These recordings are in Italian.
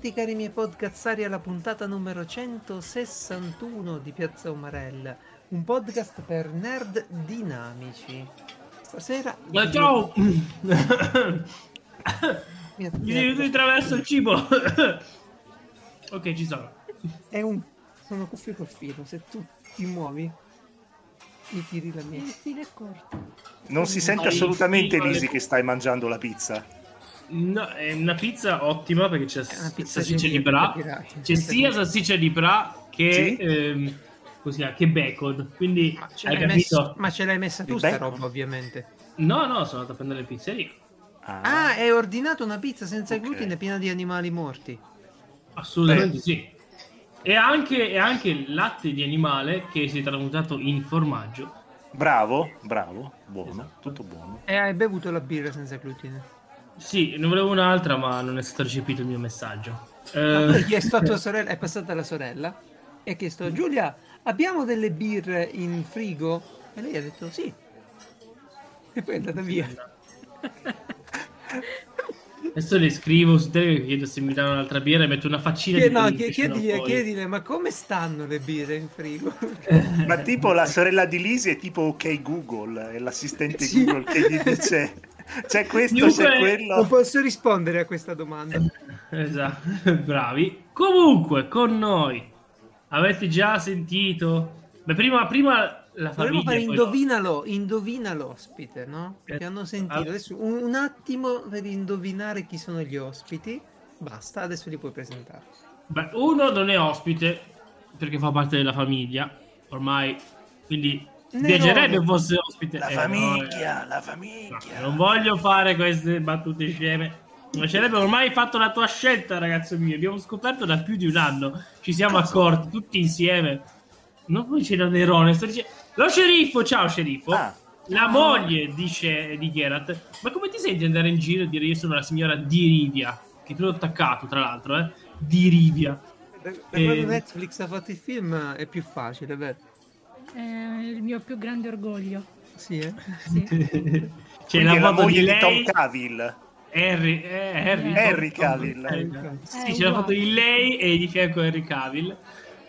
Benvenuti cari miei podcazzari alla puntata numero 161 di Piazza Umarella, un podcast per nerd dinamici. Stasera... Ma ciao! Mi- devi attraverso il cibo! ok, ci sono. È un... Sono cuffie col filo, se tu ti muovi mi tiri la mia. Il filo è corto. Non si sente Hai assolutamente, Lisi, che stai mangiando la pizza. No, è una pizza ottima perché c'è salsiccia di- bra, c'è sia salsiccia di bra che, Sì? ehm, così, che bacon. Quindi Ma ce, hai l'hai capito? messa, ma ce l'hai messa tu sta roba ovviamente. No, no, sono andato a prendere le pizzerie. Ah, Ah, hai ordinato una pizza senza Ok. glutine piena di animali morti. Assolutamente Beh. sì. E anche, e anche latte di animale che si è tramutato in formaggio. bravo, bravo, buono, Esatto. tutto buono. E hai bevuto la birra senza glutine. Sì, ne volevo un'altra, ma non è stato recepito il mio messaggio. Hai Eh, chiesto a tua sorella, è passata la sorella e ha chiesto Giulia, abbiamo delle birre in frigo? E lei ha detto sì. E poi è andata via. adesso le scrivo su Telegram chiedo se mi danno un'altra birra e metto una faccina Chie- di no, che chiedigli, ma come stanno le birre in frigo? Ma tipo la sorella di Lisi è tipo ok Google, è l'assistente Sì. Google che gli dice c'è questo, Chiunque- c'è Non quello. posso rispondere a questa domanda. Esatto, bravi. Comunque, con noi avete già sentito? Beh, prima, prima la Volevo famiglia. fare poi indovinalo, indovina l'ospite, no? Eh, hanno sentito. ah. Adesso un, un attimo per indovinare chi sono gli ospiti. Basta, adesso li puoi presentare. Beh, uno non è ospite perché fa parte della famiglia ormai, quindi Nerone. piacerebbe fosse ospite. La Eh, no, famiglia, la eh, famiglia. no, non voglio fare queste battute sceme. Mi piacerebbe ormai fatto la tua scelta, ragazzo mio. Abbiamo scoperto da più di un anno. Ci siamo accorti tutti insieme. Non poi c'era Nerone. Sto dicendo... Lo sceriffo, ciao sceriffo. Ah. La moglie dice di Geralt. Ma come ti senti andare in giro e dire io sono la signora di Rivia? Che tu l'ho attaccato, tra l'altro, eh? Di Rivia. Da, da Eh. quando Netflix ha fatto il film è più facile, vero? È il mio più grande orgoglio. Sì, eh? Sì. C'è Quindi la la moglie di Tom lei. Harry. Harry, eh, Harry, Harry Tom- Cavill. Harry Eh, Sì, Eh, c'è la foto di lei e di fianco Harry Cavill.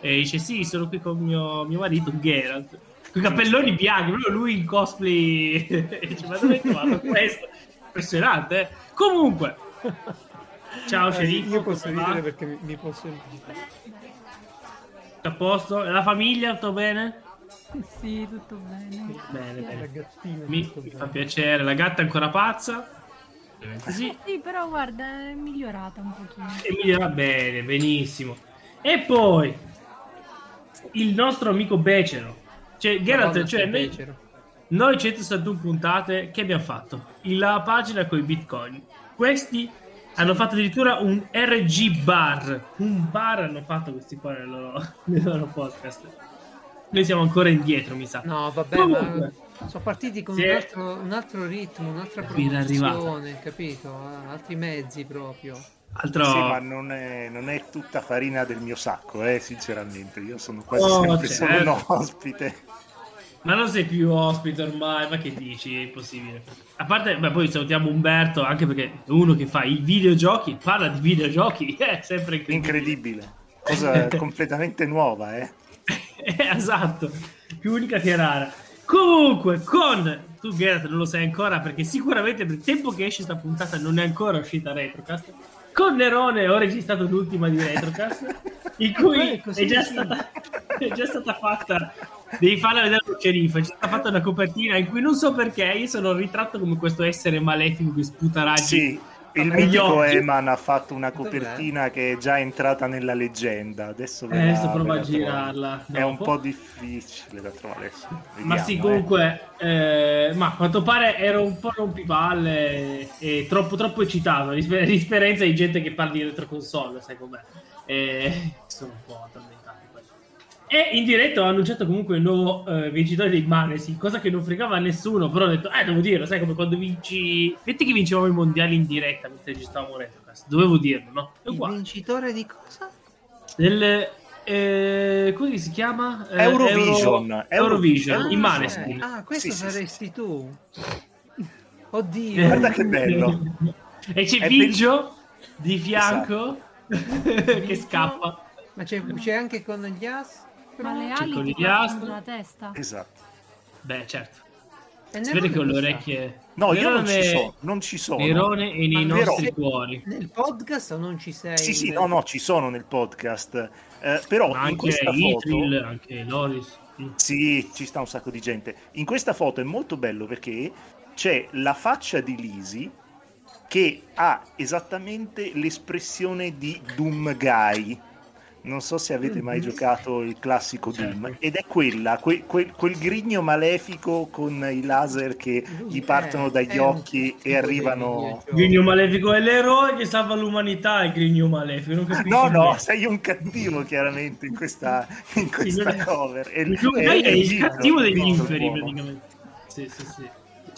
E dice: Sì, sono qui con mio, mio marito Geralt. Con i cappelloni bianchi, proprio lui in cosplay. e dice: Ma dove hai trovato questo? Impressionante, eh? Comunque, ciao, Eh, sceriffo. Io posso va? ridere perché mi, mi posso. Tutto a posto? La famiglia, tutto bene? Sì, tutto bene. Bene, La bene. gattina. Mi, tutto mi bene. fa piacere. La gatta è ancora pazza? Ovviamente Sì. Sì, però guarda, è migliorata un pochino. E migliora bene, benissimo. E poi il nostro amico Becero. Cioè, Geralt, cioè, noi, becero. noi 161 puntate che abbiamo fatto? La pagina con i bitcoin. Questi hanno fatto addirittura un RG bar. Un bar hanno fatto questi qua nel loro, nel loro podcast. Noi siamo ancora indietro, mi sa. No, vabbè, Comunque. ma sono partiti con Sì. un, altro, un altro ritmo, un'altra produzione, capito? Ah, Altri mezzi proprio. Altro... Sì, ma non è, non è tutta farina del mio sacco, eh, sinceramente. Io sono quasi Oh, sempre certo. solo un ospite. Ma non sei più ospite ormai, ma che dici? È impossibile. A parte, beh, poi salutiamo Umberto, anche perché è uno che fa i videogiochi, parla di videogiochi, è sempre incredibile. Incredibile. Cosa completamente nuova, eh. Esatto, più unica che rara. Comunque, con tu Geralt non lo sai ancora perché sicuramente nel tempo che esce sta puntata non è ancora uscita Retrocast. Con Nerone ho registrato l'ultima di Retrocast, in cui Eh, così è già, stata, è già stata fatta. Devi farla vedere lo sceriffo. È stata fatta una copertina in cui non so perché io sono ritratto come questo essere malefico che sputa raggi. Sì, il Agli mitico. Eman ha fatto una copertina che è già entrata nella leggenda. Adesso Eh, adesso provo ve a girarla. È un po' difficile da trovare adesso. Ma Vediamo, sì, eh. comunque, eh, ma a quanto pare ero un po' rompipalle e troppo, troppo eccitato. a disper- Differenza di gente che parla di retroconsole, sai com'è. E sono un po'. E in diretta ho annunciato comunque il nuovo eh, vincitore dei Manesi, cosa che non fregava a nessuno, però ho detto, eh, devo dirlo, sai come quando vinci... Metti che vincevamo i mondiali in diretta mentre registravamo Retrocast, dovevo dirlo, no? È Il uguale. vincitore di cosa? Del... Eh, come si chiama? Eh, Eurovision. Euro- Eurovision. Eurovision, in Ah, Maneskin. Ah, questo Sì, sì, saresti tu. Oddio. Guarda che bello. e c'è È Biggio di fianco che scappa. Ma c'è, c'è anche con gli as? Ma le ali dalla testa. Esatto. Beh, certo. E Si Nerone vede con le dove sta? orecchie. No, io non ci Nerone- sono, non ci sono. Nerone e nei Ma nostri vero? cuori. Nel podcast o non ci sei? Sì, sì, no, no, ci sono nel podcast. Eh, però Ma in anche questa Itril, foto... anche Loris. Mm. Sì, ci sta un sacco di gente. In questa foto è molto bello perché c'è la faccia di Lisi che ha esattamente l'espressione di Doom Guy. Non so se avete mai Mhm. giocato il classico Doom, Certo. ed è quella, que- quel, quel grigno malefico con i laser che gli è- partono dagli è occhi e arrivano. di videogioco. Grigno malefico è l'eroe che salva l'umanità. Il grigno malefico. No, no, sei un cattivo chiaramente in questa, in questa è- cover. E- Il è- Guy è il cattivo degli inferi, praticamente. Sì, sì, sì.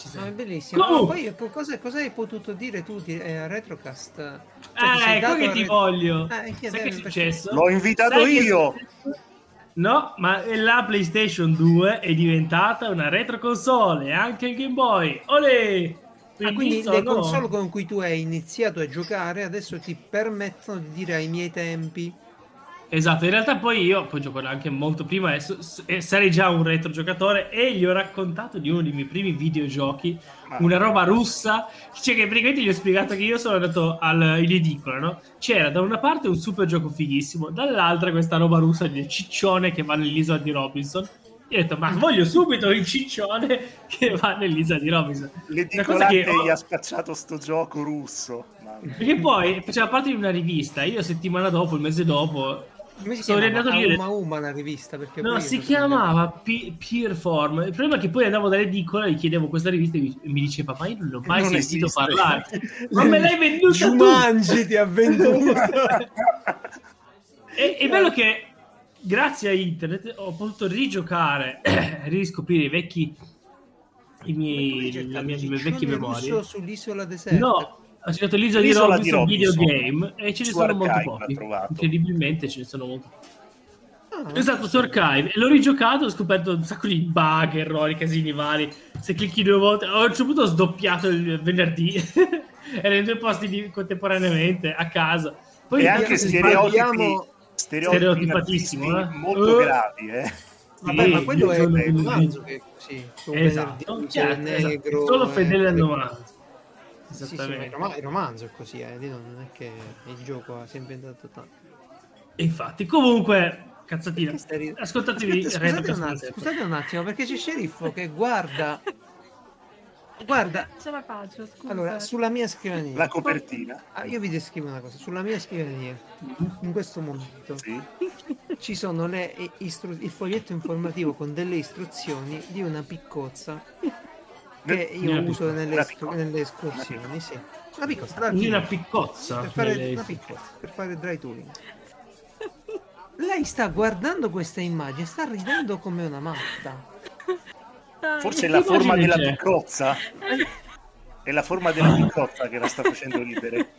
Ci No, è sei. bellissimo. No, poi po- cosa, cosa hai potuto dire tu di, eh, Retrocast? Cioè, Ah, sei ecco che ti Ret- voglio. Eh, che è successo? L'ho invitato Sai è io. No, ma la PlayStation 2 è diventata una retro console anche il Game Boy. Olè! Ah, quindi sono- le console con cui tu hai iniziato a giocare adesso ti permettono di dire ai miei tempi Esatto, in realtà poi io poi gioco anche molto prima e, e sarei già un retro giocatore e gli ho raccontato di uno dei miei primi videogiochi, Ah. una roba russa, cioè che praticamente gli ho spiegato che io sono andato al, in edicola, no? C'era da una parte un super gioco fighissimo, dall'altra questa roba russa del ciccione che va nell'isola di Robinson. Io ho detto, ma voglio subito il ciccione che va nell'isola di Robinson. L'edicolante che ho- gli ha spacciato sto gioco russo. Mamma. Perché poi faceva parte di una rivista, io settimana dopo, il mese dopo, come si Sono riandato lì e- Uma Uma la rivista perché No, si chiamava Pe- Peerform. Il problema è che poi andavo dall'edicola e gli chiedevo questa rivista e mi- mi diceva: Ma io non l'ho mai Non sentito esiste. parlare. Ma me l'hai venduta tu! Jumanji ti ha venduto E è bello che grazie a internet ho potuto rigiocare, riscoprire i vecchi. I miei, la mia- le mie vecchie memorie. sull'isola deserta No, ha si l'isola di Robinson, di Robinson videogame e ce ne sono molto pochi. Incredibilmente ce ne sono molto pochi. Ah, esatto, su Archive. E l'ho rigiocato, ho scoperto un sacco di bug, errori, casini vari. Se clicchi due volte... Ho a un certo sdoppiato il venerdì. Era in due posti di... contemporaneamente, a casa. Poi e anche stereotipi, sbagliamo... stereotipatissimo. Eh? Molto uh, gravi, eh. Vabbè, sì, ma quello è il personaggio che... Sì, esatto, certo, esatto. negro, solo eh, fedele eh, al 90 Esattamente. Sì, sì, il romanzo è così, eh. non è che il gioco si è inventato tanto. Infatti, comunque, cazzatina. Ri... Ascoltatevi, Aspetta, scusate, un attimo, scusate un attimo, perché c'è sceriffo che guarda. Guarda, ce la faccio. Scusa. Allora, sulla mia scrivania, la copertina. Ah, io vi descrivo una cosa: sulla mia scrivania, in questo momento, sì. ci sono le istru- il foglietto informativo con delle istruzioni di una piccozza che io Una uso nelle, nelle escursioni, sì. Una Quindi una piccozza. per fare nelle- una piccosa, per fare dry tooling. Lei sta guardando questa immagine, sta ridendo come una matta. Forse è la forma della c'è? piccozza. È la forma della piccozza che la sta facendo ridere.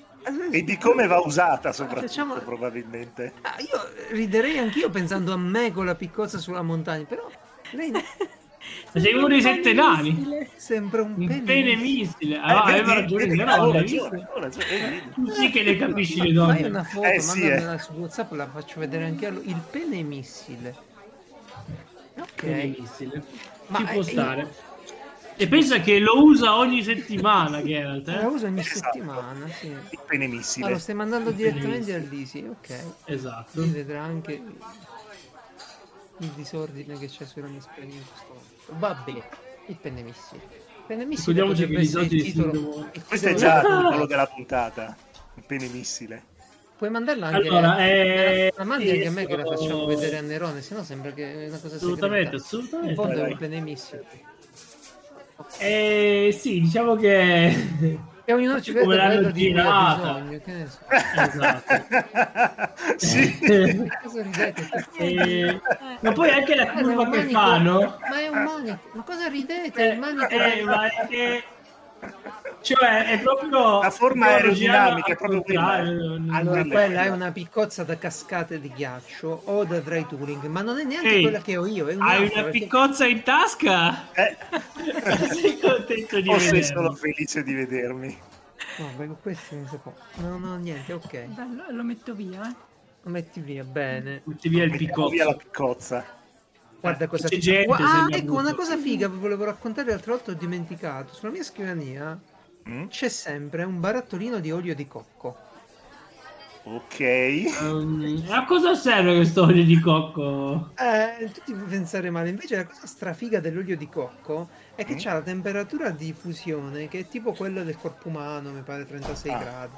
E di come va usata soprattutto, Facciamo- probabilmente. Ah, io riderei anch'io pensando a me con la piccozza sulla montagna, però lei Sei uno dei sette nani. Sembra un Un pene. pene missile. Eh, Ah, vedi, aveva ragione, l'ho ragione, eh. Tu sì che le capisci le Fai donne. una foto, Eh, sì, mandamela su WhatsApp, la faccio vedere anche a lui. Il pene missile. Ok. Pene missile. Ma Ci può eh, stare. E pensa che lo usa ogni settimana, Geralt. La eh? uso ogni Esatto. settimana, sì. Il pene missile. Ma lo stai mandando direttamente a Lisi, ok. Esatto. Si vedrà anche il disordine che c'è sulla mia scrivania in questo momento. Va bene, il penne missile. Il penne missile potrebbe essere il titolo, il Questo è già il titolo della puntata. Il pene missile. Puoi mandarla anche Allora, me eh, la mandi anche a me che la facciamo vedere a Nerone, sennò sembra che è una cosa Assolutamente, segreta. Assolutamente. fondo è Vai, un pene missile. Eh, sì, diciamo che... E ognuno ci vede Come l'hanno quello di bisogno, che ne so. Esatto. sì. Cosa ridete? Eh, ma poi anche la un curva che manico- fanno... Ma è un manico. Ma cosa ridete? Il manico Eh, ma è che... Cioè, è proprio... La forma aerodinamica è proprio quella. Allora, quella è una piccozza da cascate di ghiaccio o da dry touring, ma non è neanche Ehi, quella che ho io. È Hai una perché- piccozza in tasca? Eh, Sei contento di o sei vederlo? solo felice di vedermi. No, perché questo non si può. No, no, niente, ok. Bello, lo metto via. Lo metti via, bene. Metti via il via la piccozza. Guarda cosa c'è gente, Ah, ecco, una brutto. cosa figa vi volevo raccontare l'altra volta ho dimenticato. Sulla mia scrivania Mm? c'è sempre un barattolino di olio di cocco. Ok. Um, a cosa serve questo olio di cocco? Eh, tu ti puoi pensare male, invece la cosa strafiga dell'olio di cocco è che Mm. c'ha la temperatura di fusione che è tipo quella del corpo umano, mi pare 36 Ah. gradi.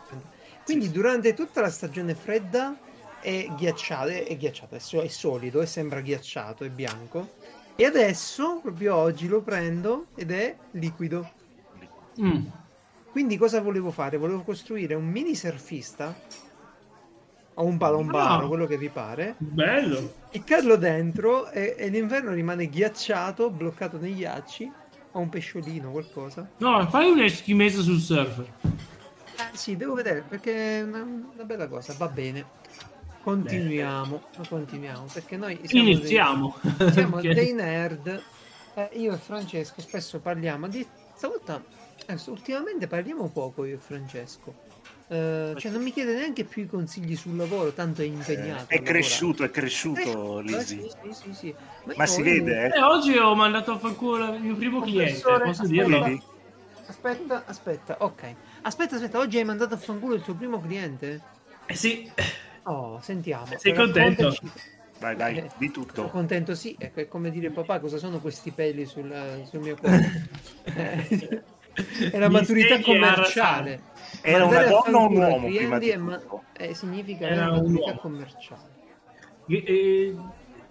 Quindi durante tutta la stagione fredda è ghiacciato, è, è ghiacciato, è, so- è solido e sembra ghiacciato, è bianco. E adesso, proprio oggi, lo prendo ed è liquido. Mm. Quindi cosa volevo fare? Volevo costruire un mini surfista o un palombaro, Ah. quello che vi pare, Bello. ficcarlo dentro e, e l'inverno rimane ghiacciato, bloccato nei ghiacci, o un pesciolino, qualcosa. No, fai un eschimese sul surf. Eh, sì, devo vedere perché è una, una bella cosa, va bene. Continuiamo, continuiamo, perché noi siamo dei- Iniziamo. siamo Perché- dei nerd. Eh, io e Francesco spesso parliamo di stavolta adesso, ultimamente parliamo poco io e Francesco. Eh, cioè non mi chiede neanche più i consigli sul lavoro, tanto è Eh, impegnato. è a cresciuto, è cresciuto, Eh, Lisi. Sì, sì, sì, sì. Ma io- si vede, eh? Eh, oggi ho mandato a fanculo il mio primo cliente, posso aspetta. dirlo? Aspetta, aspetta, ok. Aspetta, aspetta, oggi hai mandato a fanculo il tuo primo cliente? Eh sì, Oh, sentiamo. Sei contento? Vai, vai, Eh, di Sono tutto. contento, sì. Ecco, è come dire papà, cosa sono questi peli sul, sul mio corpo? Eh, è la Mi maturità commerciale. Era una donna o un uomo prima di è ma- eh, significa Era maturità uomo. commerciale. Eh, eh,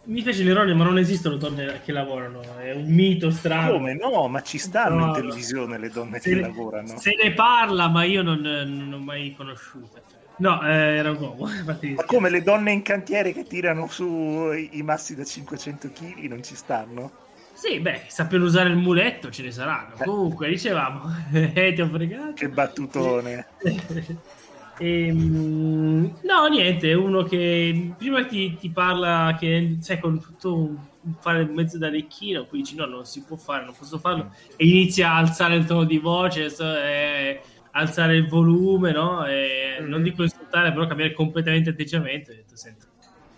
mi piace l'ironia, ma non esistono donne che lavorano, è un mito strano. Come no? Ma ci stanno No, in televisione le donne Se che ne, lavorano. se ne parla, ma io non, non ho mai conosciuta. No, eh, era un uomo. Ma come le donne in cantiere che tirano su i massi da 500 kg non ci stanno? Sì, beh, sappiano usare il muletto, ce ne saranno. Eh. Comunque, dicevamo, eh, ti ho fregato. Che battutone. Ehm, no, niente, uno che prima ti, ti parla che sai con tutto un, fare mezzo da orecchino, poi dici no, non si può fare, non posso farlo, e inizia a alzare il tono di voce, so- e alzare il volume, no? E Mhm. Non dico insultare, però cambiare completamente atteggiamento. Ho detto, senta,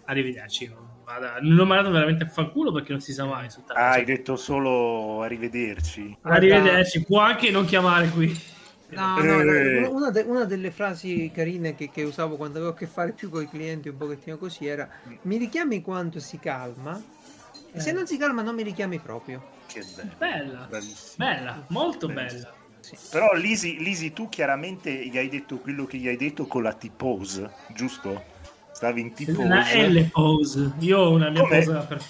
arrivederci. Vada. Non ho mandato veramente a fanculo perché non si sa mai insultare. Ah, hai detto solo arrivederci. arrivederci, può anche non chiamare qui. No, no, no, Eh. una- de- una delle frasi carine che, che usavo quando avevo a che fare più con i clienti, un pochettino così, era mi richiami quando si calma e se Eh. non si calma non mi richiami proprio. Che. Bella, Bravissimo. bella, molto Bellissimo. bella. Sì. Però Lisi, Lisi, tu chiaramente gli hai detto quello che gli hai detto con la T-pose, giusto? Stavi in T-pose. La L pose. Io ho una mia Come? posa per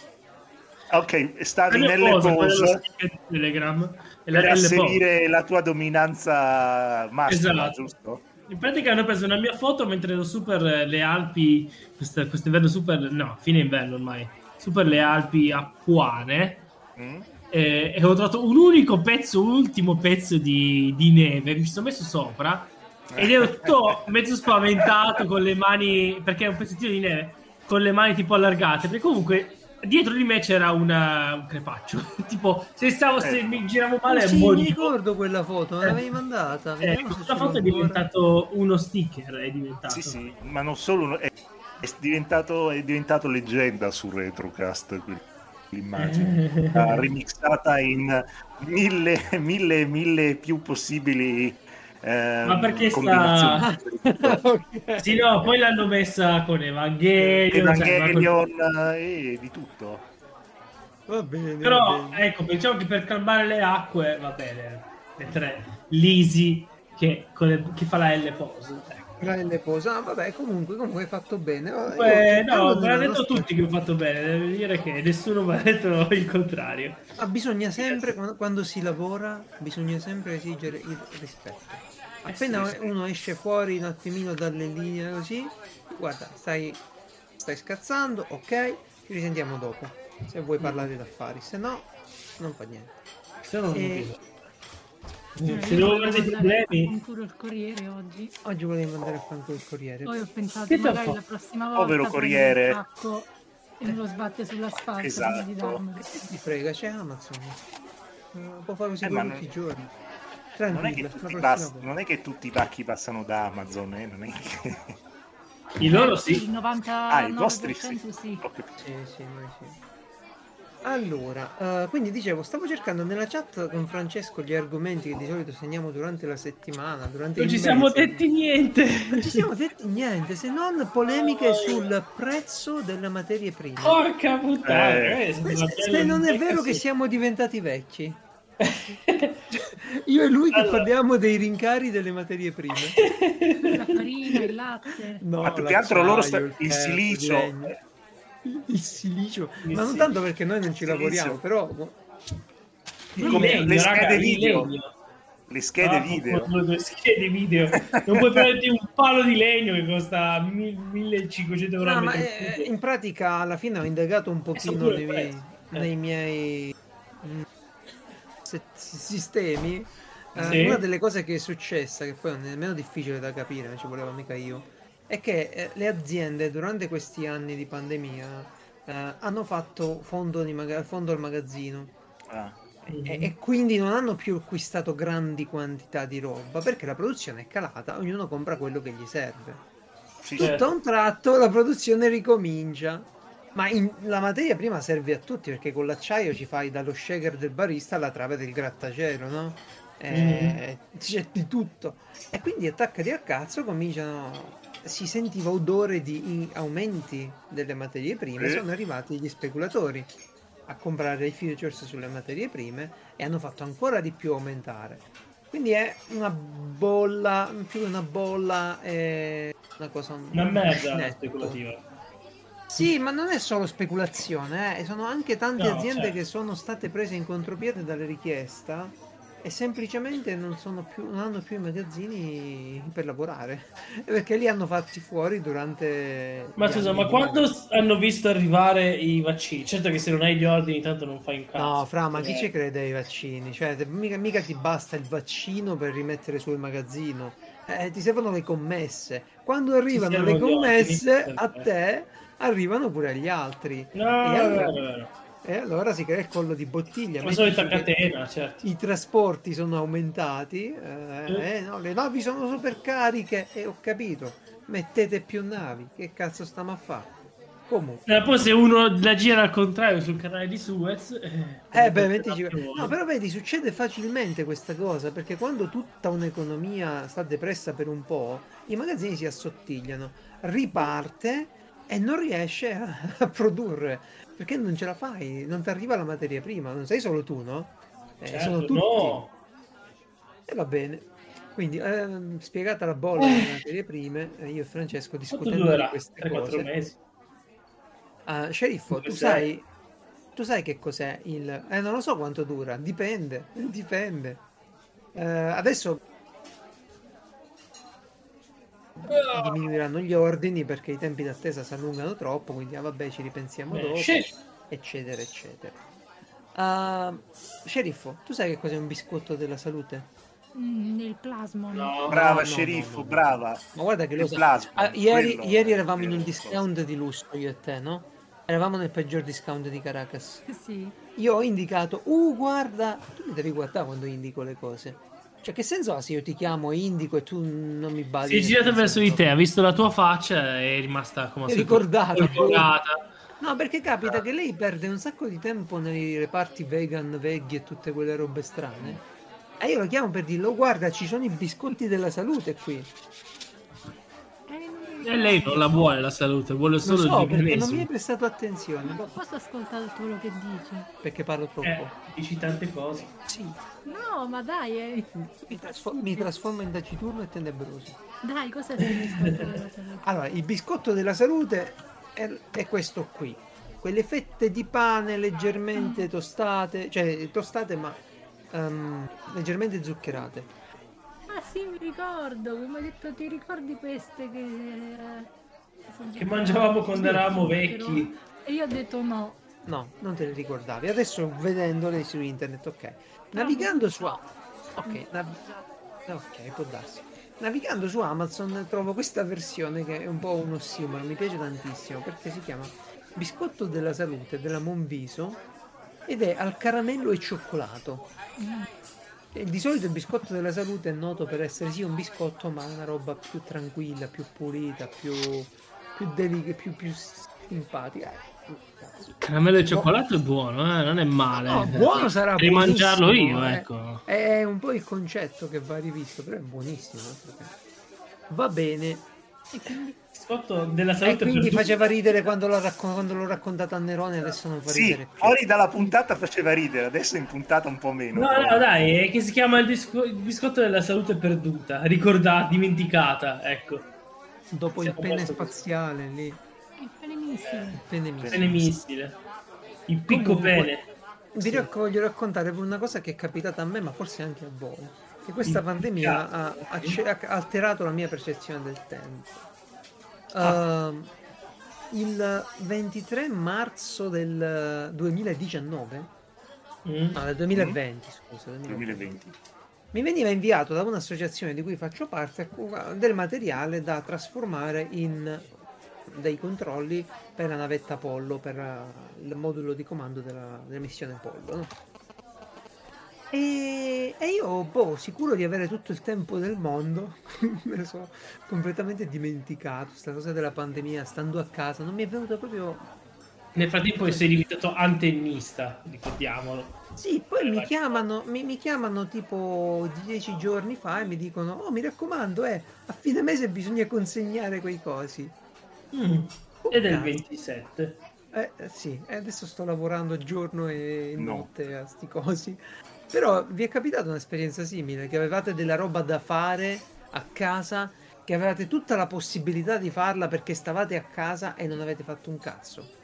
Ah, Ok, stavi mia nelle posa, quella dello pose sticker di Telegram e la per asserire la tua dominanza maschila, Esatto. giusto? In pratica hanno preso una mia foto mentre ero super eh, le Alpi, questa- quest'inverno super, no, fine inverno ormai, super le Alpi apuane Mm? E, e ho trovato un unico pezzo, un ultimo pezzo di, di neve, mi ci sono messo sopra ed ero tutto mezzo spaventato con le mani, perché è un pezzettino di neve, con le mani tipo allargate, perché comunque dietro di me c'era una- un crepaccio, tipo se, stavo, se Eh. mi giravo male sì, mi morivo. ricordo quella foto, me Eh. l'avevi mandata. Eh, questa foto è diventato uno sticker, è diventato. Sì, sì, ma non solo, è, è diventato, è diventato leggenda su Retrocast quel- l'immagine, Eh. Ah, remixata in mille, mille, mille più possibili ehm, Ma perché sta- combinazioni. Ok. Sì, no, poi l'hanno messa con Evangelion. cioè, Evangelion e di tutto. Va bene. Però, va bene. ecco, diciamo che per calmare le acque, va bene. Le tre. Lisi che, le- che fa la L pose. L posa, ah, vabbè, comunque, comunque hai fatto bene. Io- no, me l'ha della detto nostra- tutti che ho fatto bene. Devo dire che nessuno mi ha detto il contrario. Ma bisogna sempre, quando, quando si lavora, bisogna sempre esigere il rispetto. Appena sì, sì. uno esce fuori un attimino dalle linee così, guarda, stai, stai scherzando, ok, ci risentiamo dopo. Se vuoi parlare d'affari, se no, non fa niente. Se no, Eh. Eh, Se devo mandare problemi, ancora il corriere oggi. Oggi volevo mandare a fanculo il corriere. Poi ho pensato Che magari la prossima volta Povero corriere. il e me lo sbatte Esatto. di darmelo. Che ti frega, c'è Amazon. Eh, può fare così Eh, tutti non- i giorni. Non è, pass- non è che tutti i pacchi passano da Amazon, eh? non è che... I loro Il sì. 99% Ah, i vostri sì. sì. Sì, sì, noi sì. Allora, eh, quindi dicevo, stavo cercando nella chat con Francesco gli argomenti che di solito segniamo durante la settimana, durante Non il ci siamo detti niente. Non ci siamo detti niente, se non polemiche sul prezzo delle materie prime. Porca puttana. Eh. eh, Se, se non è vero che siamo diventati vecchi. Io e lui che Allora. parliamo dei rincari delle materie prime. La farina, il latte. No, Ma più che altro loro sta- il ferro, silicio. Il silicio. Il Ma non tanto perché noi non ci lavoriamo, però... Come le schede video. Le schede Ah, video. Le schede video. Non puoi prenderti un palo di legno che costa mil- 1500 euro No, ma eh, in pratica alla fine ho indagato un pochino prezzo. Eh. nei miei mm, se- sistemi. Eh, Sì. Una delle cose che è successa, che poi non è nemmeno difficile da capire, non ci voleva mica io, è che eh, le aziende durante questi anni di pandemia eh, hanno fatto fondo, maga- fondo al magazzino. Ah. E, e quindi non hanno più acquistato grandi quantità di roba perché la produzione è calata, ognuno compra quello che gli serve. Sì, Certo. Tutto a un tratto la produzione ricomincia. Ma in- la materia prima serve a tutti perché con l'acciaio ci fai dallo shaker del barista alla trave del grattacielo, no? Eh, C'è di tutto. E quindi attaccati al cazzo cominciano. Si sentiva odore di aumenti delle materie prime. Sì. Sono arrivati gli speculatori a comprare i futures sulle materie prime e hanno fatto ancora di più aumentare. Quindi è una bolla, più una bolla, è una cosa. Una merda netto. speculativa. Sì, ma non è solo speculazione, eh. sono anche tante No, aziende certo. che sono state prese in contropiede dalle richiesta e semplicemente non, sono più, non hanno più i magazzini per lavorare perché li hanno fatti fuori durante. Ma scusa, anni ma quando s- hanno visto arrivare i vaccini? Certo che se non hai gli ordini, tanto non fai un cazzo. No, Fra, ma chi Eh, ci crede ai vaccini? Cioè, mica, mica ti basta il vaccino per rimettere su il magazzino. Eh, ti servono le commesse. Quando arrivano le gli ordini, commesse, a te arrivano pure agli altri. No, e, allora, vero, vero. E allora si crea il collo di bottiglia. La solita catena, certo. I trasporti sono aumentati, eh, eh, no, le navi sono super cariche e ho capito. Mettete più navi, che cazzo stiamo a fare? Comunque. Eh, poi se uno la gira al contrario sul canale di Suez... Eh, Eh beh, mettici... più- No, però vedi, succede facilmente questa cosa, perché quando tutta un'economia sta depressa per un po', i magazzini si assottigliano, riparte e non riesce a, a produrre, perché non ce la fai, non ti arriva la materia prima, non sei solo tu, no? Eh, Certo, sono tutti. no. E va bene. Quindi, ehm, spiegata la bolla delle materie prime, eh, io e Francesco discutendo di queste 3-4 cose. mesi? Ah, sceriffo, tu sai, tu sai che cos'è il... Eh, non lo so quanto dura, dipende, dipende. Eh, adesso diminuiranno gli ordini perché i tempi d'attesa si allungano troppo, quindi ah, vabbè ci ripensiamo Eh, dopo, sceriffo. eccetera, eccetera. Ah, sceriffo, tu sai che cos'è un biscotto della salute? Mm, nel plasma. No. Brava, no, sceriffo, no, no. brava. Ma guarda che lo Il sa. plasma, Ah, ieri, quello ieri eravamo in un discount di lusso io e te, no? Eravamo nel peggior discount di Caracas. Sì. Io ho indicato, uh, guarda, tu mi devi guardare quando indico le cose. Cioè, che senso ha se io ti chiamo indico e tu non mi badi? Si è nel girato verso di te, ha visto la tua faccia e è rimasta come se ricordata. folgorata. No, perché capita che lei perde un sacco di tempo nei reparti vegan, veggie e tutte quelle robe strane. E io lo chiamo per dirlo, guarda, ci sono i biscotti della salute qui. Non E lei non la vuole la salute, vuole Lo solo so, il perché non mi hai prestato attenzione. Ma posso ascoltare quello che dici? Perché parlo troppo. Eh, dici tante cose. Sì, No, ma dai, eh. mi, trasfo- mi trasformo in taciturno e tenebroso. Dai, cosa sei il biscotto della salute? Allora, il biscotto della salute è, è questo qui. Quelle fette di pane leggermente tostate, cioè tostate ma ehm, leggermente zuccherate. Ah sì, mi ricordo, come hai detto, ti ricordi queste che... eh, Che mangiavamo quando eravamo Però- vecchi. E io ho detto no. No, non te le ricordavi. Adesso vedendole su internet, ok. Navigando su... Ok, nav- ok, può darsi. Navigando su Amazon trovo questa versione che è un po' un ossimoro, mi piace tantissimo perché si chiama Biscotto della salute della Monviso ed è al caramello e cioccolato. E di solito il biscotto della salute è noto per essere sì un biscotto, ma una roba più tranquilla, più pulita, più, più delica, più, più simpatica. Caramello e cioccolato è buono, eh? non è male. No, buono sarà Devi mangiarlo io, eh. ecco. È un po' il concetto che va rivisto, però è buonissimo. Va bene. E quindi Biscotto della E salute quindi perduta. faceva ridere quando l'ho, raccon- quando l'ho raccontato a Nerone, adesso non fa Sì, ridere più. fuori dalla puntata faceva ridere, adesso in puntata un po' meno. No, no, dai, è che si chiama il, disco- il biscotto della salute perduta, ricordata, dimenticata, ecco. Dopo il Siamo pene posto così. spaziale lì. il benissimo. Il pene missile. Pene missile. Il picco Comunque, pene. Vi Sì. voglio raccontare una cosa che è capitata a me, ma forse anche a voi. Che questa Il pandemia ha, ha alterato la mia percezione del tempo. Ah. Ehm, il 23 marzo del 2019, Mm. no, del 2020, scusa, 2020, 2020. mi veniva inviato da un'associazione di cui faccio parte del materiale da trasformare in dei controlli per la navetta Apollo, per eh, il modulo di comando della, della missione Apollo. no? E, e io, boh, sicuro di avere tutto il tempo del mondo, me ne sono completamente dimenticato. Questa cosa della pandemia, stando a casa, non mi è venuto proprio Nel frattempo sei diventato antennista, ricordiamolo. Sì, poi Eh, mi chiamano, mi, mi chiamano tipo dieci giorni fa e mi dicono: Oh, mi raccomando, eh, a fine mese bisogna consegnare quei cosi. Mm. Oh, Ed è il cazzo. 27. Eh, eh, sì, e adesso sto lavorando giorno e No. notte a sti cosi. Però vi è capitata un'esperienza simile, che avevate della roba da fare a casa, che avevate tutta la possibilità di farla perché stavate a casa e non avete fatto un cazzo.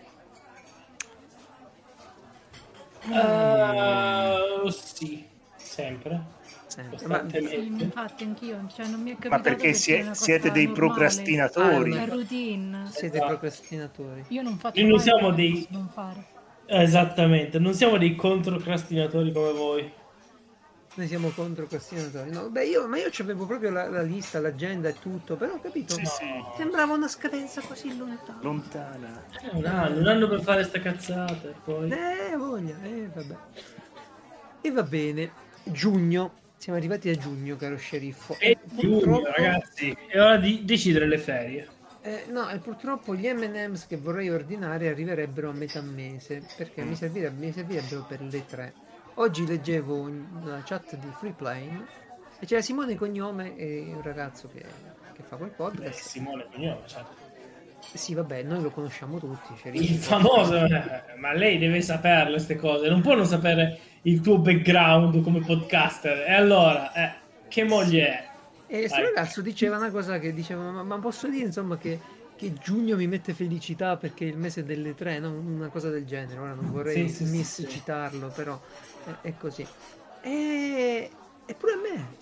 Uh, sì, sempre. Sempre. Ma- Sì, infatti anch'io, cioè non mi è Ma capitato perché è sie- siete dei normale, procrastinatori. Ah, È è una- routine. Siete Esatto. procrastinatori. Io non faccio Noi non siamo dei- non fare. Esattamente, non siamo dei controcrastinatori come voi. Noi siamo contro procrastinatori. No, beh, io, ma io c'avevo proprio la, la lista, l'agenda e tutto, però ho capito. Sì, sì, Sembrava una scadenza così lontana. lontana. Eh, un anno, un anno per fare sta cazzata. e Poi... Eh, voglia, eh, vabbè. E va bene. Giugno. Siamo arrivati a giugno, caro sceriffo. E giugno, Purtroppo- ragazzi, è ora di decidere le ferie. Eh, no, e purtroppo gli M&M's che vorrei ordinare arriverebbero a metà mese, perché mi, servirebbe- mi servirebbero per le tre. Oggi leggevo una chat di Freeplane e c'era Simone Cognome e un ragazzo che, che fa quel Beh, podcast. Simone Cognome, certo. Sì, vabbè, noi lo conosciamo tutti. Il sceriffo. famoso, eh, ma lei deve saperle queste cose, non può non sapere il tuo background come podcaster. E allora, eh, che moglie è? E questo ragazzo diceva una cosa che diceva, ma, ma posso dire insomma che, che giugno mi mette felicità perché è il mese delle tre, no? una cosa del genere. Ora non vorrei Sì, sì, sì, sì. citarlo, però è, è così. E, e pure a me,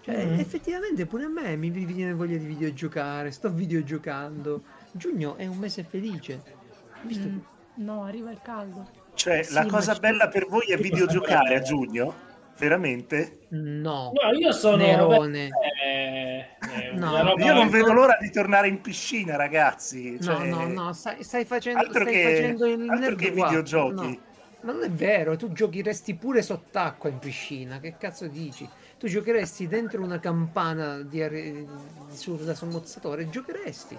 cioè Mhm. effettivamente pure a me mi viene voglia di videogiocare, sto videogiocando. Giugno è un mese felice. Visto Mm, no, arriva il caldo. Cioè, Sì, la cosa bella per voi è videogiocare a giugno? Veramente? No, No, io sono... Nerone. eh, eh, No, Io non vedo l'ora di tornare in piscina, ragazzi. No, Cioè, no, no, stai, stai facendo, Altro stai che- facendo il altro nerd che videogiochi. no. Ma non è vero, tu giocheresti pure sott'acqua in piscina, che cazzo dici? Tu giocheresti dentro una campana di are- su- da sommozzatore, giocheresti.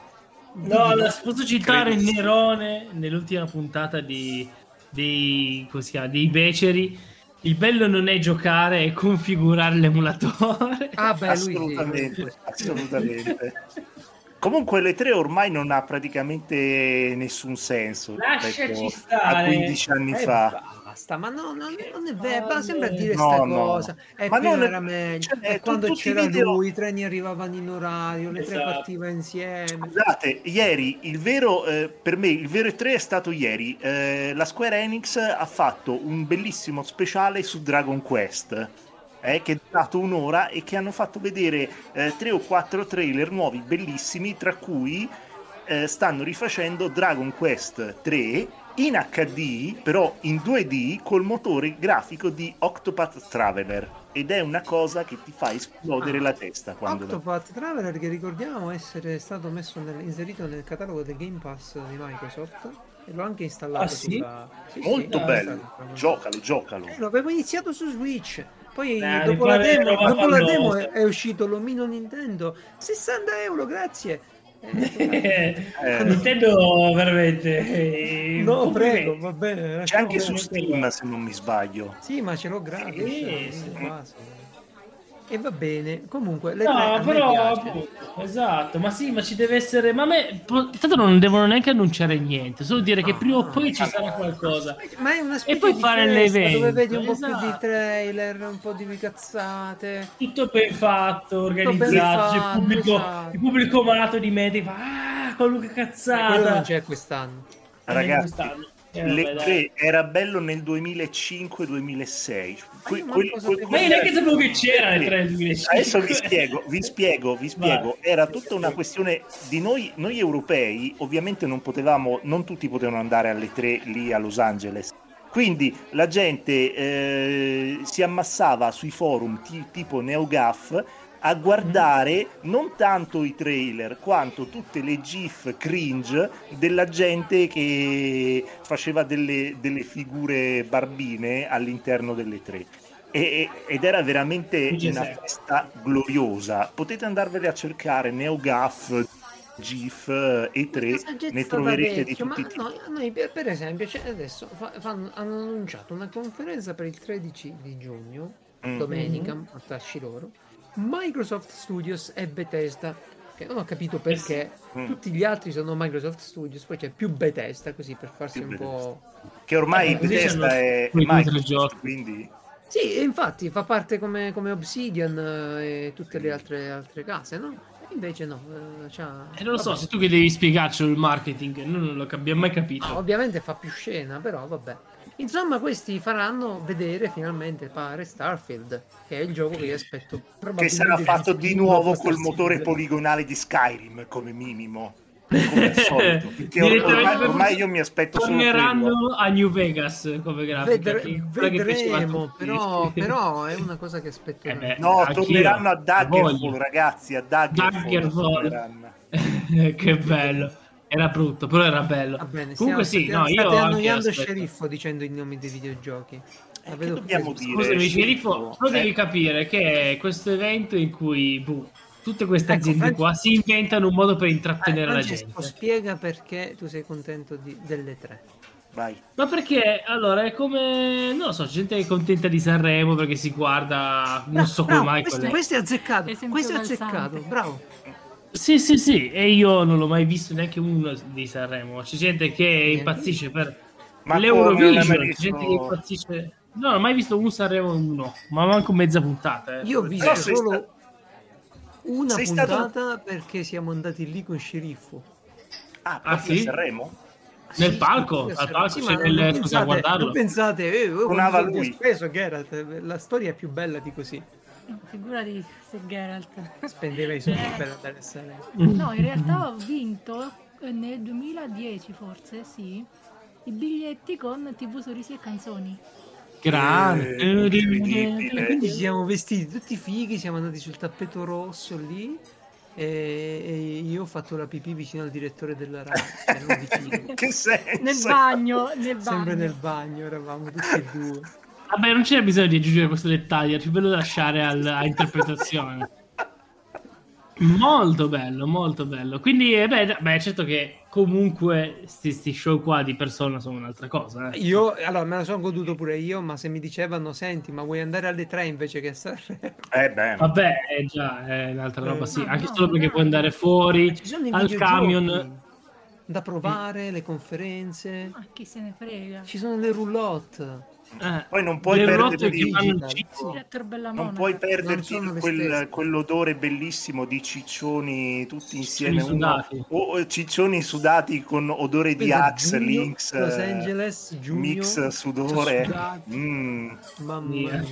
No, la- posso citare. Nerone nell'ultima puntata di, dei, chiama, dei Beceri. Il bello non è giocare, è configurare l'emulatore. Ah beh, lui sì. assolutamente, assolutamente. Comunque le tre ormai non ha praticamente nessun senso Lasciaci rispetto a stare. 15 anni Eh, fa. Basta, ma no, no, non è vero, ma sembra dire No, sta no. cosa. E Ma non- era meglio. cioè, e quando c'era video- lui, i treni arrivavano in orario, le tre Esatto. partivano insieme. Scusate, ieri il vero, eh, per me il vero E3 è stato ieri. Eh, la Square Enix ha fatto un bellissimo speciale su Dragon Quest. eh, che è durato un'ora e che hanno fatto vedere eh, tre o quattro trailer nuovi bellissimi, tra cui eh, stanno rifacendo Dragon Quest 3 in HD, però in 2D col motore grafico di Octopath Traveler. Ed è una cosa che ti fa esplodere Ah. la testa quando la- Octopath Traveler che ricordiamo essere stato messo nel- inserito nel catalogo del Game Pass di Microsoft e l'ho anche installato Ah, sì? sulla... Sì, sì, Molto l'ho bello. Giocalo, giocalo. Eh, lo avevo iniziato su Switch Poi Eh, dopo, la demo, dopo la demo è uscito l'omino Nintendo. 60 euro, grazie. Eh, Eh. Nintendo veramente. eh, no, prego, va bene. C'è anche su. Steam, se non mi sbaglio. Sì, ma ce l'ho gratis. Sì, eh, sì. E va bene. Comunque, le No, me però appunto, esatto, ma sì, ma ci deve essere. Ma a me tanto non devono neanche annunciare niente, solo dire che No, prima o no, poi ci no. sarà qualcosa. Ma è una specie poi di fare l'evento, dove vedi un po' più di esatto. trailer, un po' di cazzate. Tutto ben fatto, ben organizzato. il, pubblico, esatto. il pubblico malato di Medi fa ah, qualunque Eh, quello cazzata. non c'è quest'anno. Ragazzi, quest'anno. Eh, Le vabbè, tre era bello nel 2005-2006. Ma io sapevo- Ma io neanche sapevo che c'era tre del 2005. Adesso vi spiego, vi spiego, vi spiego. Era tutta una questione di noi, noi europei, ovviamente non potevamo, non tutti potevano andare alle tre lì a Los Angeles. Quindi la gente eh, si ammassava sui forum ti- tipo NeoGAF a guardare non tanto i trailer quanto tutte le gif cringe della gente che faceva delle, delle figure barbine all'interno delle tre. E- ed era veramente una festa gloriosa. Potete andarvele a cercare NeoGAF, GIF e 3, Questa gente ne troverete di tutti ma no, noi per, per esempio cioè, adesso fa- fanno- hanno annunciato una conferenza per il 13 di giugno Mm. domenica a tasci loro Microsoft Studios e Bethesda che non ho capito perché Mm. tutti gli altri sono Microsoft Studios poi c'è più Bethesda così per farsi Più un po' Che ormai Eh, Bethesda è Microsoft, giochi. quindi sì e infatti fa parte come, come Obsidian eh, e tutte le altre, altre case no? E invece no eh, c'ha- Eh, non lo so, vabbè. se tu che devi spiegarcelo il marketing, noi non lo abbiamo mai capito. No, ovviamente fa più scena, però vabbè. Insomma, questi faranno vedere finalmente, pare, Starfield, che è il gioco che io aspetto. che sarà fatto di nuovo col motore poligonale di Skyrim come minimo. Come al solito. Perché ormai, ormai io mi aspetto solo quello. Torneranno a New Vegas come grafica. Vedre- vedremo, però, però è una cosa che aspetto. Eh beh, No, torneranno a Daggerfall, ragazzi, a Daggerfall. Daggerfall. che bello. Era brutto, però era bello. Va bene, Comunque stiamo- sì, state, no, io annoiando aspetto. sceriffo dicendo i nomi dei videogiochi. La Eh, vedo che dobbiamo qui. dire? Scusami, sceriffo? però devi Eh. capire che è questo evento in cui boh, tutte queste Ecco, aziende Fran- qua si inventano un modo per Eh, intrattenere la Francesco, gente. spiega perché tu sei contento di- delle tre. Vai. Ma perché allora è come non lo so, gente che è contenta di Sanremo perché si guarda non so come Bravo, mai questo, questo è azzeccato. Questo è azzeccato, bravo. Sì, sì, sì, e io non l'ho mai visto neanche uno di Sanremo. C'è gente che impazzisce per Ma l'Eurovision, c'è visto- gente che impazzisce. No, non ho mai visto un Sanremo uno, ma manco mezza puntata. eh. Io ho visto solo sta- una sei puntata stato- perché siamo andati lì con sceriffo. Ah, Ah, sì? Sanremo? Nel Sì, palco? sì, Al palco sì, c'è ma nel- non scusa, a pensate, guardarlo? non pensate, eh, lui. speso Geralt, la storia è più bella di così. Figurati se Geralt. Spendeva i soldi per andare a Sanremo. No, in realtà ho vinto eh, nel 2010 forse, sì, i biglietti con TV Sorrisi e Canzoni. Grande. Eh, incredibile. Quindi ci siamo vestiti tutti fighi, siamo andati sul tappeto rosso lì e, io ho fatto la pipì vicino al direttore della vicino. Che senso? Nel bagno, nel bagno. Sempre nel bagno, eravamo tutti e due. Vabbè, non c'era bisogno di aggiungere questo dettaglio, è più bello da lasciare al- a interpretazione. Molto bello, molto bello. Quindi, eh, beh, beh, certo che comunque questi show qua di persona sono un'altra cosa. eh. Io, allora, me la sono goduto pure io, ma se mi dicevano, senti, ma vuoi andare alle tre invece che a Sanremo? Eh beh, Vabbè, è già è un'altra roba, Eh, sì. no, Anche no, solo perché dai. puoi andare fuori al camion. da provare, le conferenze, Ma chi se ne frega. ci sono le roulotte. Eh, Poi non puoi di- Bella non puoi Non perderti le quel- quell'odore bellissimo di ciccioni tutti insieme. Ciccioni uno- sudati. o o ciccioni sudati con odore di Pensa, Axe, Lynx, Los eh, Angeles, giugno, mix sudore. Mm. Mamma mia.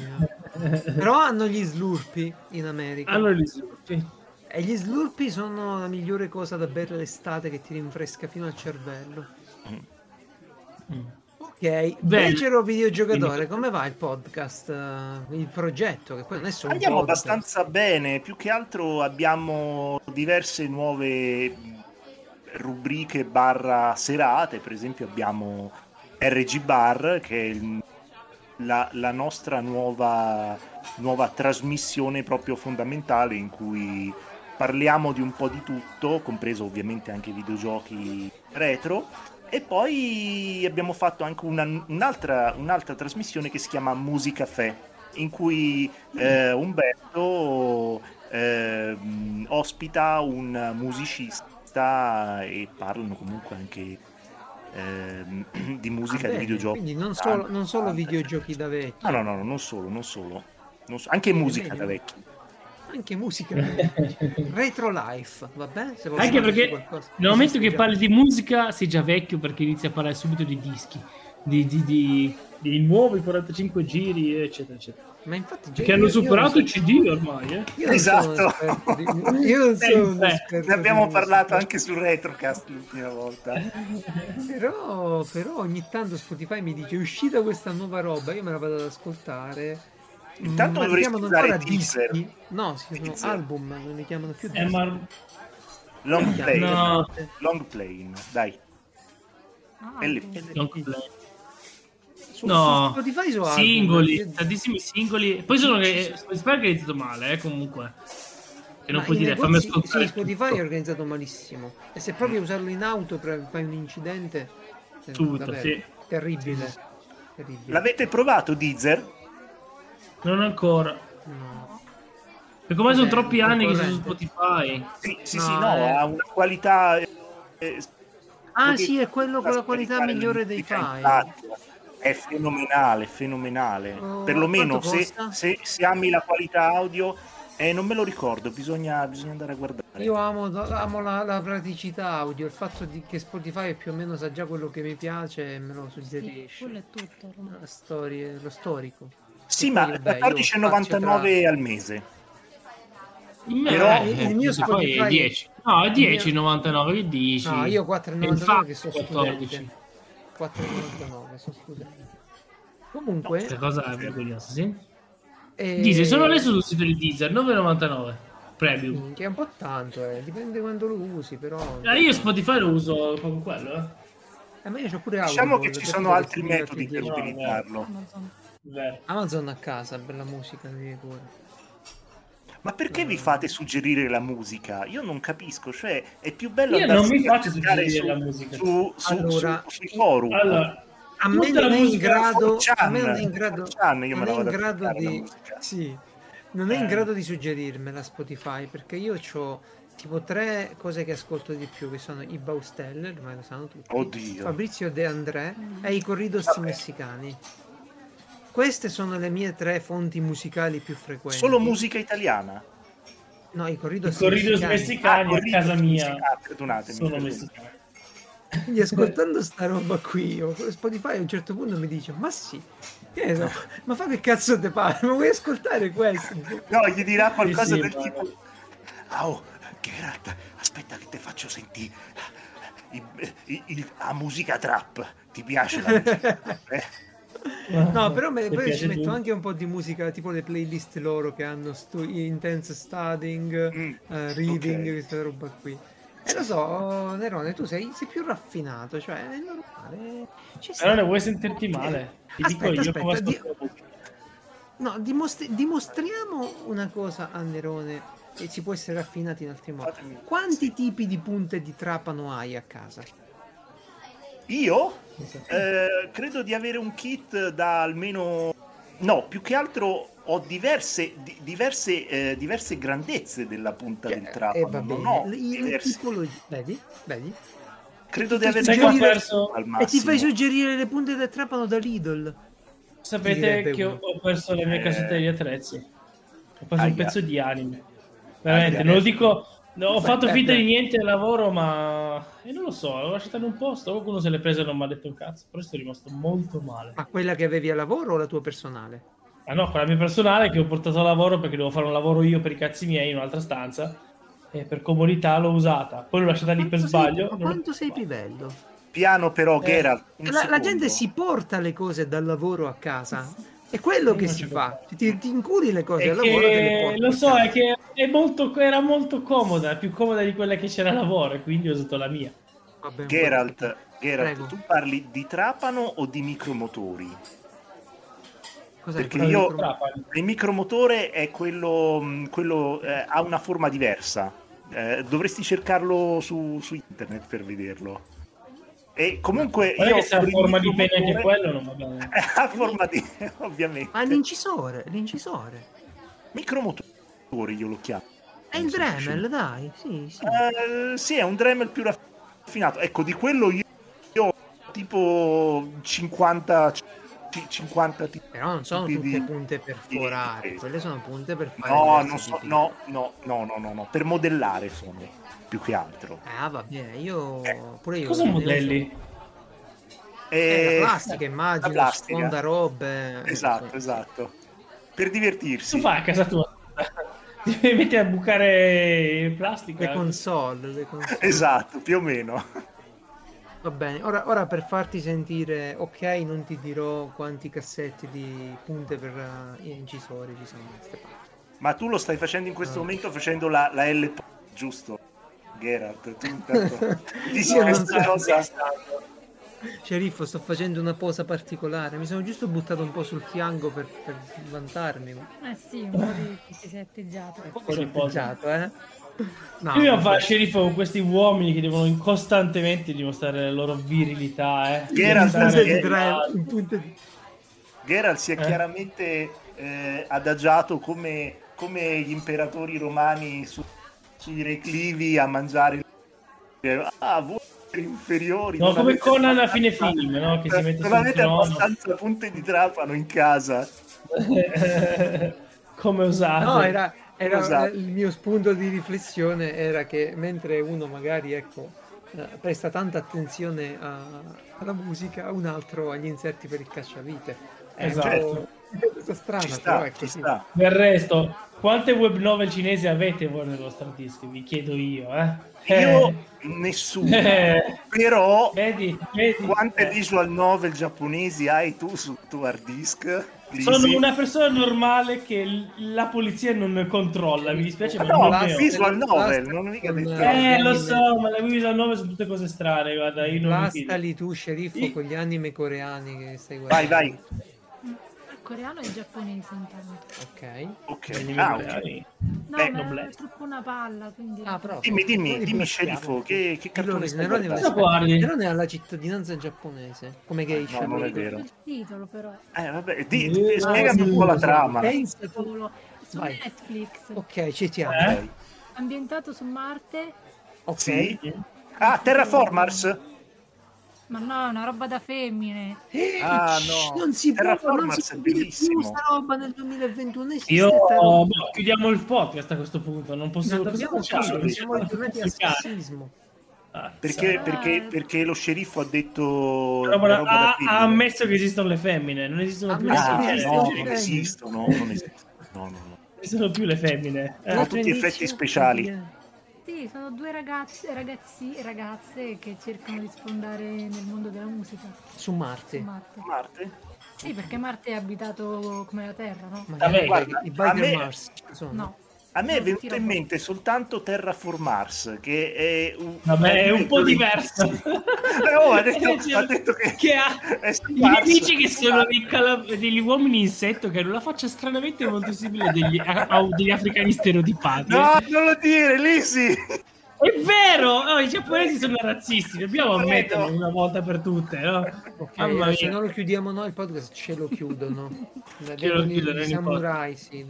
Però hanno gli slurpi in America. Allora li sviluppi. E gli slurpi sono la migliore cosa da bere l'estate che ti rinfresca fino al cervello. Mm. Ok, Bene. Becero videogiocatore, come va il podcast? eh, Il progetto? Che poi non è solo Andiamo podcast. abbastanza bene, più che altro abbiamo diverse nuove rubriche barra serate, per esempio abbiamo RG Bar che è la, la nostra nuova nuova trasmissione proprio fondamentale in cui parliamo di un po' di tutto, compreso ovviamente anche videogiochi retro. E poi abbiamo fatto anche una- un'altra, un'altra trasmissione che si chiama Musicaffè, in cui eh, Umberto ehm, ospita un musicista e parlano comunque anche ehm, di musica Ah, di bene, videogiochi. Quindi non solo, non solo Tante. videogiochi da vecchio, No, no, no, non solo, non solo. Non so- anche musica bene. da vecchi. Anche musica. Retro life, va bene? Se Anche perché qualcosa. nel momento che già. parli di musica sei già vecchio perché inizi a parlare subito di dischi, di, di, di, di nuovi 45 giri, eccetera, eccetera. Ma infatti Che hanno superato non i so- CD ormai, eh. Io Esatto. di- Io non sono esperto Ne abbiamo parlato musica. anche sul Retrocast l'ultima volta. Però, però ogni tanto Spotify mi dice è uscita questa nuova roba, io me la vado ad ascoltare. Intanto ma dovresti usare dischi? No, si chiamano Deezer. album, non li chiamano più Eh, dischi. ma Long chiamano- No. Long play, dai. Ah, non play. Su, No, su Spotify su album, singoli, io- tantissimi singoli. Poi sono che Spotify è iniziato male, eh, comunque. Che non Ma puoi dire, fammi negozi- ascoltare. Sì, Spotify è organizzato malissimo. E se provi a usarlo in auto, fai un incidente. eh, Tutto, davvero, sì. Terribile. Terribile. L'avete provato Deezer? Non ancora. No. Perché ormai sono troppi anni che sono su. Spotify. Sì, sì, No, sì, no, eh. ha una qualità... eh, eh, Ah, sì, è quello con la qualità migliore dei file. È fenomenale, fenomenale. Oh, Perlomeno se, se, se ami la qualità audio, eh, non me lo ricordo, bisogna, bisogna andare a guardare. Io amo, amo la, la praticità audio, il fatto di che Spotify più o meno sa già quello che mi piace e me lo Sì, suggerisce. quello è tutto ormai. La storia, lo storico. Sì, E ma poi, vabbè, io spazio 14,99 tra- al mese. Me, Però eh, il mio Spotify è Spotify- 10. No, è il 10,99 che dici? No, io E 4,99 infatti che sono 14. studente. 4,99 sono studente. Comunque, Questa cosa è vergognosa, sì? eh, Deezer, sono adesso sul sito di Deezer, 9,99 premium. minchia, è un po' tanto, eh. dipende quando lo usi, però. Eh, io Spotify lo uso con quello, eh. Eh, ma io c'ho pure Diciamo Audible, che ci sono altri metodi per diverti dieci- utilizzarlo. Amazon. Vero. Amazon a casa, bella musica, devi pure. Ma perché vi fate suggerire la musica? Io non capisco, cioè è più bello Io non mi faccio suggerire su, la musica. su, su, Allora, su- sui forum. Allora, A me non è in grado, 4chan, a me non è in grado, 4chan, io me non è in grado di, sì, non è in Eh. grado di suggerirmela Spotify perché io ho tipo tre cose che ascolto di più che sono i Bausteller, ormai lo sanno tutti, Oddio. Fabrizio De André e i corridos Vabbè. messicani. Queste sono le mie tre fonti musicali più frequenti. Solo musica italiana. No, i i corridos, corridos messicani. messicani a casa mia messicani, perdonatemi, sono messicani. Quindi ascoltando sta roba qui, io, Spotify a un certo punto mi dice, ma sì, so, ma fa che cazzo te pare? Ma vuoi ascoltare questo? No, gli dirà qualcosa sì, del ma- tipo... Ah, oh, Geralt, aspetta che ti faccio sentire i- i- la musica trap. Ti piace la musica? Eh? No, però me- poi ci metto tu? anche un po' di musica, tipo le playlist loro che hanno stu- intense studying, Mm, eh, reading, ok. questa roba qui. E lo so, Nerone, tu sei, sei più raffinato, cioè è normale. Ci. Allora vuoi sentirti male? Ti Aspetta, dico io aspetta, di-. No, dimostri- dimostriamo una cosa a Nerone e si può essere raffinati in altri modi. Quanti tipi di punte di trapano hai a casa? Io eh, credo di avere un kit da almeno... No, più che altro ho diverse, di- diverse, eh, diverse grandezze della punta del Eh, trapano. va non bene. le diverse- Vedi? Vedi? Credo di ho Suggerire- perso? al E ti massimo. fai suggerire le punte del trapano da Lidl. Sapete che ho, uno. ho perso le mie Eh. casette di attrezzi. Ho perso Aia. un pezzo di anime. Veramente, Aia. non lo dico. No, ho fatto finta di niente al lavoro, ma. E non lo so, l'ho lasciata in un posto. Qualcuno se l'è presa e non mi ha detto un cazzo. Però sono rimasto molto male. Ma quella che avevi a lavoro o la tua personale? Ah no, quella mia personale che ho portato a lavoro perché devo fare un lavoro io per i cazzi miei in un'altra stanza. E per comodità l'ho usata. Poi l'ho lasciata lì per Quanto sbaglio. Sei, ma quanto sei pivello? Piano però, Eh, Geralt. La, la gente si porta le cose dal lavoro a casa. È quello che si fa. Ti, ti incuri le cose È al lavoro che, lo so, è che è molto, era molto comoda, più comoda di quella che c'era a lavoro, e quindi ho usato la mia. Vabbè, Geralt, Geralt tu parli di trapano o di micromotori? Cos'è Perché io- micro- Trapani. Il micromotore è quello, quello eh, ha una forma diversa. Eh, dovresti cercarlo su, su internet per vederlo. E comunque io che per il forma di pene anche quello, non va bene. ha forma di ovviamente. Ah, l'incisore, l'incisore. Micromotore io lo chiamo. È il. Dremel, dai, sì, sì. Eh, sì, è un Dremel più raffinato. Ecco, di quello io, io ho tipo 50 ci- 50 tipi. Però non sono tutte di- punte perforate, di- quelle sono punte per fare No, non so, no, no, no, no, no, no, per modellare sono più che altro. Ah, va bene, io Eh, pure io Cosa modelli? uso- E... Eh, la plastica, immagino, la plastica. robe. eh, Esatto, sì. esatto. Per divertirsi. Tu fai a casa tua? Ti metti a bucare plastica? Le console, le console. Esatto, più o meno. Va bene, ora, ora per farti sentire ok, non ti dirò quanti cassetti di punte per eh, incisori ci sono. Ma tu lo stai facendo in questo Ah. momento facendo la, la L, giusto? Geralt, tu intanto dici non questa cosa. Sceriffo, sto facendo una posa particolare. Mi sono giusto buttato un po' sul fianco per, per vantarmi. Ma... Eh sì, un po' di si è atteggiato. Un po' Fuori sorteggiato, eh? No, Io vabbè. fare sceriffo con questi uomini che devono costantemente dimostrare la loro virilità, eh. Geralt si è Eh. chiaramente eh, adagiato come, come gli imperatori romani su- sui reclivi a mangiare. Ah, voi inferiori. No, come avete Conan a abbastanza- fine film, no? Che si mette non avete abbastanza punte di trapano in casa. come usate? No, era, era- Esatto. il mio spunto di riflessione era che mentre uno magari ecco, eh, presta tanta attenzione a- alla musica, un altro agli inserti per il cacciavite. È un Esatto. po'- è Ci però sta, ci così. sta. Del resto, quante web novel cinesi avete voi nel vostro hard disk? Vi chiedo io, eh. Io Eh, nessuno. eh, Però vedi, vedi. quante Eh, visual novel giapponesi hai tu sul tuo hard disk? Sono una persona normale che la polizia non controlla, mi dispiace, ma No, non ma ne ho. visual novel, Basta non ho mica detto. Eh, lo anime. so, ma le visual novel sono tutte cose strane, guarda, io non mi fido. Blastali tu, sceriffo, Io- con gli anime coreani che stai Vai, guardando. vai. Il coreano e giapponese intanto. Ok. Ok. Ah, ok. No, Beh, ma non è troppo una palla, quindi... Ah, però. Dimmi, dimmi, dimmi, sceriffo, che, che cartone Nerone, guardi? Nerone ha la cittadinanza giapponese, come geisha. No, non è proprio. vero. Il titolo però. Eh, vabbè, di- Eh, di- spiegami un po' la trama. Pensa tu. Su Vai. Netflix. Ok, ci siamo. Eh? Ambientato su Marte. Ok. Sì. Ah, Terraformars? Ma no, è una roba da femmine. Eh, Ah, no. Non si può, non si può dire bellissimo. più sta roba nel 2021. esiste Io boh, chiudiamo il podcast a questo punto, non posso Non dobbiamo chiudere, siamo ritornati al sessismo. Ah, Perché, Ah. perché, perché lo sceriffo ha detto roba ha, ha ammesso che esistono le femmine, non esistono Ha più le Ah, femmine. esistono no, le non esistono, non esistono. No, no, no. Non esistono più le femmine. Eh. Tutti effetti speciali. Sì, sono due ragazzi, ragazzi e ragazze che cercano di sfondare nel mondo della musica Su Marte. su Marte. Marte? Sì, perché Marte è abitato come la Terra, no? Ma Vabbè, i- guarda, i Biker me- Mars sono. No. A me è venuto in mente soltanto Terraformars, che è un... Vabbè, è un po' diverso. Oh, ha detto, Cioè, ha detto che, che ha è i scomparso. nemici che sono dei cala- degli uomini insetto che hanno la faccia stranamente molto simile degli, a, a degli africani stereotipati. No, non lo dire, Lisi! È vero! Oh, I giapponesi sono razzisti, dobbiamo ammetterlo una volta per tutte, no? Ok, Mamma se non lo chiudiamo noi il podcast ce lo chiudono. Ce lo chiudono, i samurai, sì.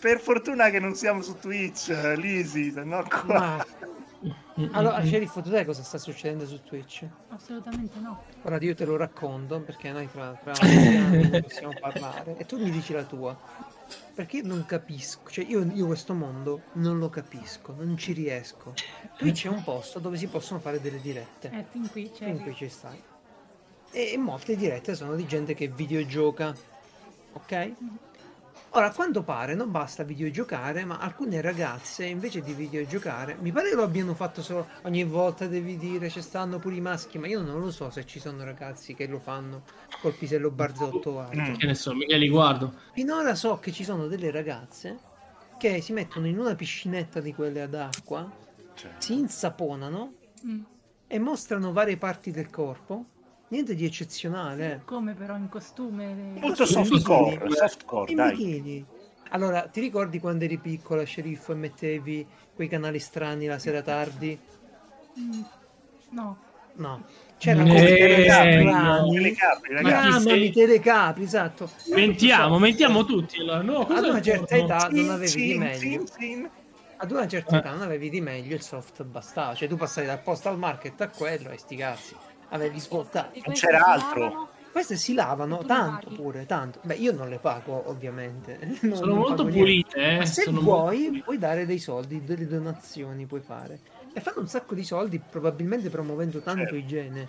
Per fortuna che non siamo su Twitch, Lisi, se no qua... Ma allora, sceriffo, tu sai cosa sta succedendo su Twitch? Assolutamente no. Ora io te lo racconto perché noi tra, tra possiamo parlare e tu mi dici la tua. Perché io non capisco, cioè io, io questo mondo non lo capisco, non ci riesco. Twitch è un posto dove si possono fare delle dirette. Eh, fin qui c'è. Fin qui ci stai. E, e molte dirette sono di gente che videogioca. Ok? Ora, a quanto pare non basta videogiocare, ma alcune ragazze invece di videogiocare, mi pare che lo abbiano fatto solo ogni volta devi dire ci stanno pure i maschi, ma io non lo so se ci sono ragazzi che lo fanno col pisello barzotto alto. Mm. Che ne so, mica li guardo. Finora so che ci sono delle ragazze che si mettono in una piscinetta di quelle ad acqua, Cioè, si insaponano Mm. e mostrano varie parti del corpo Niente di eccezionale. eh. Come però in costume? Molto Sì, softcore, softcore, dai. bikini. Allora, ti ricordi quando eri piccola, sceriffo, e mettevi quei canali strani la sera tardi? Mm, No. No. C'erano Eh, quei canali no. strani. Le capri, Ma ragazzi. Chiamami sei? telecapri, esatto. Mentiamo, mentiamo tutti. No, Ad una certa porno? età non Sì, avevi sì, di meglio. sì, sì. Ad una certa Eh. età non avevi di meglio, il soft bastava. Cioè tu passavi dal postal market a quello e sti cazzi. Avevi svoltato. Non queste c'era si altro. lavano? Queste si lavano tanto pure, tanto. Beh, io non le pago ovviamente. Non- Sono non molto pulite, eh. Ma se sono vuoi, puoi dare dei soldi, delle donazioni puoi fare. E fanno un sacco di soldi, probabilmente promuovendo tanto Certo. igiene.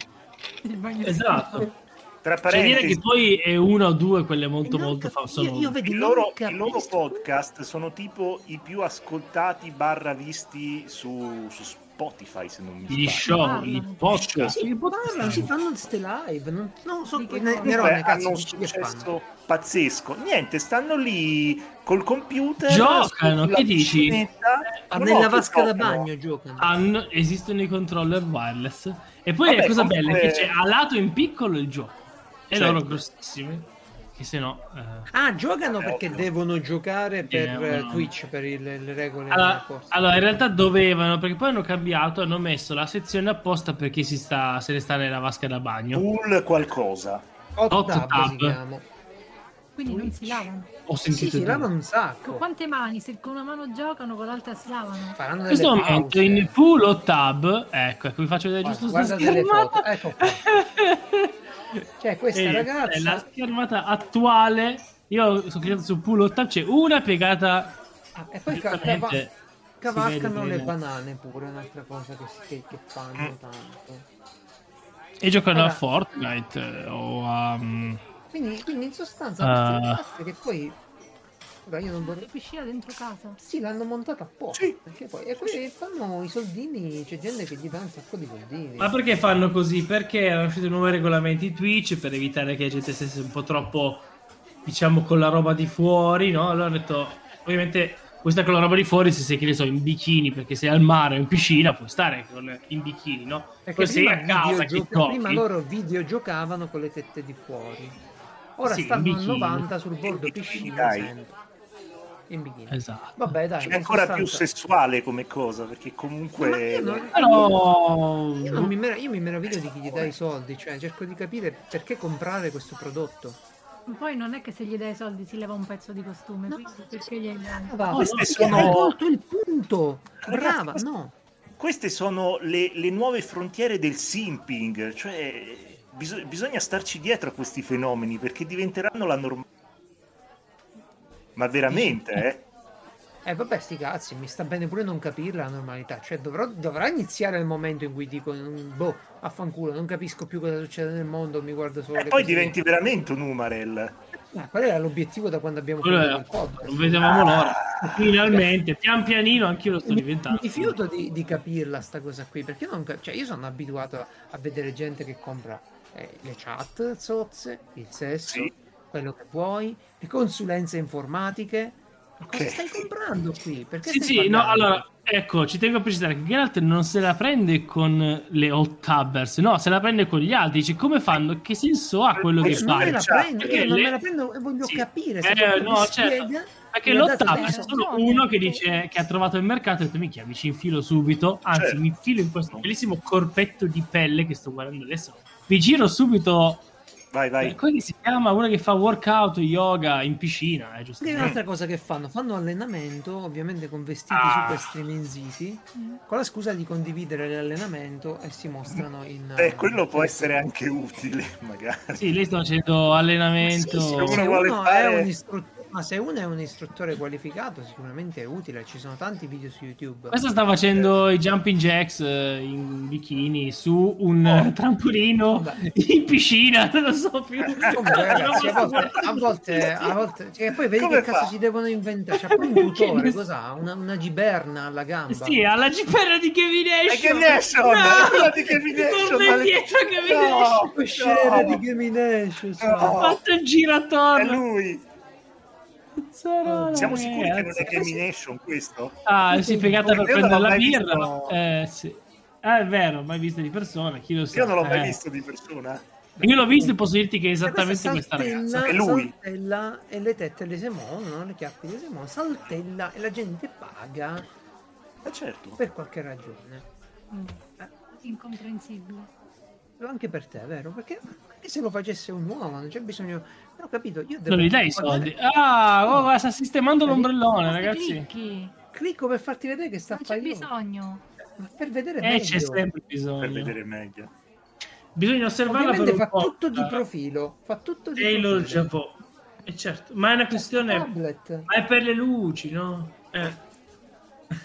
Il Esatto. Tra Cioè dire parentesi, che poi è una o due quelle molto molto cap- fa- sono io, io vedi, il loro, i capisco- loro podcast sono tipo i più ascoltati barra visti su, su Spotify, se non mi gli sbaglio. show, Parlano. i podcast. Sì, i parlano, podcast. si fanno ste live. Non, non so, che ne-? Nerone, Comunque, cazzo, hanno successo pazzesco. Niente, stanno lì col computer. Giocano, che dici? Ah, nella vasca da bagno giocano. Hanno- esistono i controller wireless. E poi Vabbè, la cosa comunque- bella è che c'è a lato in piccolo il gioco. E Certo. loro grossissimi. Che se no. eh, Ah, giocano Eh, perché ovvio. devono giocare per eh, Twitch, per il- le regole del Allora, corso. allora, in realtà dovevano, perché poi hanno cambiato, hanno messo la sezione apposta per chi si sta, se ne sta nella vasca da bagno. Pool qualcosa. Hot Hot tub tub. si chiama. Quindi non si lavano. Ho Sì, sentito si dire. lavano un Con sacco. quante mani? Se con una mano giocano, con l'altra si lavano. Faranno In questo momento pause. in pool o tab, ecco, ecco, vi faccio vedere Guarda, giusto sta guarda delle schermata. foto, ecco qua. Cioè, questa Eh, ragazza... è la schermata attuale. Io sono cliccato su o tab, c'è una piegata. Ah, e poi cava- si cavalcano vede le banane pure, un'altra cosa che, che, che fanno tanto. E giocano Allora- a Fortnite eh, o a. mm, Quindi, quindi in sostanza queste ragazze che poi... Ora io non vorrei... La piscina dentro casa. Sì, l'hanno montata apposta. Sì. Perché poi e quelli fanno i soldini, c'è gente che gli dà un sacco di soldini. Ma perché fanno così? Perché erano usciti nuovi regolamenti Twitch per evitare che la gente stesse un po' troppo, diciamo, con la roba di fuori, no? Allora hanno detto, ovviamente, stare con la roba di fuori se sei, che ne so, in bikini, perché sei al mare o in piscina, puoi stare con- in bikini, no? Perché Poi sei a casa che giochi. prima loro videogiocavano con le tette di fuori. Ora Sì, stanno a bikini. 90 sul bordo piscina dai. sempre. In bikini. Esatto. Vabbè, dai. È in ancora più sostanza- sessuale come cosa, perché Ma comunque... io non-. Io, non mi mer- io mi meraviglio di chi gli dà i soldi, cioè cerco di capire perché comprare questo prodotto. Poi non è che se gli dai i soldi si leva un pezzo di costume. No. perché dai? Va, queste perché sono- Hai tolto il punto. Ragazzi, Brava, queste- no. Queste sono le, le nuove frontiere del simping, cioè biso- bisogna starci dietro a questi fenomeni perché diventeranno la normalità. Ma veramente, eh? Eh vabbè sti cazzi, mi sta bene pure non capirla la normalità, cioè dovrò, dovrà iniziare il momento in cui dico boh, affanculo, non capisco più cosa succede nel mondo, mi guardo solo E le poi cose- diventi veramente un Umarell. Ma qual era l'obiettivo da quando abbiamo è- il podcast? non vedevamo l'ora. Finalmente, pian pianino anch'io lo sto Mi- diventando. Mi rifiuto di, di capirla sta cosa qui, perché io, non cioè, io sono abituato a, a vedere gente che compra eh, le chat zozze, il sesso, Sì. Quello che vuoi, le consulenze informatiche. Ma cosa stai comprando qui? Perché Sì, sì, no, allora, ecco, ci tengo a precisare che Geralt non se la prende con le hot tubbers, no, se la prende con gli altri. Dice, come fanno? Che senso ha quello che non me fai? Chat, prendo, perché io non le- me la prendo e voglio Sì. capire se Eh, no, certo. spiega, Perché mi ha l'hot dato tub dei è solo uno che dice che ha trovato il mercato e ha detto, minchia, mi ci infilo subito, anzi, Certo. mi infilo in questo bellissimo corpetto di pelle che sto guardando adesso. Vi giro subito, Vai, eh, vai. come si chiama? Uno che fa workout, yoga in piscina, eh, giusto? Quindi un'altra cosa che fanno, fanno allenamento, ovviamente con vestiti Ah. super striminziti, con la scusa di condividere l'allenamento e si mostrano in... Eh, quello può essere anche utile, magari. Sì, lei sta facendo allenamento. Sì, sì, Se uno vuole uno fare- è un istruttore, ma se uno è un istruttore qualificato sicuramente è utile, ci sono tanti video su YouTube. Questo sta facendo i jumping jacks eh, in bikini su un Oh. eh, trampolino Vabbè. in piscina, non lo so più. Comunque, ragazzi, a volte, a volte, a volte cioè, poi vedi Come che cazzo si devono inventare. C'è pure un Che tutore, cos'ha? Una, una giberna alla gamba. Sì, alla gipera di Kevin Nation. Kevin Nation, No! quella di Kevin Nation, Torna indietro Kevin No! Nation. No. di Gamination. No. Ha fatto il È giratorno. lui. Cazzarola, Siamo sicuri che non è. Gamination questo? Ah, si è piegata per prendere la birra. visto. Eh, sì. Ah, è vero, mai vista di persona, chi lo sa. Io non l'ho mai Eh. visto di persona. Io l'ho visto e posso dirti che è esattamente Questa questa ragazza. È lui. saltella e le tette le Semon, le chiappe di Semon, saltella e la gente paga Eh, certo. per qualche ragione. Mm. Eh, Incomprensibile. anche per te, vero? Perché anche se lo facesse un uomo, non c'è bisogno. Però ho capito, io devo Non gli dai i soldi. Ah, oh, sta sistemando l'ombrellone, ragazzi. clicchi. Clicco per farti vedere che sta Non c'è facendo. bisogno. Ma per vedere Eh, c'è meglio. sempre Per bisogno. vedere meglio. Bisogna osservarla per un fa po'. tutto di Ah, profilo. Fa tutto di Taylor profilo. Javot. E certo, ma è una questione... Tablet. Ma è per le luci, no? Eh.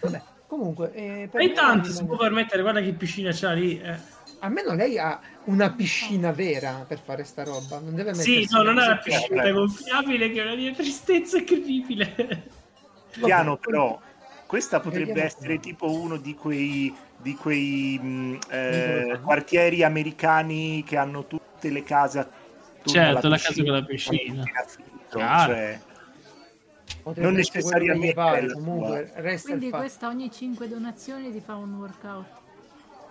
Vabbè, comunque. eh, per E rimane- si può permettere, guarda che piscina c'ha lì. eh. Almeno lei ha una piscina vera per fare sta roba. Non deve Sì, no, non è una piscina eh. gonfiabile che è una mia tristezza incredibile. Piano però, questa potrebbe essere tipo uno di quei, di quei mh, eh, Nicolano. quartieri americani che hanno tutte le case attorno Certo, alla la casa con la piscina. cioè, non necessariamente Comunque, resta Quindi questa ogni 5 donazioni ti fa un workout.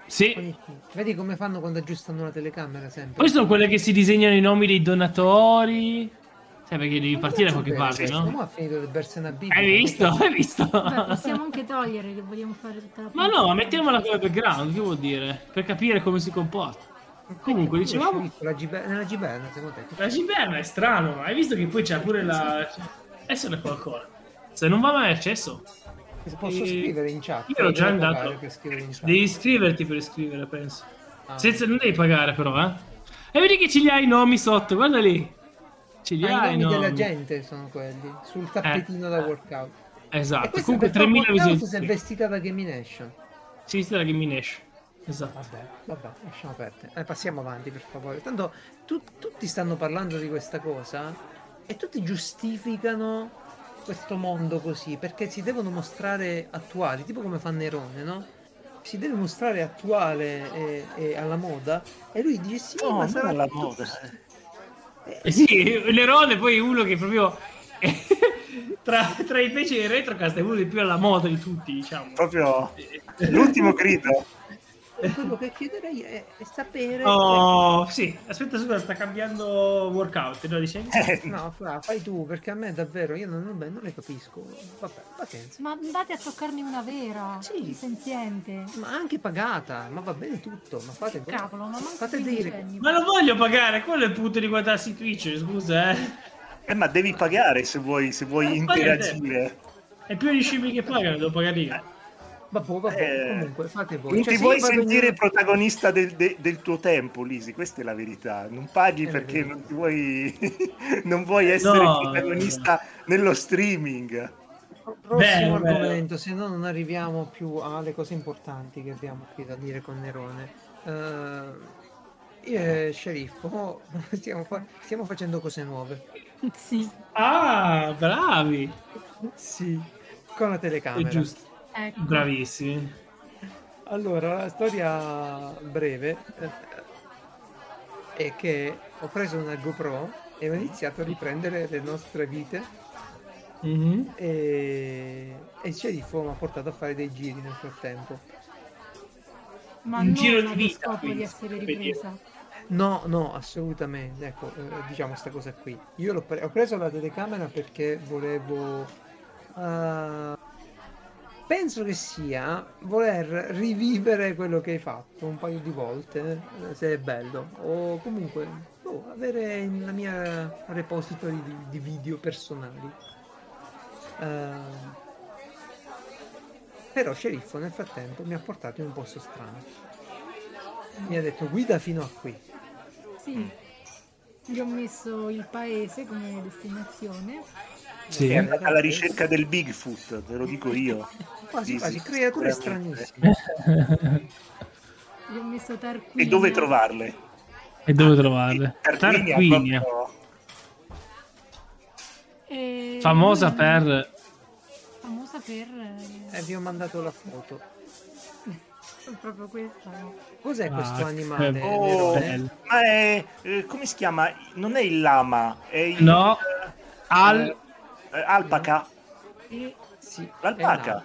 Sì. Vedi come fanno quando aggiustano la telecamera sempre? Poi sono quelle che si disegnano i nomi dei donatori. Sai perché devi Ma partire da qualche parte, bene, no? Questo mo ha finito di bersi una Bibbia. Hai visto? Hai visto? Beh, possiamo anche togliere che vogliamo fare tutta la Ma no, mettiamola come background, che vuol dire? Per capire come si comporta. Comunque, dicevamo, La gibe- nella giberna, secondo te? la giberna è strano, ma hai visto che poi c'è pure la... Adesso ne qualcosa. Se non va mai accesso, Posso Eh, scrivere in chat? io ero già andato. scrivere devi iscriverti per iscrivere, penso. Ah. Senza, non devi pagare però, eh. E vedi che ce li hai i nomi sotto, guarda lì. Ce li Ah, hai i nomi nomi. della gente sono quelli, sul tappetino da Eh. workout. E Esatto, questa comunque per fare 3000 workout visioni. si è vestita da Gamination. Sta la Gaming Ash. Esatto. Vabbè, vabbè, lasciamo aperte. Eh, passiamo avanti, per favore. Tanto tu- tutti stanno parlando di questa cosa e tutti giustificano questo mondo così perché si devono mostrare attuali, tipo come fa Nerone, no? Si deve mostrare attuale e, e alla moda e lui dice sì, no, ma non sarà alla tutto- moda. Eh sì, Nerone poi è uno che proprio... tra, tra i retrocast è uno dei più alla moda di tutti, diciamo. Proprio l'ultimo grido. Quello che chiederei è, è sapere Oh, sì, aspetta, scusa, sta cambiando workout, no? Dicevi? Eh, No, fra, fai tu, perché a me davvero io non, non, non le capisco. Vabbè, pazienza. Ma andate a toccarne una vera, Sì. senziente. Ma anche pagata, ma va bene tutto, ma fate voi. Cavolo, ma manco Fate 15 dire. anni. Ma non voglio pagare, quello è il punto di guardarsi Twitch, scusa, eh. eh, ma devi pagare se vuoi, se vuoi Eh, interagire. È più gli scemi che pagano, devo pagare io. Vabbè, vabbè, Eh, comunque fate voi. Non Cioè, ti vuoi sentire protagonista del, de- del tuo tempo, Lisi, questa è la verità. Non paghi È la perché non, ti vuoi, non vuoi essere No, protagonista nello streaming. Prossimo Beh, argomento, se no non arriviamo più alle cose importanti che abbiamo qui da dire con Nerone. Eh, io e Sceriffo stiamo, fa- stiamo facendo cose nuove. Sì, Ah, bravi! Sì, con la È telecamera. giusto. Ecco. Bravissimi. Allora, la storia breve eh, è che ho preso una GoPro e ho iniziato a riprendere le nostre vite Mhm. e, e il sceriffo mi ha portato a fare dei giri nel frattempo. Ma Un non giro di vita, scopo quindi, di essere ripresa. No, no, assolutamente. Ecco, eh, diciamo questa cosa qui. Io l'ho pre- ho preso la telecamera perché volevo... eh, penso che sia voler rivivere quello che hai fatto un paio di volte, eh, se è bello. O comunque boh, avere la mia repository di, di video personali. Eh, però sceriffo nel frattempo mi ha portato in un posto strano. Mi ha detto guida fino a qui. Sì. Gli ho messo il paese come destinazione. Sì. È andata alla ricerca del Bigfoot, te lo dico io. Quasi Sì, quasi, sì, creature stranissime. Gli ho messo Tarquinia. E dove trovarle? E dove trovarle? Tarquinia, Tarquinia. E- Famosa per... Famosa per... E vi ho mandato la foto. eh, proprio questa. Cos'è Ah, questo animale? Oh, ma è eh, come si chiama? Non è il lama, è il No. eh, Al... eh, alpaca. E Sì, L'alpaca.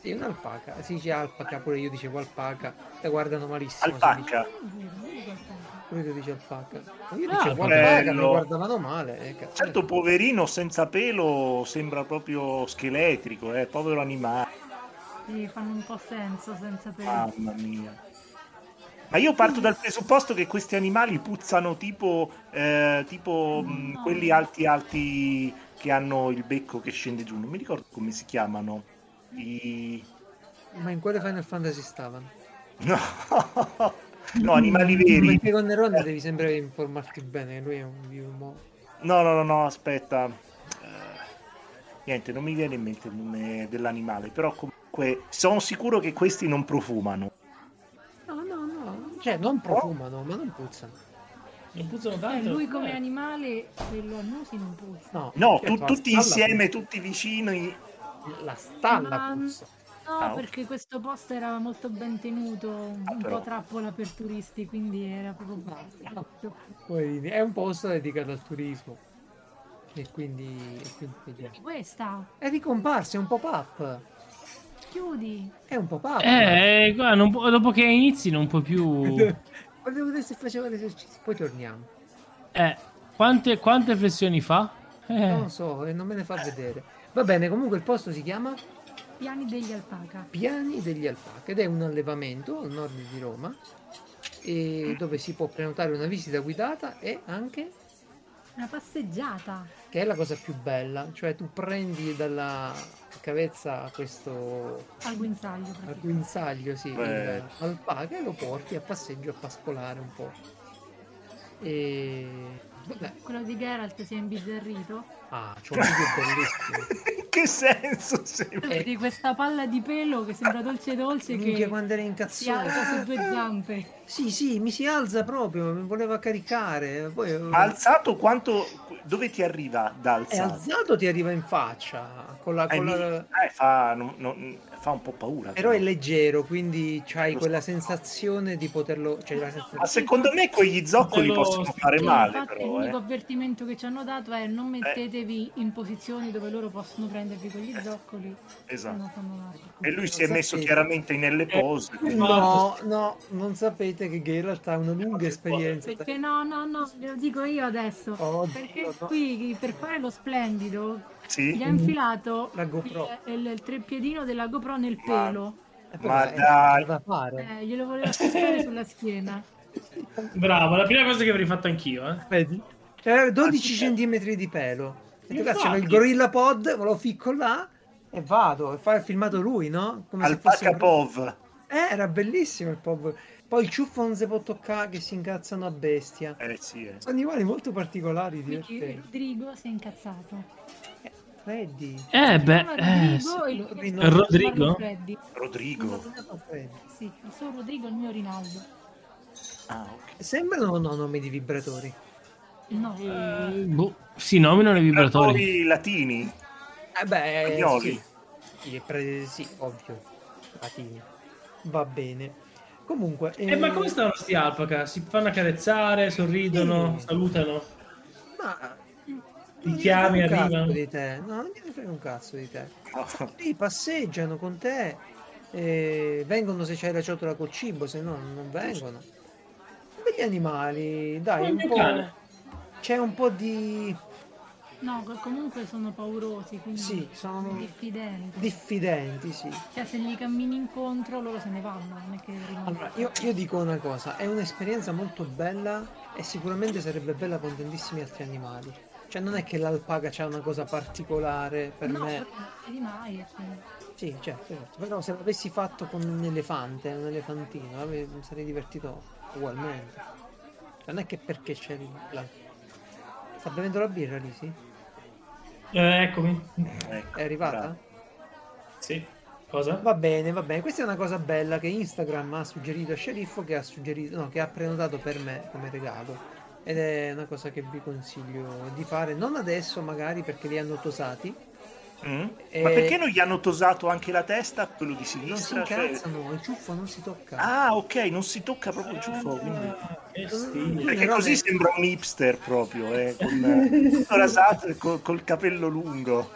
Sì, un'alpaca. Si dice alpaca, pure io dicevo alpaca. Te guardano malissimo. Alpaca. Pure tu dici alpaca. Ma Io Ah, dicevo alpaca, mi guardavano male. Eh, cazzo. Certo, poverino senza pelo sembra proprio scheletrico, eh, povero animale, Sì, fanno un po' senso senza pelo. mamma mia. Ma io parto dal presupposto che questi animali puzzano tipo, eh, tipo mh, No. quelli alti alti che hanno il becco che scende giù, non mi ricordo come si chiamano. I... Ma in quale Final Fantasy stavano? No, no animali veri. Perché con Neron devi sempre informarti bene, lui è un vivo mo- No, no, no, no, aspetta. Eh, niente, non mi viene in mente il nome dell'animale, però comunque sono sicuro che questi non profumano. No, no, no. Cioè, non profumano, ma non puzzano. Non puzzano Eh, tanto. lui come Eh. animale, quello annusi non puzza. No, No, certo, tu- tutti insieme, tutti vicini. puzza. La stalla Ma- puzza. No, Ah, perché questo posto era molto ben tenuto, un Ah, però. po' trappola per turisti, quindi era proprio basta. Poi è un posto dedicato al turismo. E quindi, e quindi vediamo. Questa, È ricomparso, è un pop-up. chiudi. È un pop-up. Eh, guarda, non pu- dopo che inizi non puoi più... Volevo vedere se faceva l'esercizio. Poi torniamo. Eh, quante, quante flessioni fa? Eh, Non lo so, e non me ne fa vedere. Va bene, comunque il posto si chiama Piani degli alpaca. Piani degli Alpaca ed è un allevamento al nord di Roma e dove si può prenotare una visita guidata e anche Una passeggiata. che è la cosa più bella, cioè tu prendi dalla cavezza questo Al guinzaglio. al guinzaglio, sì, Beh. il- alpaca e lo porti a passeggio a pascolare un po'. E vabbè, Quello di Geralt si è imbizzarrito. Ah, c'ho un video bellissimo. In che senso? sembra? Eh. Vedi questa palla di pelo che sembra dolce dolce Minchia che quando era si incazzato. alza su due zampe. Sì, sì, mi si alza proprio, mi voleva caricare. Poi Ma alzato quanto... Dove ti arriva da è alzato? alzato ti arriva in faccia con la, Eh, con mi- la- eh, fa, non- non- fa un po' paura. però è leggero quindi c'hai Lo quella so. sensazione di poterlo cioè la sensazione- Ma secondo me quegli zoccoli possono fare male, infatti però. l'unico Eh. avvertimento che ci hanno dato è non mettetevi in posizioni dove loro possono prendervi quegli zoccoli. se Esatto. E lui si è messo sapete. chiaramente nelle pose. quindi- no no non sapete che Geralt ha una lunga esperienza Perché no, no, no, ve lo dico io adesso. Oddio, Perché no. qui per fare lo splendido gli Sì? ha infilato La GoPro. il, il, il treppiedino della GoPro nel Ma- pelo. Eh, Ma dai. da fare Eh, glielo voleva fissare sulla schiena. bravo, la prima cosa che avrei fatto anch'io, eh. vedi C'era 12 centimetri di pelo tu Infatti. cazzo il gorilla pod me lo ficco là e vado e fa il filmato lui no? come se fosse Alpaca Pov. Eh, era bellissimo il pop. Poi il ciuffo non si può toccare che si incazzano a bestia. Eh sì, eh. Sono animali molto particolari, divertenti. Rodrigo si è incazzato. Freddy. Eh, beh, eh, Rodrigo, Eh, Rodrigo? Rodrigo. Sì, il suo Rodrigo è il mio Rinaldo. Ah, ok. Sembrano o no nomi di vibratori? No, Eh, boh, si nominano i vibratori. Vibratori latini. Eh beh, Spagnoli. sì. Pre- sì, ovvio. Latini. Va bene. Comunque... Eh, ma come stanno sti alpaca? Si fanno accarezzare, sorridono, Sì. salutano. Ma... Ti non chiami, arrivano. cazzo di te. No, non gliene frega un cazzo di te. Sì, passeggiano con te. eh, vengono se c'hai la ciotola col cibo, se no non vengono. Begli animali, dai, Come un po'... cane. C'è un po' di no, co- comunque sono paurosi, quindi Sì, sono- diffidenti. diffidenti, sì. Cioè, se gli cammini incontro, loro se ne vanno, non è che rimangono. Allora, io, io dico una cosa, è un'esperienza molto bella e sicuramente sarebbe bella con tantissimi altri animali. Cioè non è che l'alpaca c'ha una cosa particolare per no, me. però non vedi mai. e quindi- Sì, certo, certo. Però se l'avessi fatto con un elefante, un elefantino, ave- mi sarei divertito ugualmente. Non è che perché c'è il- la... Sta bevendo la birra lì, sì? Eh, eccomi. Ecco, È arrivata? bravo. Sì. Cosa? Va bene, va bene. Questa è una cosa bella che Instagram ha suggerito a Sceriffo, che ha suggerito, no, che ha prenotato per me come regalo. Ed è una cosa che vi consiglio di fare, non adesso magari perché li hanno tosati. Mm? Eh, Ma perché non gli hanno tosato anche la testa, quello di Non si sinistra? Cioè- incazzano, il ciuffo non si tocca. Ah, ok, non si tocca proprio il ciuffo, quindi... Che stile. Perché così ne- sembra un hipster proprio, eh, con eh, tutto rasato e col, col capello lungo.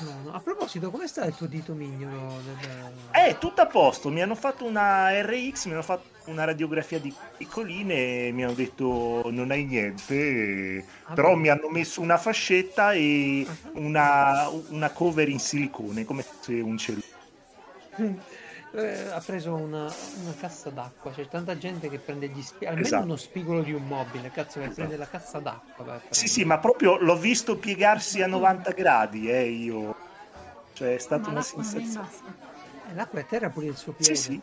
No, no. A proposito, come sta il tuo dito mignolo? Del... È tutto a posto, mi hanno fatto una RX, mi hanno fatto una radiografia di piccoline e mi hanno detto non hai niente, Ah, però mi hanno messo una fascetta e una, una cover in silicone, come se un cellulare. Eh, ha preso una, una cassa d'acqua. C'è tanta gente che prende gli spigoli. Almeno Esatto. uno spigolo di un mobile. Cazzo, che Esatto. prende la cassa d'acqua. Sì, sì, ma proprio l'ho visto piegarsi a 90 gradi, eh, io. Cioè, è stata Ma una è in Eh, sensazione. l'acqua a terra pure il suo piede. Sì, sì.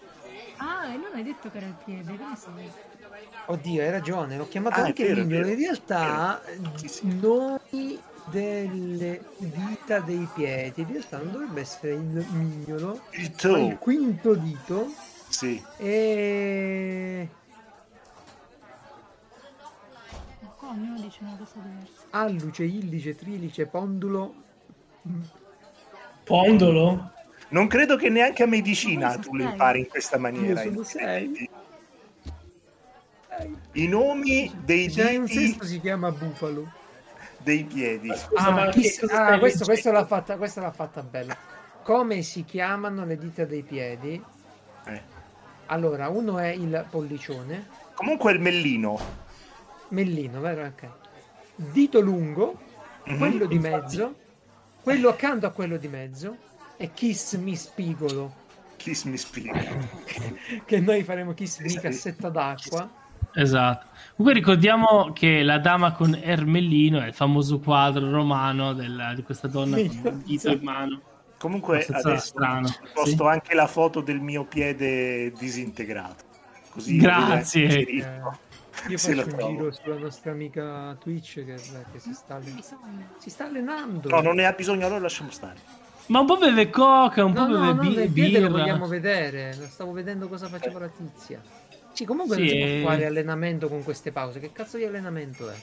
Ah, e non hai detto che era il piede, sai? Oddio, hai ragione. L'ho chiamato Ah, anche vero, mignolo. In realtà, Sì, sì. i nomi delle dita dei piedi. In realtà non dovrebbe essere il mignolo. Il ma il quinto dito. sì. E. Ma qua ognuno dice una cosa diversa. Alluce, illice, trilice, pondulo. Pondolo? Non credo che neanche a medicina tu lo impari in questa maniera. Io sono sei. I nomi dei diti sesto si chiama bufalo. dei piedi. Scusa, Ah, ma chi- ah, questo, questo l'ha fatta, questa l'ha fatta bella. Come si chiamano le dita dei piedi? Eh. Allora, uno è il pollicione, Comunque il mellino. mellino, vero? Ok. Dito lungo, Mhm. quello di infatti. mezzo, quello accanto a quello di mezzo e kiss mi spigolo. Kiss mi spiega. Che noi faremo kiss mi cassetta d'acqua. Esatto. Comunque ricordiamo che la dama con Ermellino è il famoso quadro romano della- di questa donna con un dito in mano. Comunque adesso strano, posto sì. anche la foto del mio piede disintegrato. Così Grazie. vedete Eh, io Se faccio un trovo. giro sulla nostra amica Twitch che, che si, sta allen- Bisogna. si sta allenando. No, non ne ha bisogno, allora lasciamo stare. Ma un po' beve coca, un No, po' beve no, bi- piede lo birra. vogliamo vedere. Lo stavo vedendo cosa faceva la tizia. Sì, comunque non Sì. si può fare allenamento con queste pause. Che cazzo di allenamento è?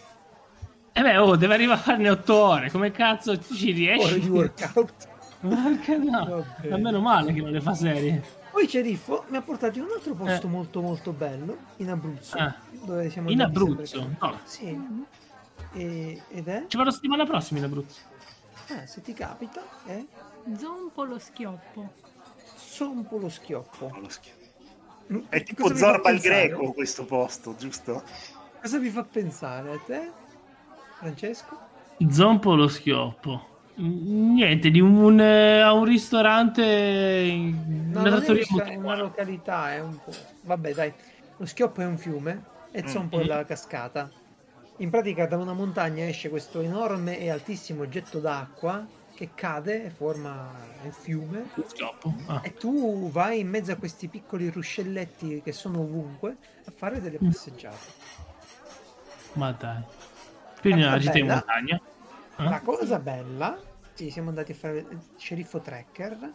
Eh beh, oh, deve arrivare a farne 8 ore. Come cazzo ci Ore riesci? di workout. Porca no. Ma meno male che non le fa serie. Poi Ceriffo mi ha portato in un altro posto Eh. molto molto bello, in Abruzzo. Ah. Dove siamo In Abruzzo? No. Sì. E- ed è? Ci vado settimana prossima in Abruzzo. Eh, se ti capita, è Zompo lo schioppo. Sompo lo schioppo. Mm, È tipo cosa vi fa Zorba il greco questo posto, giusto? Cosa vi fa pensare a te, Francesco? Zompo lo schioppo. Mm, Niente, di un, eh, a un ristorante, in- No, una non è trattoria una- località, è un po'. Vabbè, dai. Lo schioppo è un fiume e Zompo è Mm. la cascata. In pratica da una montagna esce questo enorme e altissimo getto d'acqua che cade e forma il fiume. Ah. e tu vai in mezzo a questi piccoli ruscelletti che sono ovunque a fare delle Mm. passeggiate. Ma dai. Quindi La una cosa gita in bella- montagna. Ah? La cosa bella, sì, siamo andati a fare il sceriffo tracker.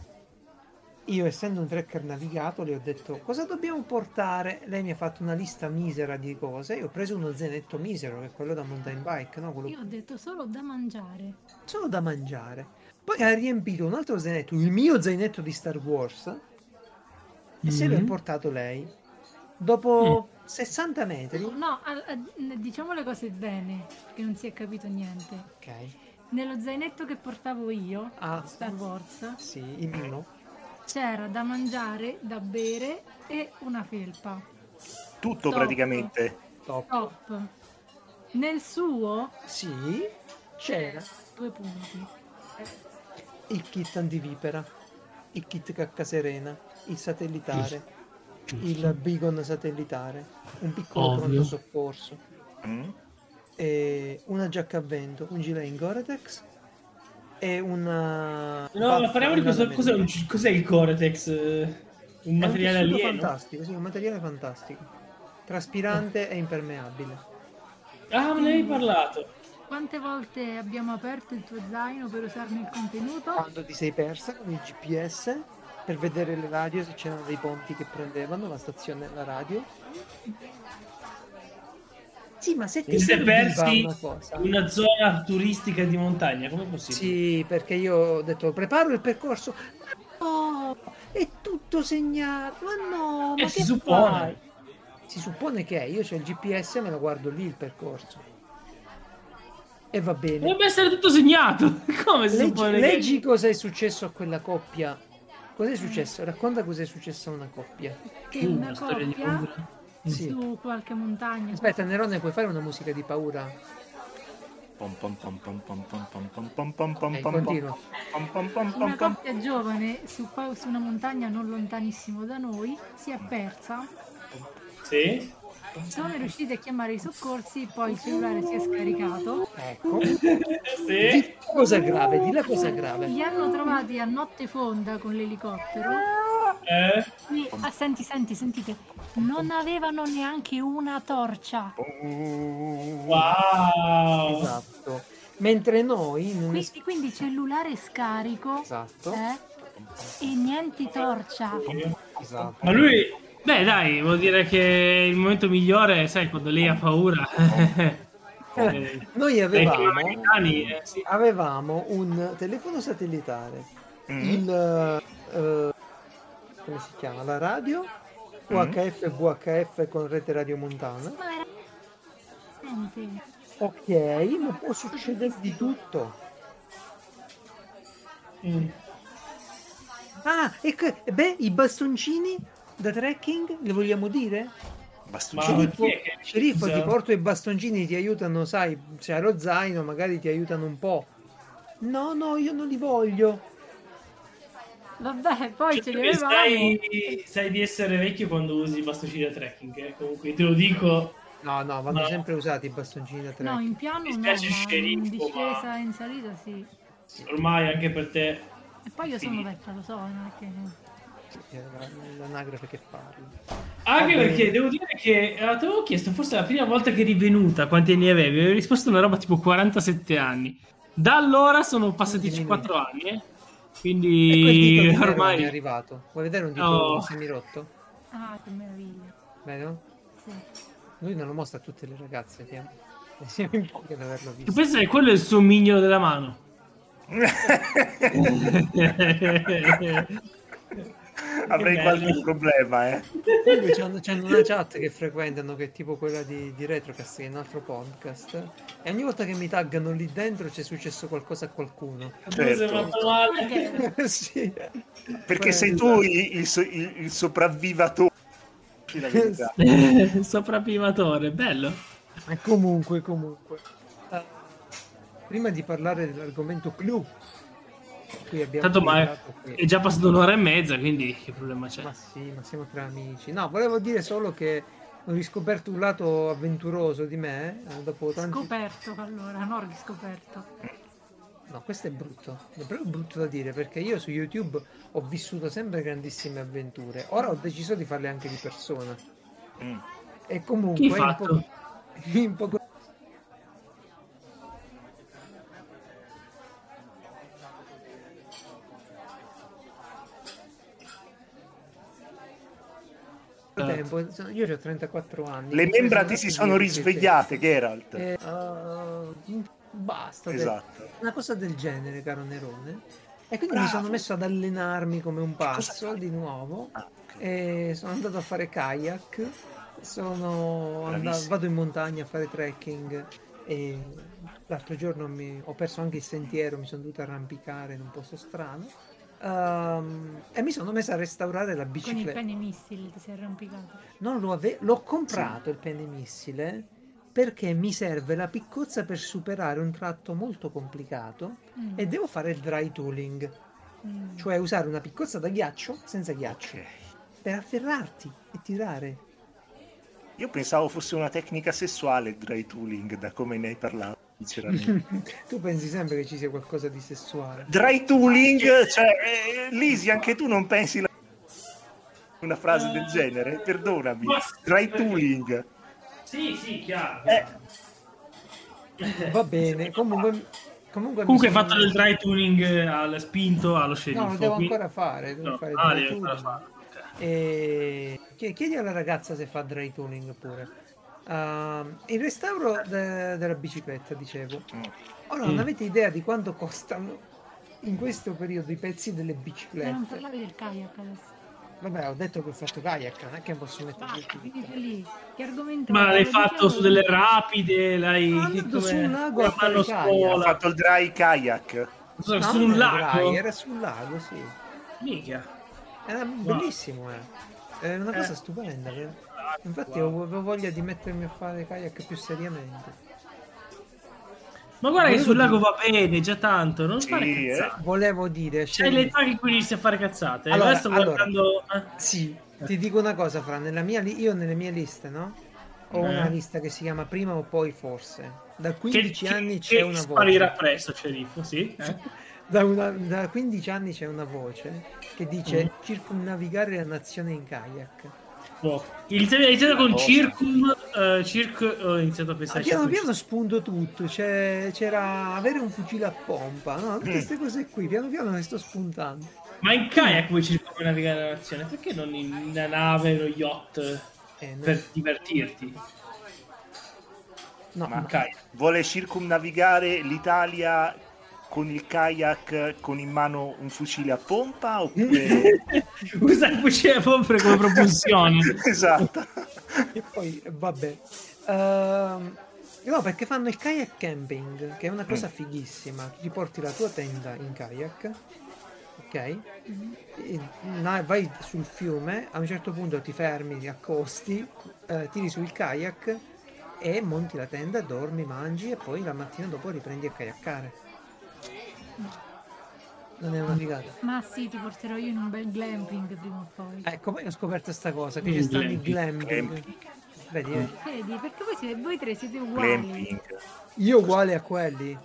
Io, essendo un tracker navigato, le ho detto cosa dobbiamo portare. Lei mi ha fatto una lista misera di cose. Io ho preso uno zainetto misero, che è quello da mountain bike, no? Quello Io ho detto solo da mangiare. solo da mangiare. Poi ha riempito un altro zainetto, il mio zainetto di Star Wars, e se l'è Mhm. portato lei. Dopo 60 metri, No, a- a- diciamo le cose bene, che non si è capito niente. ok, Nello zainetto che portavo io, Ah. Star Wars, sì, il mio. c'era da mangiare, da bere e una felpa. Tutto Top. praticamente. Top. Top. Nel suo, Sì, c'era due punti. Il kit antivipera, il kit cacca serena, il satellitare, il beacon satellitare, un piccolo Ovvio. pronto soccorso, Mm? e una giacca a vento, un gilet in Gore-Tex e una... No, ma parliamo di cosa, cos'è, un- cos'è il Coretex? Eh, Un materiale un alieno? fantastico, sì, un materiale fantastico. Traspirante e impermeabile. Ah, me ne avevi parlato. Quante volte abbiamo aperto il tuo zaino per usarne il contenuto? Quando ti sei persa con il GPS per vedere le radio se c'erano dei ponti che prendevano la stazione e la radio. Sì, ma se ti serviva persi una cosa. una zona turistica di montagna, come possibile? Sì, perché io ho detto preparo il percorso. No, è tutto segnato. Ma no, Eh, ma si che suppone. fai? Si suppone che è, io c'ho il GPS e me lo guardo lì il percorso. E va bene. Dovrebbe essere tutto segnato. Come si Leggi, suppone leggi cosa è successo a quella coppia. Cos'è successo? Racconta cos'è successo a una coppia. Che che una una storia di coppia paura. Sì. su qualche montagna. Aspetta, Nerone, puoi fare una musica di paura? Pom pom pom pom pom pom pom pom pom pom pom pom pom pom pom pom Una pom. coppia giovane su, su una montagna non lontanissimo da noi si è persa. Sì. Sono riusciti a chiamare i soccorsi, poi il cellulare si è scaricato. Ecco. Sì. Di cosa grave, di la cosa grave. Li hanno trovati a notte fonda con l'elicottero. Eh. Qui- ah, senti, senti, sentite. Non avevano neanche una torcia. Wow. Esatto. Mentre noi non es- Quindi, quindi cellulare scarico Esatto. eh, e niente torcia. Esatto. Ma lui... Beh dai, vuol dire che il momento migliore, sai, quando lei ha paura... eh, Noi avevamo, chiama i cani, eh, sì. avevamo un telefono satellitare, Mm. il eh, come si chiama? La radio UHF e VHF con rete radio montana. Ma era... Niente. Ok, ma può succedere di tutto. Mm. Ah, e che- beh, i bastoncini da trekking, le vogliamo dire? Bastoncini. Ma chi è che Sceriffo, ti porto i bastoncini, ti aiutano, sai, se hai lo zaino, magari ti aiutano un po'. No, no, io non li voglio. Vabbè, poi Cioè, ce li avevamo. sai, sai di essere vecchio quando usi i bastoncini da trekking, eh? comunque te lo dico. No, no, vanno No. sempre usati i bastoncini da No, trekking. in piano Mi no, spiace, ma sceriffo, in discesa ma- e in salita sì. Ormai anche per te. E poi io sono Finito. vecchia, lo so, non è che... L'anagrafe che parli. Anche perché devo dire che eh, ti avevo chiesto, forse la prima volta che eri venuta, quanti anni avevi? Avevi risposto una roba tipo 47 anni. Da allora sono passati Diminuito. 4 anni, eh? Quindi di Nerone è ormai... arrivato. Vuoi vedere un dito Oh. semirotto? Ah, che meraviglia. Vero? Sì. Lui non lo mostra a tutte le ragazze, siamo, siamo in pochi ad averlo Tu visto. pensi che quello è il suo mignolo della mano? Avrei Che qualche problema, eh. Comunque c'hanno, c'hanno una chat che frequentano che è tipo quella di, di Retrocast, che è un altro podcast. E ogni volta che mi taggano lì dentro c'è successo qualcosa a qualcuno. Certo. Perché sì. Perché sei tu il, il il- il sopravvivatore. Sopravvivatore, bello. E comunque, comunque. eh, prima di parlare dell'argomento clou, Tanto ma è, parlato qui- è già passata un'ora e mezza, quindi che problema c'è? Ma sì, ma siamo tra amici. No, volevo dire solo che ho riscoperto un lato avventuroso di me eh, dopo tanti... scoperto allora, non riscoperto. No, questo è brutto, è proprio brutto da dire perché io su YouTube ho vissuto sempre grandissime avventure. Ora ho deciso di farle anche di persona. Mm. E comunque Chi in fatto? poco, in poco tempo, sono- io ho 34 anni. Le membra ti si sono risvegliate, Geralt. Eh, uh, basta. Esatto. una cosa del genere, caro Nerone. E quindi mi Bravo. sono messo ad allenarmi come un pazzo di nuovo. Ah, ok. E sono andato a fare kayak. Sono andato, vado in montagna a fare trekking. E l'altro giorno mi- ho perso anche il sentiero, mi sono dovuto arrampicare in un posto strano. Ehm, e mi sono messo a restaurare la Con il bicicletta. penne missile ti sei arrampicato. Non lo ave- l'ho comprato il pennemissile perché mi serve la piccozza per superare un tratto molto complicato Mm. e devo fare il dry tooling, Mm. cioè usare una piccozza da ghiaccio senza ghiaccio Ok. per afferrarti e tirare. Io pensavo fosse una tecnica sessuale il dry tooling, da come ne hai parlato, sinceramente. tu pensi sempre che ci sia qualcosa di sessuale. dry tooling, cioè, eh, Lisi, anche tu non pensi la- una frase del genere? Perdonami. Dry tooling. Sì, sì, chiaro. Eh, Va bene, comunque comunque, Comunque hai sono- fatto del dry tuning eh, al spinto allo sceriffo. No, lo devo quindi- ancora fare, devo No, fare il ah, dry devi ancora ok. E chie- chiedi alla ragazza se fa dry tuning pure. Ehm, il restauro de- della bicicletta, dicevo. Ora non Mm. avete idea di quanto costano in questo periodo i pezzi delle E non biciclette. parlavi del kayak adesso. Vabbè, ho detto che ho fatto kayak, non è che posso mettere lì. Che argomento Ma l'hai fatto diciamo- su delle rapide? L'hai andato su un lago a fare scuola? fatto il dry kayak. Su, No, su non un lago? dry, era sul lago, sì. Minchia. Era bellissimo, eh. È una cosa Eh. stupenda. eh. Infatti Wow. avevo voglia di mettermi a fare kayak più seriamente. Ma guarda che Volevo sul lago dire- va bene, già tanto, non Sì, fare eh. cazzate. Volevo dire... C'è l'età in cui inizi a fare cazzate. Allora, Adesso sto allora. guardando... eh. Sì, ti dico una cosa, Fra, nella mia li- io nelle mie liste, no? Ho Eh. una lista che si chiama Prima o poi forse. Da Che, 15 che- anni che c'è una sparirà voce. presto, sceriffo, sì. eh? Da, una- da 15 anni c'è una voce che dice Mm. circumnavigare la nazione in kayak. Boh. Iniziato, iniziato con Oh. Circum, eh, Circ, ho iniziato a Ah, pensare... piano Circum- piano spunto tutto, c'è- c'era avere un fucile a pompa, no? Tutte Mm. queste cose qui, piano piano ne sto spuntando. Ma in kayak puoi circumnavigare la nazione, perché non in una nave, lo yacht, Eh, no, per divertirti? no, Ma- In kayak. Vuole circumnavigare l'Italia con il kayak con in mano un fucile a pompa oppure... Usa il fucile a pompa come propulsione. esatto. E poi, vabbè. Ehm, no, perché fanno il kayak camping, che è una cosa fighissima. Ti porti la tua tenda in kayak, ok? E na- vai sul fiume, a un certo punto ti fermi, ti accosti, eh, tiri sul kayak e monti la tenda, dormi, mangi e poi la mattina dopo riprendi a kayakkare. Non è una figata. Ma sì, ti porterò io in un bel glamping prima o poi. Ecco, poi ho scoperto sta cosa, che ci stanno i glamping. glamping. Vedi, vedi? Vedi, perché voi, siete, voi tre siete uguali. Glamping. Io uguale a quelli.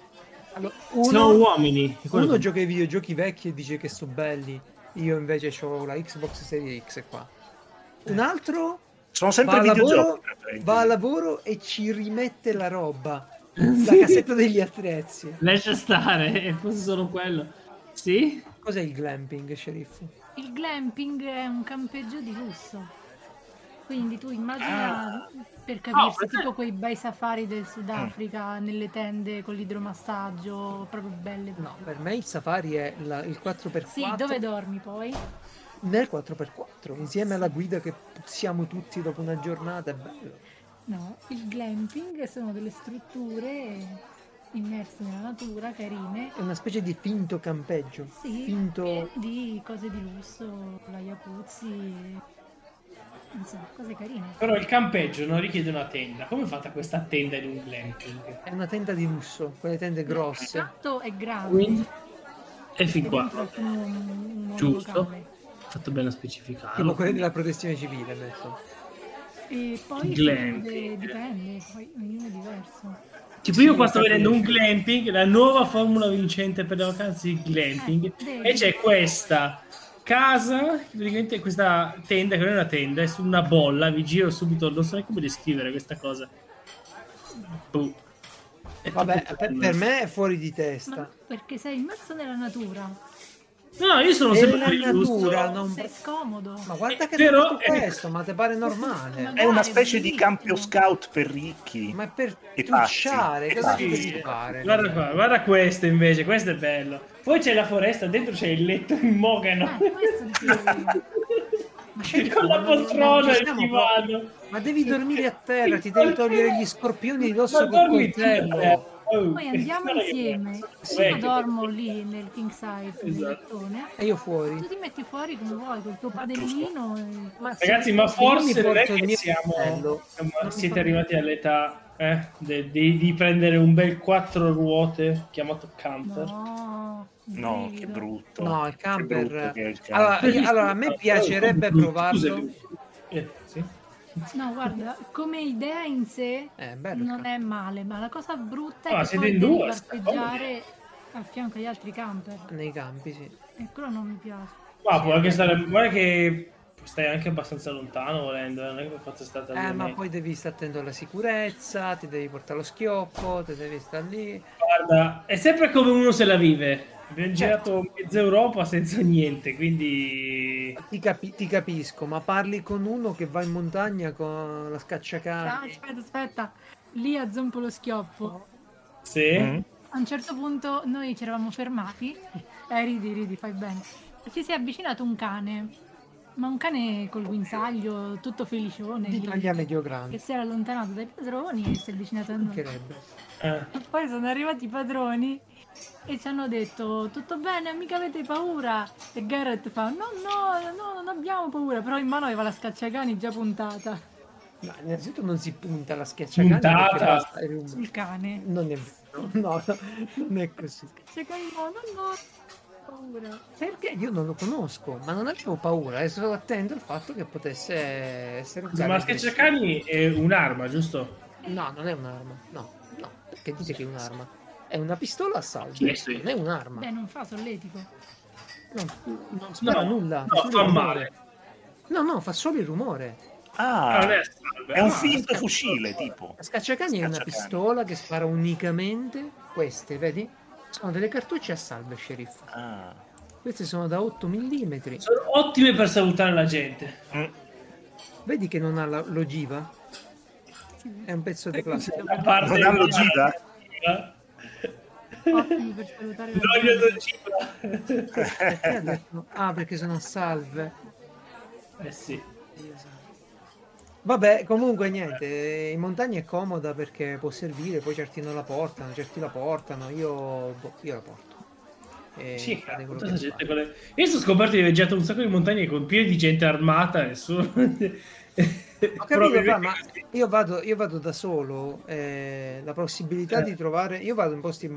Allora, Siamo uno, uomini. è quello uno che- gioca ai videogiochi vecchi e dice che sono belli. Io invece ho la Xbox Series X qua. Un altro Sono va sempre a, lavoro, videogiochi. va a lavoro e ci rimette la roba. La cassetta degli attrezzi. Lascia stare, è forse solo quello. Sì? Cos'è il glamping, sceriffo? Il glamping è un campeggio di lusso. Quindi tu immagina, per capirsi, perché- tipo quei bei safari del Sudafrica, nelle tende con l'idromassaggio, proprio belle. No, per me il safari è la- il 4x4 Sì, dove dormi poi? nel 4x4, insieme alla guida che siamo tutti dopo una giornata, è bello. No, il glamping sono delle strutture immerse nella natura, carine. È una specie di finto campeggio. Sì, Finto... di cose di lusso, la jacuzzi, insomma, cose carine. Però il campeggio non richiede una tenda. Come è fatta questa tenda in un glamping? È una tenda di lusso, quelle tende grosse. Tanto è grande. Quindi... E fin qua. un, un Giusto. Fatto bene a Tipo specificarlo. quelle della protezione civile, metto. E poi Glamping. dipende, dipende, poi ognuno è diverso. Tipo io qua sto vedendo un glamping, la nuova formula vincente per le vacanze di glamping. Eh, e c'è questa casa, praticamente questa tenda, che non è una tenda, è su una bolla, vi giro subito, non so neanche come descrivere questa cosa. Boh. Vabbè, per, per me è fuori di Ma testa. perché sei immerso nella natura, No, io sono È sempre il gusto. natura, non... sei scomodo. Ma guarda che Però- tutto questo, ma te pare normale? Ma- È una specie di bellissimo. campio scout per ricchi. Ma è per E pazzi. trucciare, E cosa ti devi fare? Guarda qua, guarda questo invece, questo è bello. Poi c'è la foresta, dentro c'è il letto in mogano. Eh, questo dicevo Ma scegli con la poltrona ci e il stiamo divano. Ma devi dormire a terra, ti devi togliere gli scorpioni di dosso Ma col dormi tu, eh. coltello. Poi andiamo insieme. bello. Io dormo lì nel king size nel Esatto. lettone. E io fuori. Tu ti metti fuori come vuoi, col tuo padellino. e- Ma Ragazzi, ma forse non è che siamo, siamo- siete arrivati all'età eh, de- di, di prendere un bel quattro ruote chiamato camper. No, No, che brutto. No, il Che camper- brutto che è il camper. Allora, allora, a me piacerebbe provarlo. Scusami. Eh, sì. No, guarda, come idea in sé Eh, bello. non è male, ma la cosa brutta Ah, è che siete poi devi parcheggiare a fianco agli altri camper. Nei campi, sì. E quello non mi piace. Ma può anche stare. Guarda che stai anche abbastanza lontano volendo, eh, non è che per forza stata Eh, ma poi devi stare attento alla sicurezza, ti devi portare lo schioppo, ti devi stare lì. Guarda, è sempre come uno se la vive. Abbiamo Certo. girato mezza Europa senza niente, quindi. Ti, capi- ti capisco, ma parli con uno che va in montagna con la Ah, scacciacarri. aspetta, aspetta. Lì a Zompo lo schioppo. Sì. Mm? A un certo punto noi ci eravamo fermati. Eh, ridi, ridi, fai bene. Ci si è avvicinato un cane. Ma un cane col guinzaglio, tutto felicione, Di taglia medio che grande. si era allontanato dai padroni e si è avvicinato a noi. Mancherebbe. Eh. Poi sono arrivati i padroni e ci hanno detto tutto bene, mica avete paura. E Garrett fa no, no, no, non abbiamo paura, però in mano aveva la scacciacani già puntata Ma innanzitutto non si punta la schiacciacani Puntata. un- sul cane. Non è vero, no, no, non è così. Scacciacani no, no, no, paura. Perché io non lo conosco, ma non avevo paura, e sono attento al fatto che potesse essere un Ma cane la schiacciacani è un'arma, giusto? No, non è un'arma, no, no, perché dite che è un'arma? È una pistola a saldo, Sì, sì. non è un'arma, Beh, non fa solletico. no, non spara No, nulla, no, solo fa male. No, no, fa solo il rumore. Ah, Ah, è è un Ah, finto fucile, tipo. La scacciacani è una pistola che spara unicamente queste, vedi? Sono delle cartucce a salve, sceriffo. Ah. Queste sono da 8 mm. Sono ottime per salutare la gente. Mm. Vedi che non ha la- l'ogiva? È un pezzo di plastica. A parte Non ha l'ogiva? Ottimi per salutare la L'olio gente. d'ogiva. Perché ha detto? Ah, perché sono a salve. Eh sì. Vabbè, comunque niente, in montagna è comoda perché può servire, poi certi non la portano, certi la portano, io, boh, io la porto. E Sì, fate quello tutta che gente fate. con le- Io sono scoperto di viaggiato un sacco di montagne con pieni di gente armata. Nessuno. Ho capito, fa, ma io vado, io vado da solo, eh, la possibilità Eh. di trovare, io vado in posti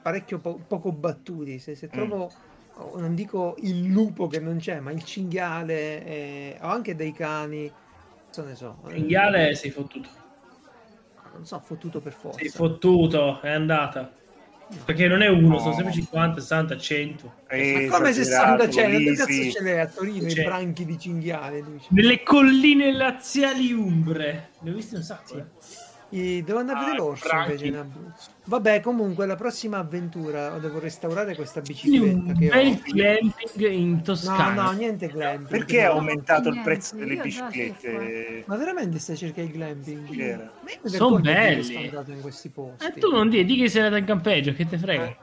parecchio po- poco battuti, se, Mm. se trovo, oh, non dico il lupo che non c'è, ma il cinghiale, eh, o anche dei cani, cosa ne so. eh, Cinghiale sei fottuto. Non so, fottuto per forza. Sei fottuto, è andata. Perché non è uno, No. sono sempre 50, 60, 100. È Ma come esagerato, 60 c'è? Dove Lisi. cazzo ce l'hai a Torino i C'è. branchi di cinghiale? dici? Nelle colline laziali umbre. Ne ho visti un sacco. Sì. eh. I- Devo andare a vedere Ah, l'orso invece in Abruzzo. Vabbè, comunque la prossima avventura devo restaurare questa bicicletta che bel ho. glamping in No, Toscana. no, niente glamping. Perché ha no. aumentato il prezzo delle biciclette? Ma veramente stai cercando il glamping? Belli. Sono andato in questi posti. E tu non di, di che sei andato in campeggio, che te frega.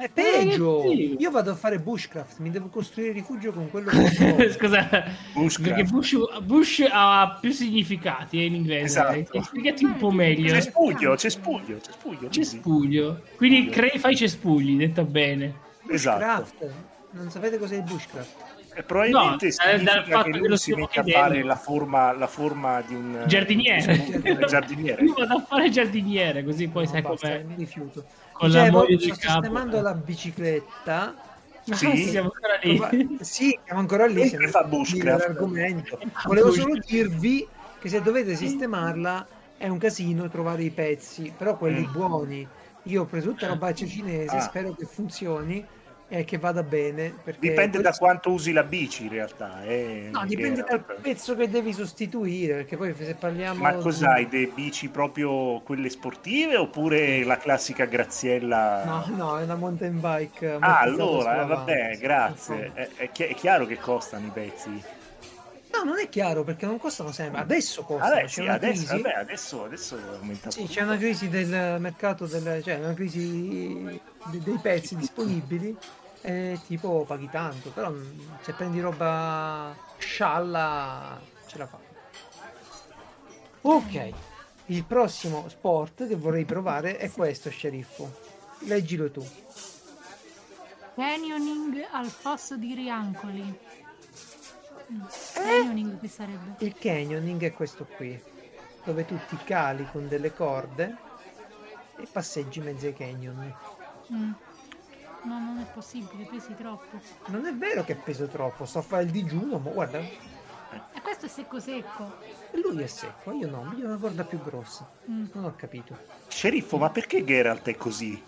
È peggio! Eh. Io vado a fare bushcraft, mi devo costruire rifugio con quello che ho. Scusa, Bushcraft. perché Bush, Bush ha più significati eh, in inglese. Esatto. Spiegati un po' meglio. C'è spuglio, c'è spuglio, c'è spuglio. Lisi. Cespuglio. Quindi cre- fai cespugli, detta bene. Esatto. Bushcraft. Non sapete cos'è il bushcraft? E probabilmente No, significa dal fatto che che lui lo si mette a fare la forma, la forma di un Giardiniere. di un giardiniere. Io vado a fare giardiniere, così poi No, sai com'è. mi rifiuto. Con la di sto capo. sistemando la bicicletta. Ah, Sì? siamo ancora lì. Prova- Sì, siamo ancora lì. Se fa l'argomento. Volevo solo dirvi che se dovete sistemarla è un casino trovare i pezzi, però quelli Mm. buoni. Io ho preso tutta roba cinese, Ah. spero che funzioni e che vada bene. Dipende da questo- quanto usi la bici in realtà. eh, No, dipende dal pezzo che devi sostituire, perché poi se parliamo... Ma di- cos'hai? Delle bici proprio quelle sportive oppure la classica graziella? No, no, è una mountain bike. Ah, allora, eh, vabbè, grazie. È, è chi- è chiaro che costano i pezzi. No, non è chiaro perché non costano sempre. Adesso costano. Adesso, c'è sì, una adesso, crisi. vabbè, adesso, adesso è aumentato. Sì, c'è una crisi del mercato, del, cioè una crisi de- dei pezzi disponibili e tipo paghi tanto, però mm, se prendi roba scialla ce la fa. Ok, il prossimo sport che vorrei provare è questo, sceriffo. Leggilo tu. Canyoning al fosso di Riancoli. Mm, Canyoning che sarebbe? Il canyoning è questo qui, dove tu ti cali con delle corde e passeggi in mezzo ai canyon. Mm. No, non è possibile, pesi troppo. Non è vero che peso troppo, sto a fare il digiuno, ma guarda, E questo è secco secco. lui è secco, io no, io ho una corda più grossa. Mm. Non ho capito. Sceriffo, ma perché Geralt è così?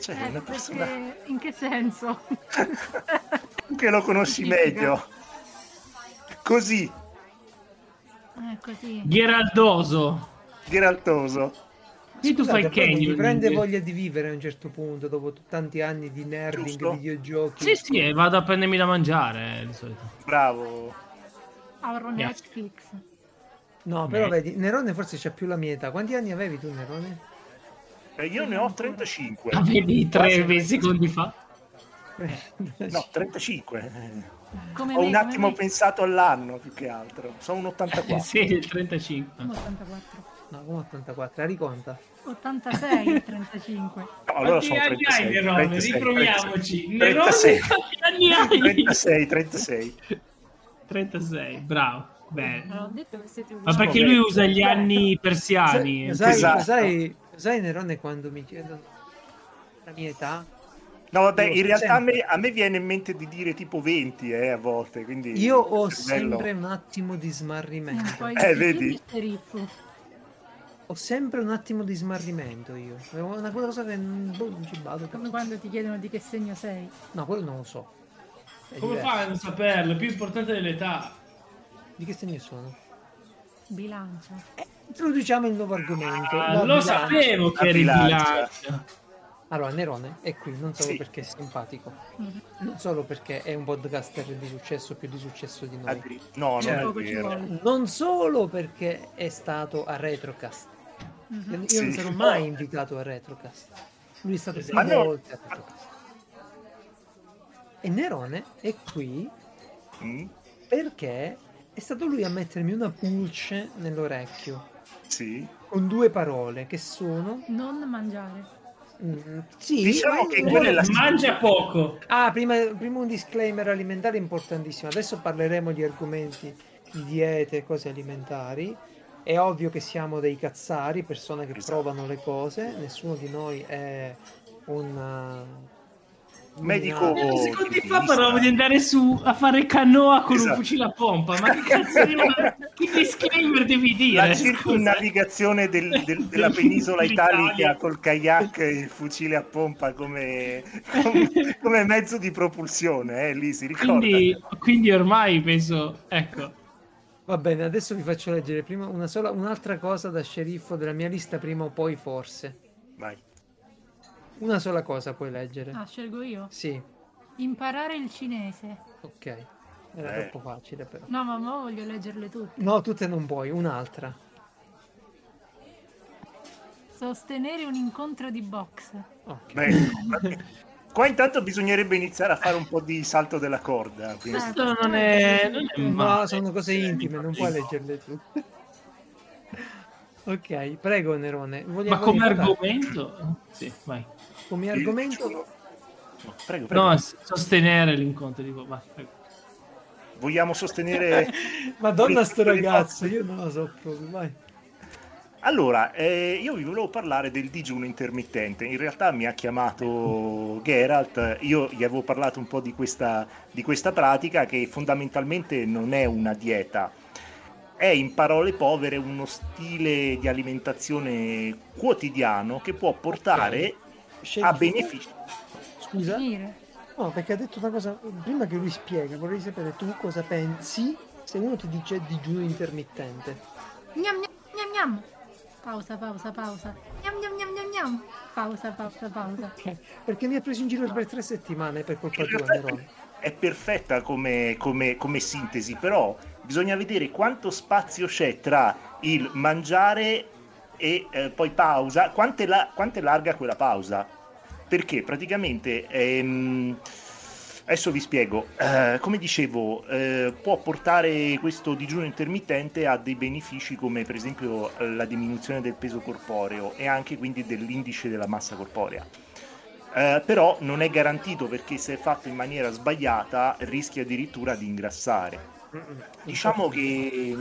Cioè, è Eh, una persona perché... In che senso? che lo conosci meglio. Così, È così. Gheraldoso. Geraltoso. Quindi tu fai canyoning. Mi prende voglia di vivere a un certo punto, dopo tanti anni di nerding, Giusto. videogiochi. Sì, sì, e vado a prendermi da mangiare eh, di solito. Bravo. Avrò. Netflix. No, però Eh. vedi, Nerone forse c'ha più la mia età. Quanti anni avevi tu, Nerone? Eh, io ne ho 35. La vedi tre secondi fa? No, 35. Come Ho me, un attimo me. pensato all'anno più che altro. Sono un 84. sì, il 35. Come 84. No, come 84, la riconta. 86 il 35. No, allora Quanti sono anni 36. hai, Nerone? 36, Riproviamoci. 36. Nerone, quanti anni hai? 36, 36. 36, bravo. Bene. Ma perché lui usa gli anni persiani. Sai, sai, Esatto. sai, sai, Nerone, quando mi chiedono la mia età? No, vabbè, in realtà a me, a me viene in mente di dire tipo 20 eh, a volte. Quindi Io ho sempre un attimo di smarrimento. Eh, vedi? Ho sempre un attimo di smarrimento io. È una cosa che boh, non ci vado. Come quando ti chiedono di che segno sei. No, quello non lo so. È Come diverso. fai a non saperlo? È più importante dell'età. Di che segno sono? Bilancia. Introduciamo il nuovo argomento. Ah, lo bilancia. sapevo che eri bilancia. bilancia. Allora, Nerone è qui non solo Sì. perché è simpatico, Mhm. non solo perché è un podcaster di successo più di successo di noi, Addiri- No, non Cioè, vuole. non solo perché è stato a Retrocast. Mhm. Io non Sì. sarò mai invitato a Retrocast. Lui è stato più Ma no. volte a Retrocast. E Nerone è qui Mm? perché è stato lui a mettermi una pulce nell'orecchio Sì. con due parole che sono Non mangiare. mm, sì, Diciamo ma- che quella è la Mangia poco. Ah, prima, prima un disclaimer alimentare importantissimo. Adesso parleremo di argomenti di diete e cose alimentari. È ovvio che siamo dei cazzari, persone che Esatto. provano le cose. Nessuno di noi è un uh, Medico- una- Oh, secondi fa parlavo di andare su a fare canoa con un Esatto. fucile a pompa. Ma che cazzo di che disclaimer devi dire? La circunnavigazione del- del- della penisola italica col kayak e il fucile a pompa come, come- come mezzo di propulsione, eh, lì si ricorda. Quindi, quindi ormai penso, ecco, Va bene, adesso vi faccio leggere prima una sola, un'altra cosa da sceriffo della mia lista, prima o poi forse. Vai. Una sola cosa puoi leggere. Ah, scelgo io. Sì, Imparare il cinese. ok. Era Eh. troppo facile però. No, ma mo voglio leggerle tutte. No, tutte non puoi, un'altra. Sostenere un incontro di box. Ok. Beh, qua intanto bisognerebbe iniziare a fare un po' di salto della corda. quindi- questo non è, non è No, male. sono cose intime, non puoi leggerle tutte. ok, prego Nerone. Ma Vogliamo come parlare? argomento? Sì, vai. Come argomento? No, prego, prego. No, sostenere l'incontro di vai, prego. Vogliamo sostenere... Madonna sto ragazzo, io non lo so proprio, vai. Allora, eh, io vi volevo parlare del digiuno intermittente. In realtà mi ha chiamato Geralt, io gli avevo parlato un po' di questa, di questa pratica che fondamentalmente non è una dieta, è in parole povere uno stile di alimentazione quotidiano che può portare Scegli- a benefici. Scusa? No, perché ha detto una cosa. Prima che lui spiega, vorrei sapere tu cosa pensi se uno ti dice digiuno intermittente. Gnam gnam gnam gnam. Pausa, pausa, pausa. Gnam gnam gnam gnam gnam. Pausa, pausa, pausa. Perché mi ha preso in giro per tre settimane per colpa tua, Nerone. è perfetta come, come- come sintesi, però bisogna vedere quanto spazio c'è tra il mangiare e eh, poi pausa, quanto è, la- quanto è larga quella pausa. Perché praticamente, ehm, adesso vi spiego, Eh, come dicevo, eh, può portare questo digiuno intermittente a dei benefici come per esempio la diminuzione del peso corporeo e anche quindi dell'indice della massa corporea. Eh, però non è garantito perché se è fatto in maniera sbagliata rischia addirittura di ingrassare. Diciamo che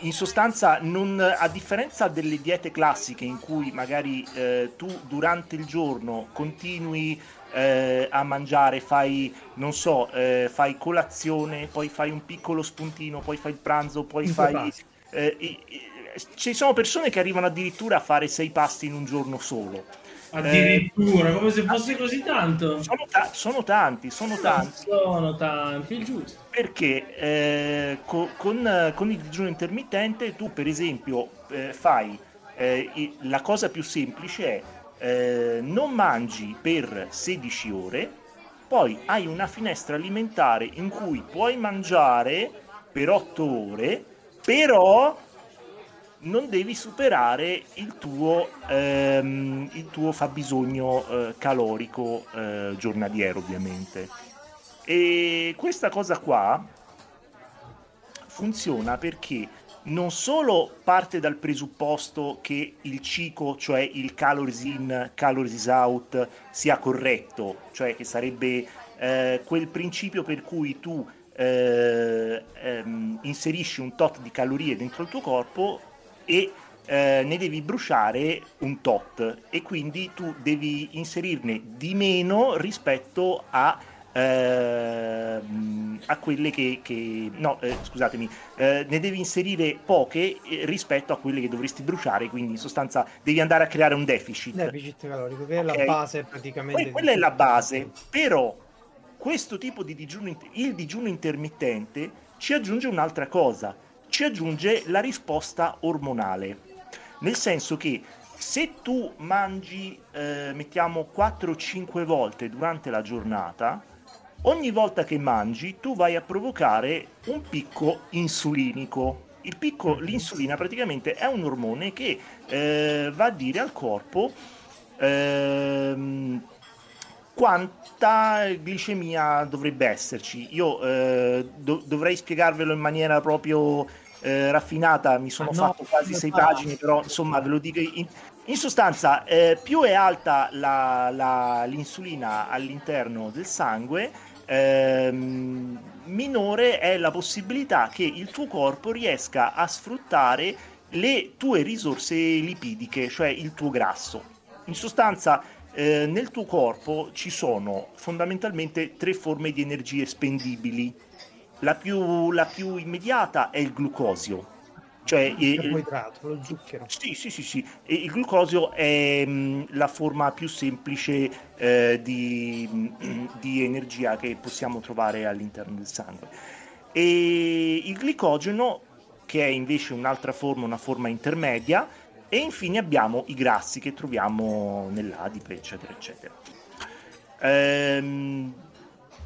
in sostanza, non- a differenza delle diete classiche in cui magari eh, tu durante il giorno continui eh, a mangiare, fai, non so, eh, fai colazione, poi fai un piccolo spuntino, poi fai il pranzo, poi Cinque fai... eh, ci sono persone che arrivano addirittura a fare sei pasti in un giorno solo. Addirittura, come se fosse così tanto. Sono, ta- sono tanti, sono Non tanti. sono tanti, giusto. Perché eh, co- con, con il digiuno intermittente tu per esempio eh, fai eh, la cosa più semplice è eh, non mangi per 16 ore, poi hai una finestra alimentare in cui puoi mangiare per 8 ore, però non devi superare il tuo, ehm, il tuo fabbisogno eh, calorico eh, giornaliero, ovviamente. E questa cosa qua funziona perché non solo parte dal presupposto che il CICO, cioè il calories in, calories out, sia corretto, cioè che sarebbe eh, quel principio per cui tu eh, ehm, inserisci un tot di calorie dentro il tuo corpo e eh, ne devi bruciare un tot. E quindi tu devi inserirne di meno rispetto a eh, a quelle che, che no eh, scusatemi eh, ne devi inserire poche eh, rispetto a quelle che dovresti bruciare quindi in sostanza devi andare a creare un deficit. Deficit calorico che è okay. la base praticamente Poi, quella è la base però questo tipo di digiuno il digiuno intermittente ci aggiunge un'altra cosa ci aggiunge la risposta ormonale. Nel senso che se tu mangi eh, mettiamo 4-5 volte durante la giornata ogni volta che mangi tu vai a provocare un picco insulinico. Il picco, mhm. l'insulina praticamente è un ormone che eh, va a dire al corpo ehm, quanta glicemia dovrebbe esserci. Io eh, do- dovrei spiegarvelo in maniera proprio eh, raffinata, mi sono ah, fatto no, quasi sei pagine, però insomma ve lo dico in, in sostanza, eh, più è alta la, la, l'insulina all'interno del sangue, ehm, minore è la possibilità che il tuo corpo riesca a sfruttare le tue risorse lipidiche, cioè il tuo grasso. In sostanza, eh, nel tuo corpo ci sono fondamentalmente tre forme di energie spendibili. La più, la più immediata è il glucosio, cioè, il carboidrato, lo zucchero. Sì, sì, sì, sì. E il glucosio è mh, mm, la forma più semplice eh, di, mh, mm, di, energia che possiamo trovare all'interno del sangue. E il glicogeno, che è invece un'altra forma, una forma intermedia, e infine abbiamo i grassi che troviamo nell'adipe, eccetera, eccetera. Ehm,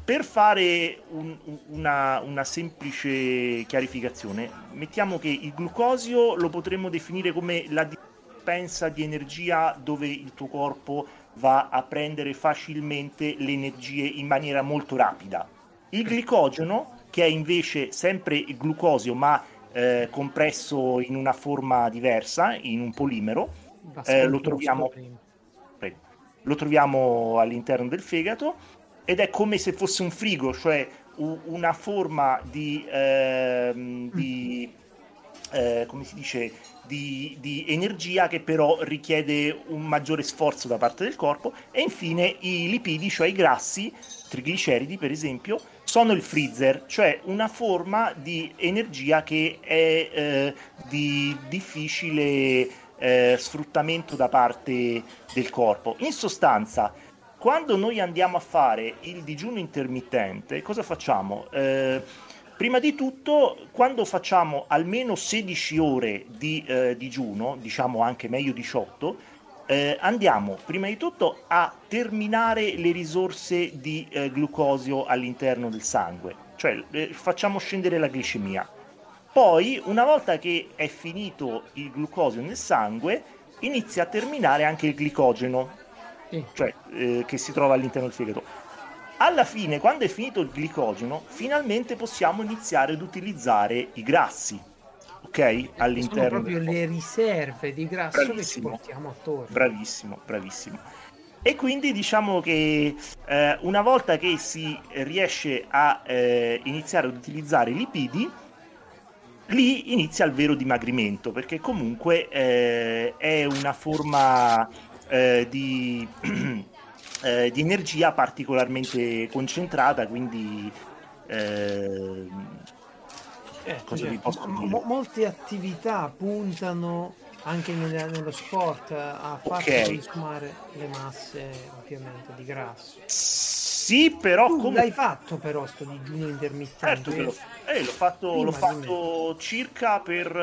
per fare un, una, una, semplice chiarificazione, mettiamo che il glucosio lo potremmo definire come la dispensa di energia dove il tuo corpo va a prendere facilmente le energie in maniera molto rapida. Il glicogeno, che è invece sempre il glucosio ma eh, compresso in una forma diversa, in un polimero, eh, lo, troviamo, lo troviamo all'interno del fegato ed è come se fosse un frigo, cioè una forma di, ehm, di eh, come si dice, di, di, energia che però richiede un maggiore sforzo da parte del corpo e infine i lipidi, cioè i grassi, trigliceridi per esempio, sono il freezer, cioè una forma di energia che è eh, di difficile eh, sfruttamento da parte del corpo. In sostanza, quando noi andiamo a fare il digiuno intermittente, cosa facciamo? Eh, prima di tutto, quando facciamo almeno 16 ore di eh, digiuno, diciamo anche meglio 18, eh, andiamo prima di tutto a terminare le risorse di eh, glucosio all'interno del sangue, cioè eh, facciamo scendere la glicemia. Poi, una volta che è finito il glucosio nel sangue, inizia a terminare anche il glicogeno, sì. cioè eh, che si trova all'interno del fegato. Alla fine, quando è finito il glicogeno, finalmente possiamo iniziare ad utilizzare i grassi, ok? All'interno sono proprio le riserve di grasso bravissimo, che ci portiamo attorno. Bravissimo, bravissimo. E quindi diciamo che eh, una volta che si riesce a eh, iniziare ad utilizzare i lipidi, lì inizia il vero dimagrimento, perché comunque eh, è una forma eh, di, eh, di, energia particolarmente concentrata, quindi eh, eh cosa vi posso dire? Mo- molte attività puntano anche nel, nello sport a far okay. consumare le masse ovviamente di grasso. Sì, però tu come... l'hai fatto però sto digiuno intermittente. Certo che l'ho, eh, l'ho fatto, l'ho fatto circa per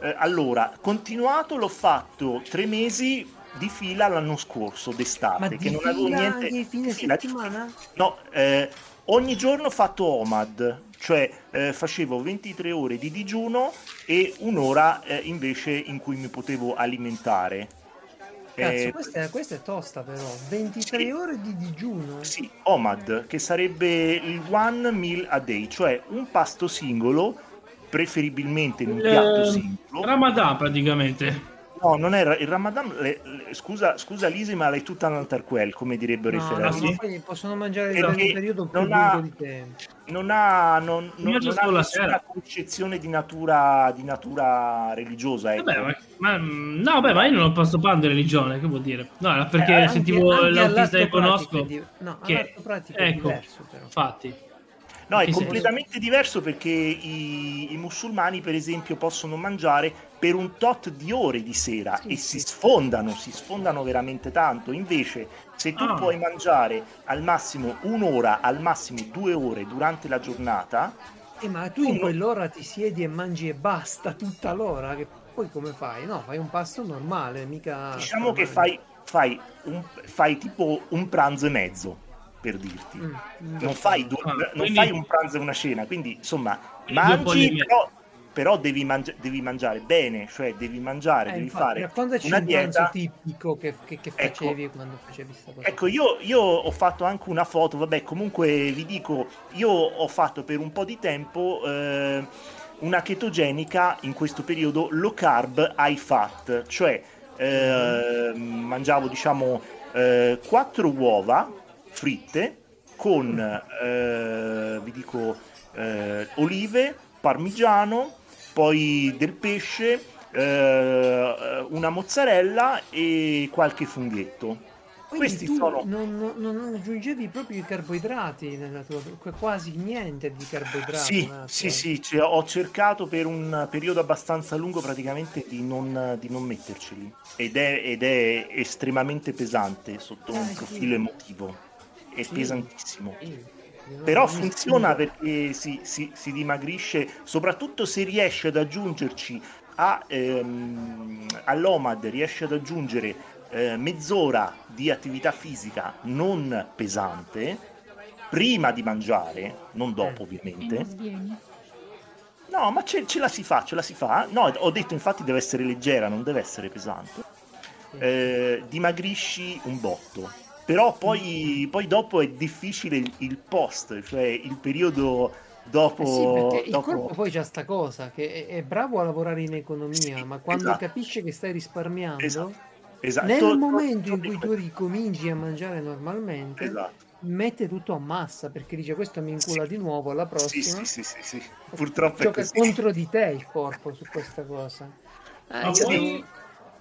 eh, allora, continuato l'ho fatto tre mesi di fila l'anno scorso d'estate Ma che non avevo niente di fine settimana? no eh, ogni giorno ho fatto OMAD, cioè eh, facevo 23 ore di digiuno e un'ora eh, invece in cui mi potevo alimentare. Cazzo, Eh, questa, è, questa è tosta però. 23 Sì. ore di digiuno. Sì, OMAD, che sarebbe il one meal a day, cioè un pasto singolo, preferibilmente in un piatto Eh, singolo. Ramadan praticamente. No, non era il Ramadan. le- le- scusa, scusa Lisi, ma l'hai tutta un'altra quel, come direbbero i No, ferrari. no, possono mangiare un periodo più non ha- di tempo. Non ha, non, non, non ha nessuna sera. concezione di natura, di natura religiosa. Ecco. Vabbè, ma, ma- no, beh, ma io non posso parlare di religione, che vuol dire? No, era perché Eh, anche- sentivo Anche l'autista che conosco. di- No, che- ecco. diverso però. Infatti. No, è Che senso? completamente diverso perché i, i musulmani, per esempio, possono mangiare per un tot di ore di sera Sì, e sì. si sfondano, si sfondano veramente tanto. Invece, se tu Ah. puoi mangiare al massimo un'ora, al massimo due ore durante la giornata, Eh, ma tu in quell'ora ti siedi e mangi e basta tutta l'ora, che poi come fai? No, fai un pasto normale, mica... diciamo che fai, fai, un- fai tipo un pranzo e mezzo, per dirti. Mm, mm. non fai, due- Ah, non quindi- fai un pranzo e una cena, quindi insomma Quindi mangi, però, però devi, mangi- devi mangiare bene, cioè devi mangiare, Eh, devi infatti, fare raccontaci una un dieta. tipico che, che- che Ecco. facevi quando facevi questa cosa. Ecco, io, io ho fatto anche una foto, vabbè, comunque vi dico, io ho fatto per un po' di tempo eh, una chetogenica in questo periodo low carb high fat, cioè eh, mangiavo diciamo eh, quattro uova fritte con, eh, vi dico, eh, olive, parmigiano, poi del pesce, eh, una mozzarella e qualche funghetto. Quindi questi tu sono- non, non- non aggiungevi proprio i carboidrati nella tua... qu- quasi niente di carboidrati. Sì, sì, sì, cioè, ho cercato per un periodo abbastanza lungo praticamente di non, di non metterceli ed è, ed è estremamente pesante sotto un Eh, sì. profilo emotivo, è Sì. pesantissimo. Sì, Però funziona perché si, si- si dimagrisce, soprattutto se riesce ad aggiungerci a, ehm, all'OMAD, riesce ad aggiungere eh, mezz'ora di attività fisica non pesante prima di mangiare, non dopo E ovviamente. No, ma ce, ce la si fa, ce la si fa. No, ho detto infatti deve essere leggera, non deve essere pesante. Eh, dimagrisci un botto. Però poi, poi dopo è difficile il, il post, cioè il periodo dopo... Eh sì, perché il dopo- corpo poi c'ha sta cosa che è, è bravo a lavorare in economia, Sì, ma quando esatto. capisce che stai risparmiando, Esatto. Esatto. nel To- to- momento in cui tu ricominci a mangiare normalmente, Esatto. mette tutto a massa perché dice questo mi incula Sì. di nuovo alla prossima. sì, sì, sì, sì. Purtroppo è Gioca così. contro di te il corpo su questa cosa. Eh, Ma io poi- devo-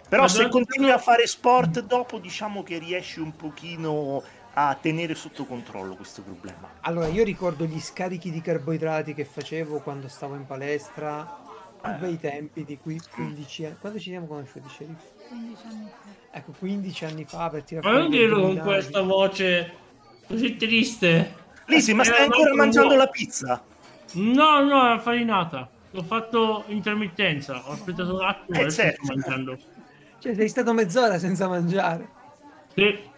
Però Ma se durante- continui a fare sport dopo diciamo che riesci un pochino a tenere sotto controllo questo problema. Allora, io ricordo gli scarichi di carboidrati che facevo quando stavo in palestra, a Eh. bei tempi di qui 15 anni. Quando ci siamo conosciuti, Sheriff? 15 anni fa. Ecco, 15 anni fa per tirare Ma non dirlo con questa voce così triste. Lisi, ma Era stai ancora mangiando la pizza? No, no, è farinata. Ho fatto intermittenza. Ho aspettato un attimo Eh, e certo. sto mangiando. Cioè, sei stato mezz'ora senza mangiare. Sì.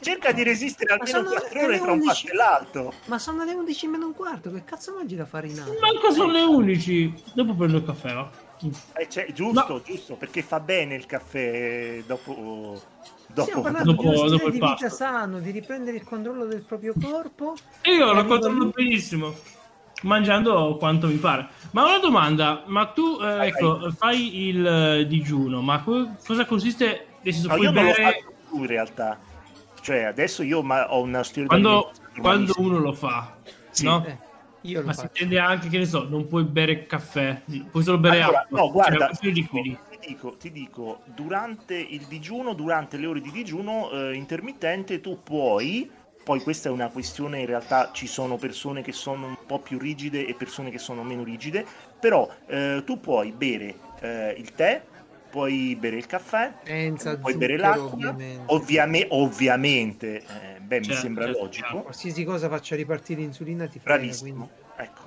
Cerca di resistere almeno sono 4 ore tra un 11. pasto e l'altro. Ma sono le 11 meno un quarto, che cazzo mangi la farinata? Manco sono le 11. Dopo prendo il caffè, va. Eh, cioè, giusto, giusto, perché fa bene il caffè dopo... dopo Stiamo parlando dopo- dopo stile il di vita pasto. sano, di riprendere il controllo del proprio corpo. E io lo controllo benissimo. Mangiando quanto mi pare. Ma una domanda, ma tu eh, Vai, ecco, fai il eh, digiuno, ma co- cosa consiste? Senso, No, io non l'ho bere fatto più in realtà. Cioè, adesso io ma- ho una stile quando, quando uno lo fa, Sì. no? Eh, io lo Ma si faccio. intende anche che ne so, non puoi bere caffè, puoi solo bere Allora, acqua. no, guarda, cioè, ti dico, ti dico, ti dico, durante il digiuno, durante le ore di digiuno eh, intermittente, tu puoi, poi questa è una questione, in realtà ci sono persone che sono un po' più rigide e persone che sono meno rigide, però eh, tu puoi bere eh, il tè, puoi bere il caffè, Senza puoi bere l'acqua, ovviamente. ovviame- ovviamente, eh, beh, mi Certo, sembra certo, logico, certo. Qualsiasi cosa faccia ripartire l'insulina ti frega, bravissimo.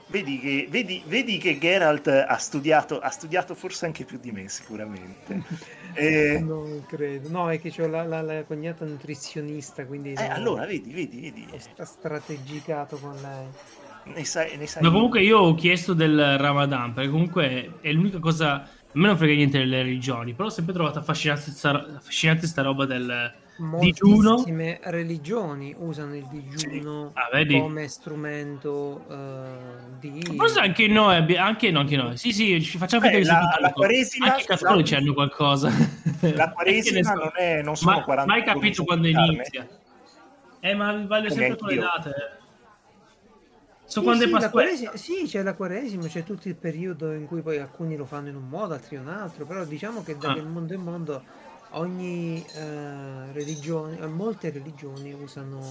Vedi che, vedi, vedi che Geralt ha studiato, ha studiato forse anche più di me, sicuramente. Eh, Non credo. No, è che c'ho la, la- la cognata nutrizionista, quindi eh, no, allora, vedi, vedi, vedi. sta strategicato con lei. Ne sai, ne sai Ma comunque io ho chiesto del Ramadan, perché comunque è l'unica cosa... A me non frega niente delle religioni, però ho sempre trovato affascinante sta, affascinante sta roba del digiuno. Moltissime religioni usano il digiuno Ah, vedi? come strumento eh, di... Forse anche noi, abbi- anche, no, anche noi. Sì, sì, ci facciamo che la- la. Quaresima, Anche i cattolici hanno qualcosa. La Quaresima so. non, è, non sono Ma 40 mai giorni capito quando carne. inizia. Eh, ma vale Come sempre con le date. So Sì, quando sì, è la Pasquetta. Quaresima- sì, c'è la Quaresima, c'è tutto il periodo in cui poi alcuni lo fanno in un modo, altri in un altro, però diciamo che da Ah. mondo è mondo ogni eh, religione, molte religioni usano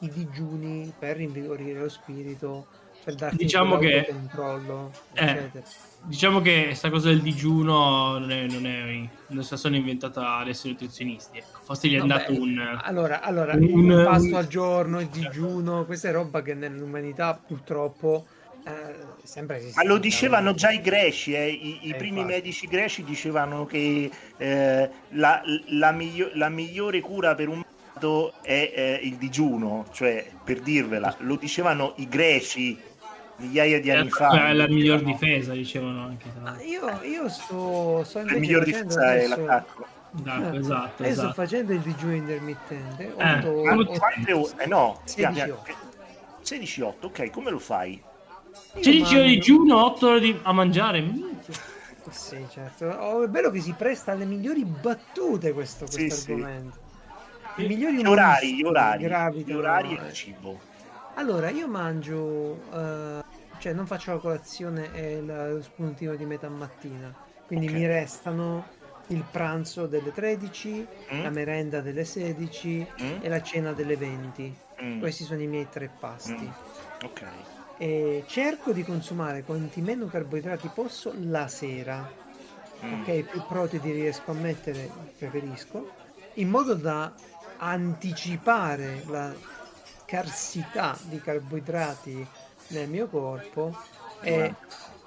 i digiuni per rinvigorire lo spirito, per darti Diciamo che- controllo, Eh. eccetera. Diciamo che questa cosa del digiuno non è, non è non la sono inventata adesso i nutrizionisti. Ecco. Forse gli è andato un. Allora, allora un- il pasto un- al giorno, il digiuno, questa è roba che nell'umanità purtroppo eh, Ma lo dicevano già i greci, eh, i, i Eh, primi infatti. medici greci dicevano che eh, la, la miglio- la migliore cura per un malato è eh, il digiuno, cioè per dirvela, lo dicevano i greci migliaia di anni fa. È la miglior difesa, dicevano anche. l'altro. io, io sto, sto La miglior facendo difesa è adesso- l'attacco. Esatto, esatto. Adesso sto esatto. facendo il digiuno intermittente. Eh, otto- come otto- ti- Quante ore? Eh no, 16 piano- 16-8, ok, come lo fai? Io 16 ore di digiuno, 8 ore di- a mangiare. Sì, certo. Oh, è bello che si presta alle migliori battute questo, Sì, questo sì. argomento. I migliori Gli orari, gli orari, gli gravitano, orari e il cibo. Allora, io mangio, eh, cioè non faccio la colazione e la- lo spuntino di metà mattina, quindi Ok. mi restano il pranzo delle 13, Mm? la merenda delle 16 Mm? e la cena delle 20. Mm, Questi sono i miei tre pasti. mm, Ok. E cerco di consumare quanti meno carboidrati posso la sera. Mm. Ok, più proteini riesco a mettere, preferisco, in modo da anticipare la scarsità di carboidrati nel mio corpo e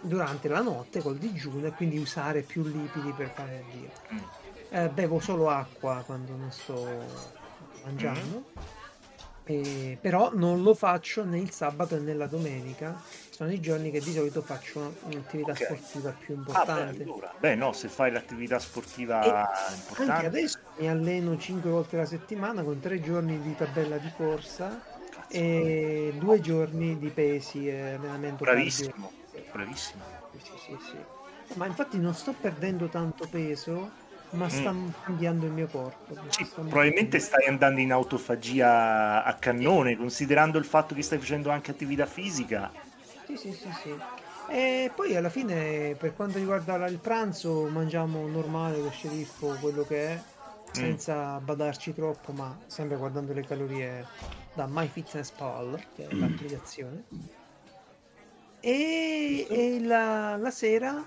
Durante. la notte col digiuno e quindi usare più lipidi per fare il giro. Mm. Eh, bevo solo acqua quando non sto mangiando, E- però non lo faccio né il sabato né la domenica. Sono i giorni che di solito faccio un'attività Ok. sportiva più Ah, beh, importante. allora. Beh, no, se fai l'attività sportiva E Anche importante, adesso mi alleno 5 volte alla settimana con 3 giorni di tabella di corsa cazzo, e 2 giorni di pesi e allenamento bravissimo, cardio. bravissimo. Sì, sì, sì. Ma infatti non sto perdendo tanto peso, ma sta cambiando il mio corpo. Mm. Sì, probabilmente stai andando in autofagia a cannone, considerando il fatto che stai facendo anche attività fisica. Sì, sì, sì, sì. E poi alla fine, per quanto riguarda il pranzo, mangiamo normale lo sceriffo, quello che è, senza badarci troppo, ma sempre guardando le calorie da MyFitnessPal, che è l'applicazione. E, e la, la sera,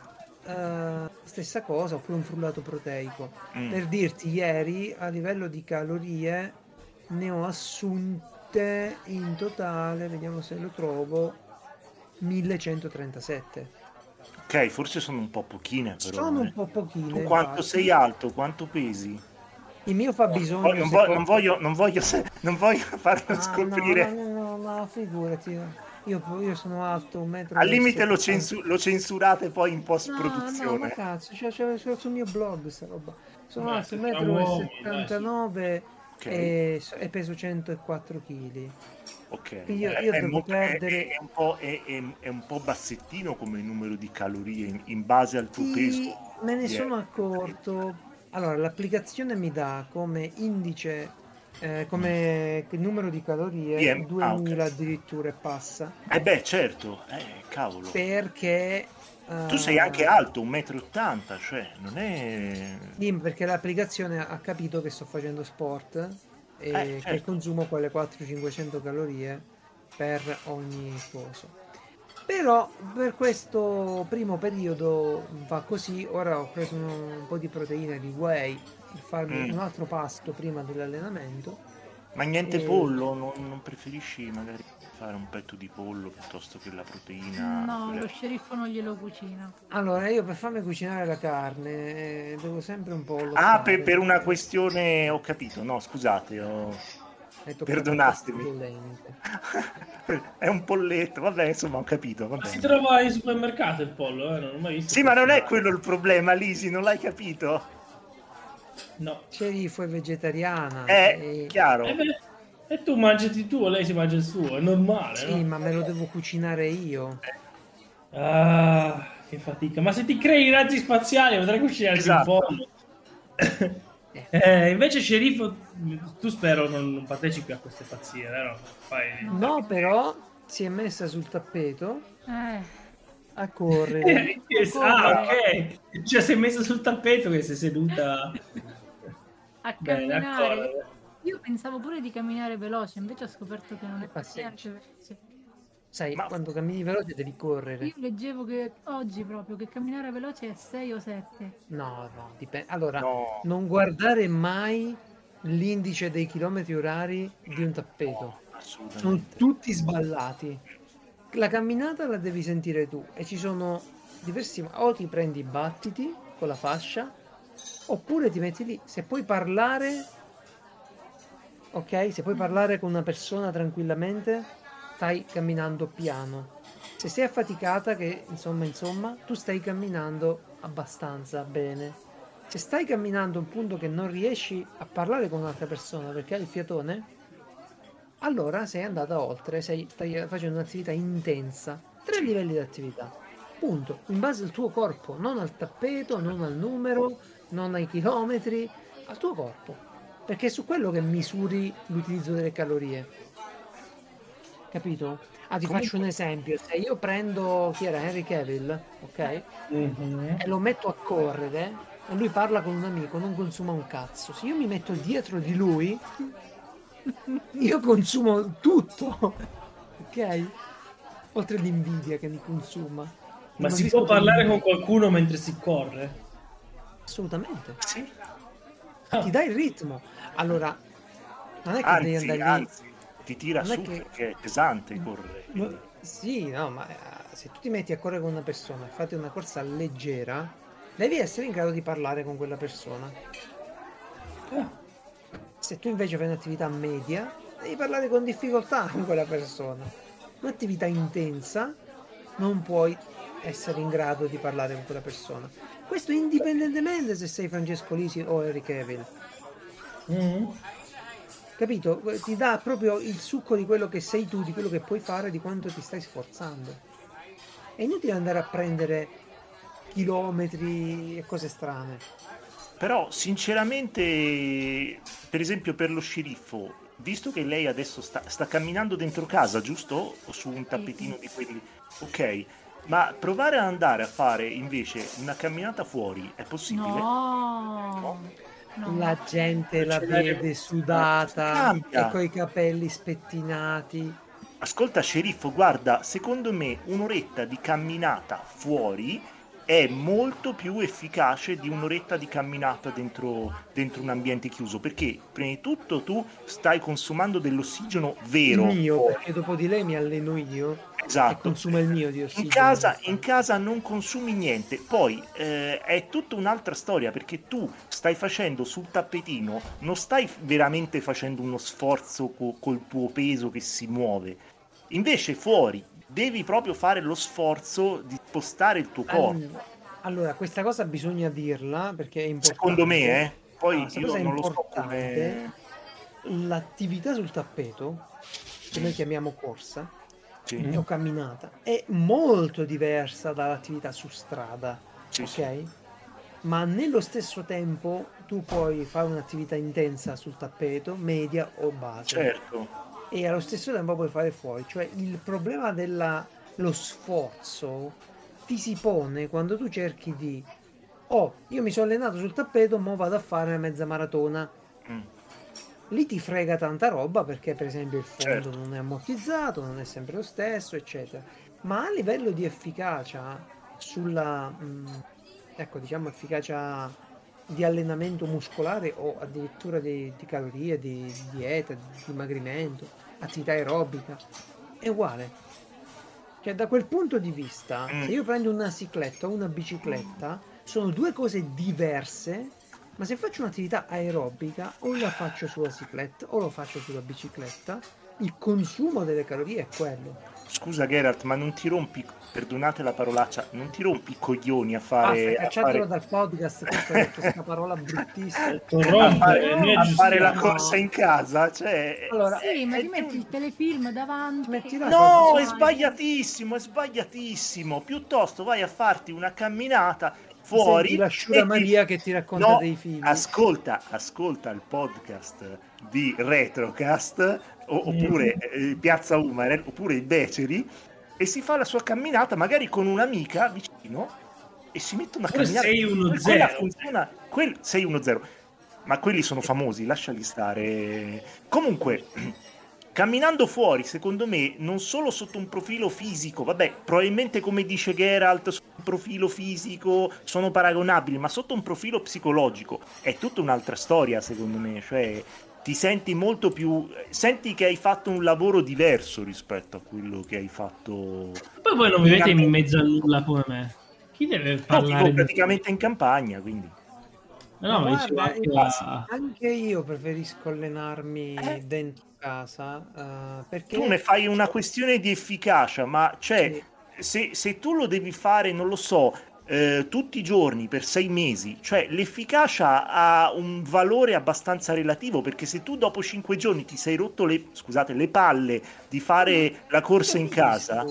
eh, stessa cosa, oppure un frullato proteico. Mm. Per dirti, ieri a livello di calorie ne ho assunte in totale, vediamo se lo trovo, 1137. Ok, forse sono un po' pochine però. Sono eh. un po' pochine. Tu quanto infatti. sei alto? Quanto pesi? Il mio fa bisogno... non, se vo- po- non voglio, non voglio, non voglio farlo Ah, scoprire. No, no, no, ma figurati. Io, io sono alto, un metro... Al limite e lo, 70. censu- lo censurate poi in post No, no, ma cazzo, c'è, c'è- c'è sul mio blog sta roba. Sono alto se 1,79 siamo uomini, m Ok. e, e peso 104 kg. Ok, Io- È- io è, devo molto- è- perdere- è un po', è- è- è un po' bassettino come numero di calorie in, in base al tuo Sì, peso. me ne sono eh. accorto. Allora, l'applicazione mi dà come indice, eh, come numero di calorie, eh, 2000 ah, addirittura e passa. Eh beh, certo, eh, cavolo. Perché... Tu sei eh, anche alto, 1,80 m, cioè non è... Sì, perché l'applicazione ha capito che sto facendo sport e Eh, che certo. consumo quelle 400-500 calorie per ogni coso. Però per questo primo periodo va così, ora ho preso un, un po' di proteine di whey per farmi Mm. un altro pasto prima dell'allenamento. Ma niente Eh. pollo, non, non preferisci magari... fare un petto di pollo piuttosto che la proteina. No, quella- lo sceriffo non glielo cucina. Allora, io per farmi cucinare la carne eh, devo sempre un po'. Ah, per, per una questione, ho capito, no, scusate, ho- perdonatemi. è un polletto, vabbè, insomma, ho capito. va Ma si trova in supermercato il pollo, eh? Non l'ho mai visto. Sì, ma non è quello il problema, Lisi, non l'hai capito? No. Sceriffo è vegetariana. È e- chiaro. E, beh, e tu mangi il tuo, lei si mangia il suo, è normale, Sì, no? ma me lo devo cucinare io. Ah, che fatica. Ma se ti crei i razzi spaziali potrai cucinare Esatto. un pollo. Eh, invece, sceriffo, tu spero non, non partecipi a queste pazzie, vero? Fai... No, però si è messa sul tappeto Eh, a correre. Eh, ah, ok. Cioè, si è messa sul tappeto che si è seduta. a Bene, camminare. d'accordo. Io pensavo pure di camminare veloce, invece ho scoperto che non è veloce. Sai, Ma- quando cammini veloce devi correre. Io leggevo che oggi proprio che camminare veloce è 6 o 7. No, no, dipende. Allora, No, non guardare mai l'indice dei chilometri orari di un tappeto. no, Sono tutti sballati. La camminata la devi sentire tu e ci sono diversi o ti prendi i battiti con la fascia oppure ti metti lì. Se puoi parlare, ok? Se puoi parlare con una persona tranquillamente, stai camminando piano. Se sei affaticata, che insomma, insomma, tu stai camminando abbastanza bene. Se stai camminando a un punto che non riesci a parlare con un'altra persona perché hai il fiatone, allora sei andata oltre, sei, stai facendo un'attività intensa. Tre livelli di attività. Punto. In base al tuo corpo, non al tappeto, non al numero, non ai chilometri, al tuo corpo. Perché è su quello che misuri l'utilizzo delle calorie. Capito? Ah, ti Comunque- faccio un esempio. Se io prendo chi era Henry Cavill, ok? Mhm. e lo metto a correre e lui parla con un amico, non consuma un cazzo. Se io mi metto dietro di lui, io consumo tutto, ok? Oltre l'invidia che mi consuma. Ma si può parlare con qualcuno mentre si corre? Assolutamente. Sì, Ah, Ti dai il ritmo. Allora, non è che devi anzi, andare lì. anzi, ti tira Non è su che- perché è pesante correre. No, quindi- Sì, no, ma eh, se tu ti metti a correre con una persona e fate una corsa leggera, devi essere in grado di parlare con quella persona. ah, Se tu invece fai un'attività media, devi parlare con difficoltà con quella persona. Un'attività intensa, non puoi essere in grado di parlare con quella persona. Questo indipendentemente se sei Francesco Lisi o Henry Cavill. mhm. Capito? Ti dà proprio il succo di quello che sei tu, di quello che puoi fare, di quanto ti stai sforzando. È inutile andare a prendere chilometri e cose strane. Però, sinceramente, per esempio per lo sceriffo, visto che lei adesso sta, sta camminando dentro casa, giusto? O su un tappetino di quelli... Ok, ma provare ad andare a fare invece una camminata fuori è possibile? No. no. La gente la vede sudata e coi capelli spettinati. Ascolta, sceriffo, guarda, secondo me un'oretta di camminata fuori è molto più efficace di un'oretta di camminata dentro, dentro un ambiente chiuso, perché prima di tutto tu stai consumando dell'ossigeno vero. Il mio, perché dopo di lei mi alleno io e Esatto. consuma il mio di In ossigeno. casa, in casa non consumi niente, poi eh, è tutta un'altra storia perché tu stai facendo sul tappetino, non stai veramente facendo uno sforzo co- col tuo peso che si muove, invece fuori devi proprio fare lo sforzo di spostare il tuo corpo. Allora, questa cosa bisogna dirla perché è importante. Secondo me, eh. Poi questa io non lo so come... L'attività sul tappeto, che noi chiamiamo corsa, Sì, o camminata, è molto diversa dall'attività su strada, sì, ok? sì. Ma nello stesso tempo tu puoi fare un'attività intensa sul tappeto, media o base. certo. E allo stesso tempo puoi fare fuori. Cioè il problema dello sforzo ti si pone quando tu cerchi di oh, io mi sono allenato sul tappeto, mo vado a fare una mezza maratona. Mm. Lì ti frega tanta roba perché per esempio il fondo Certo. non è ammortizzato, non è sempre lo stesso, eccetera. Ma a livello di efficacia sulla mm, ecco, diciamo efficacia di allenamento muscolare o addirittura di, di calorie, di, di dieta, di dimagrimento, attività aerobica. è uguale. Cioè, da quel punto di vista, Mm. se io prendo una cicletta o una bicicletta, sono due cose diverse, ma se faccio un'attività aerobica, o la faccio sulla cicletta o lo faccio sulla bicicletta, il consumo delle calorie è quello. Scusa Geralt, ma non ti rompi, perdonate la parolaccia, non ti rompi i coglioni a fare... stai a cacciatelo fare... dal podcast, questa hai detto questa parola bruttissima. a fare, è a fare la corsa in casa, cioè... Allora, Sì, ma ti metti il telefilm davanti. No, è sbagliatissimo, è sbagliatissimo. Piuttosto vai a farti una camminata fuori. la e Sciura ti- Maria che ti racconta No, dei figli. Ascolta, ascolta il podcast di Retrocast o- oppure eh, Piazza Umare oppure i Beceri e si fa la sua camminata magari con un'amica vicino e si mette una Quello camminata. 610. Quella funziona, quel 610. Ma quelli sono famosi, lasciali stare. Comunque, camminando fuori, secondo me, non solo sotto un profilo fisico, vabbè, probabilmente come dice Geralt, su un profilo fisico sono paragonabili, ma sotto un profilo psicologico è tutta un'altra storia, secondo me. Cioè, ti senti molto più. Senti che hai fatto un lavoro diverso rispetto a quello che hai fatto. Poi voi non vivete in mezzo a nulla come me. Chi deve No, parlare vivo di... praticamente in campagna, quindi. No, ma dicevo Guarda, anche io- la- anche io preferisco allenarmi Eh? dentro casa eh, perché tu ne fai una questione di efficacia, ma cioè, Sì. se, se tu lo devi fare, non lo so, eh, tutti i giorni per sei mesi, cioè l'efficacia ha un valore abbastanza relativo, perché se tu dopo cinque giorni ti sei rotto le, scusate, le palle di fare la corsa in casa,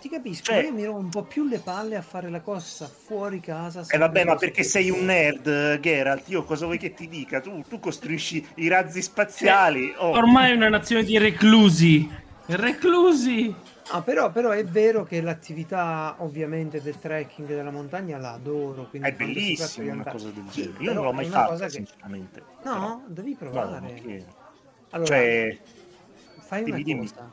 Ti capisco, Cioè- io mi rompo un po' più le palle a fare la corsa fuori casa. E Eh, vabbè, ma perché sei un nerd, Geralt? Io cosa vuoi che ti dica? Tu, tu costruisci i razzi spaziali. oh. Ormai è una nazione di reclusi. Reclusi! Ah, però, però è vero che l'attività ovviamente del trekking della montagna la adoro. quindi È di una andare- cosa del Sì, genere. Io non l'ho mai fatta, che- sinceramente. No, devi Però- provare. no, Allora, Cioè, fai una dimmi, dimmi. cosa.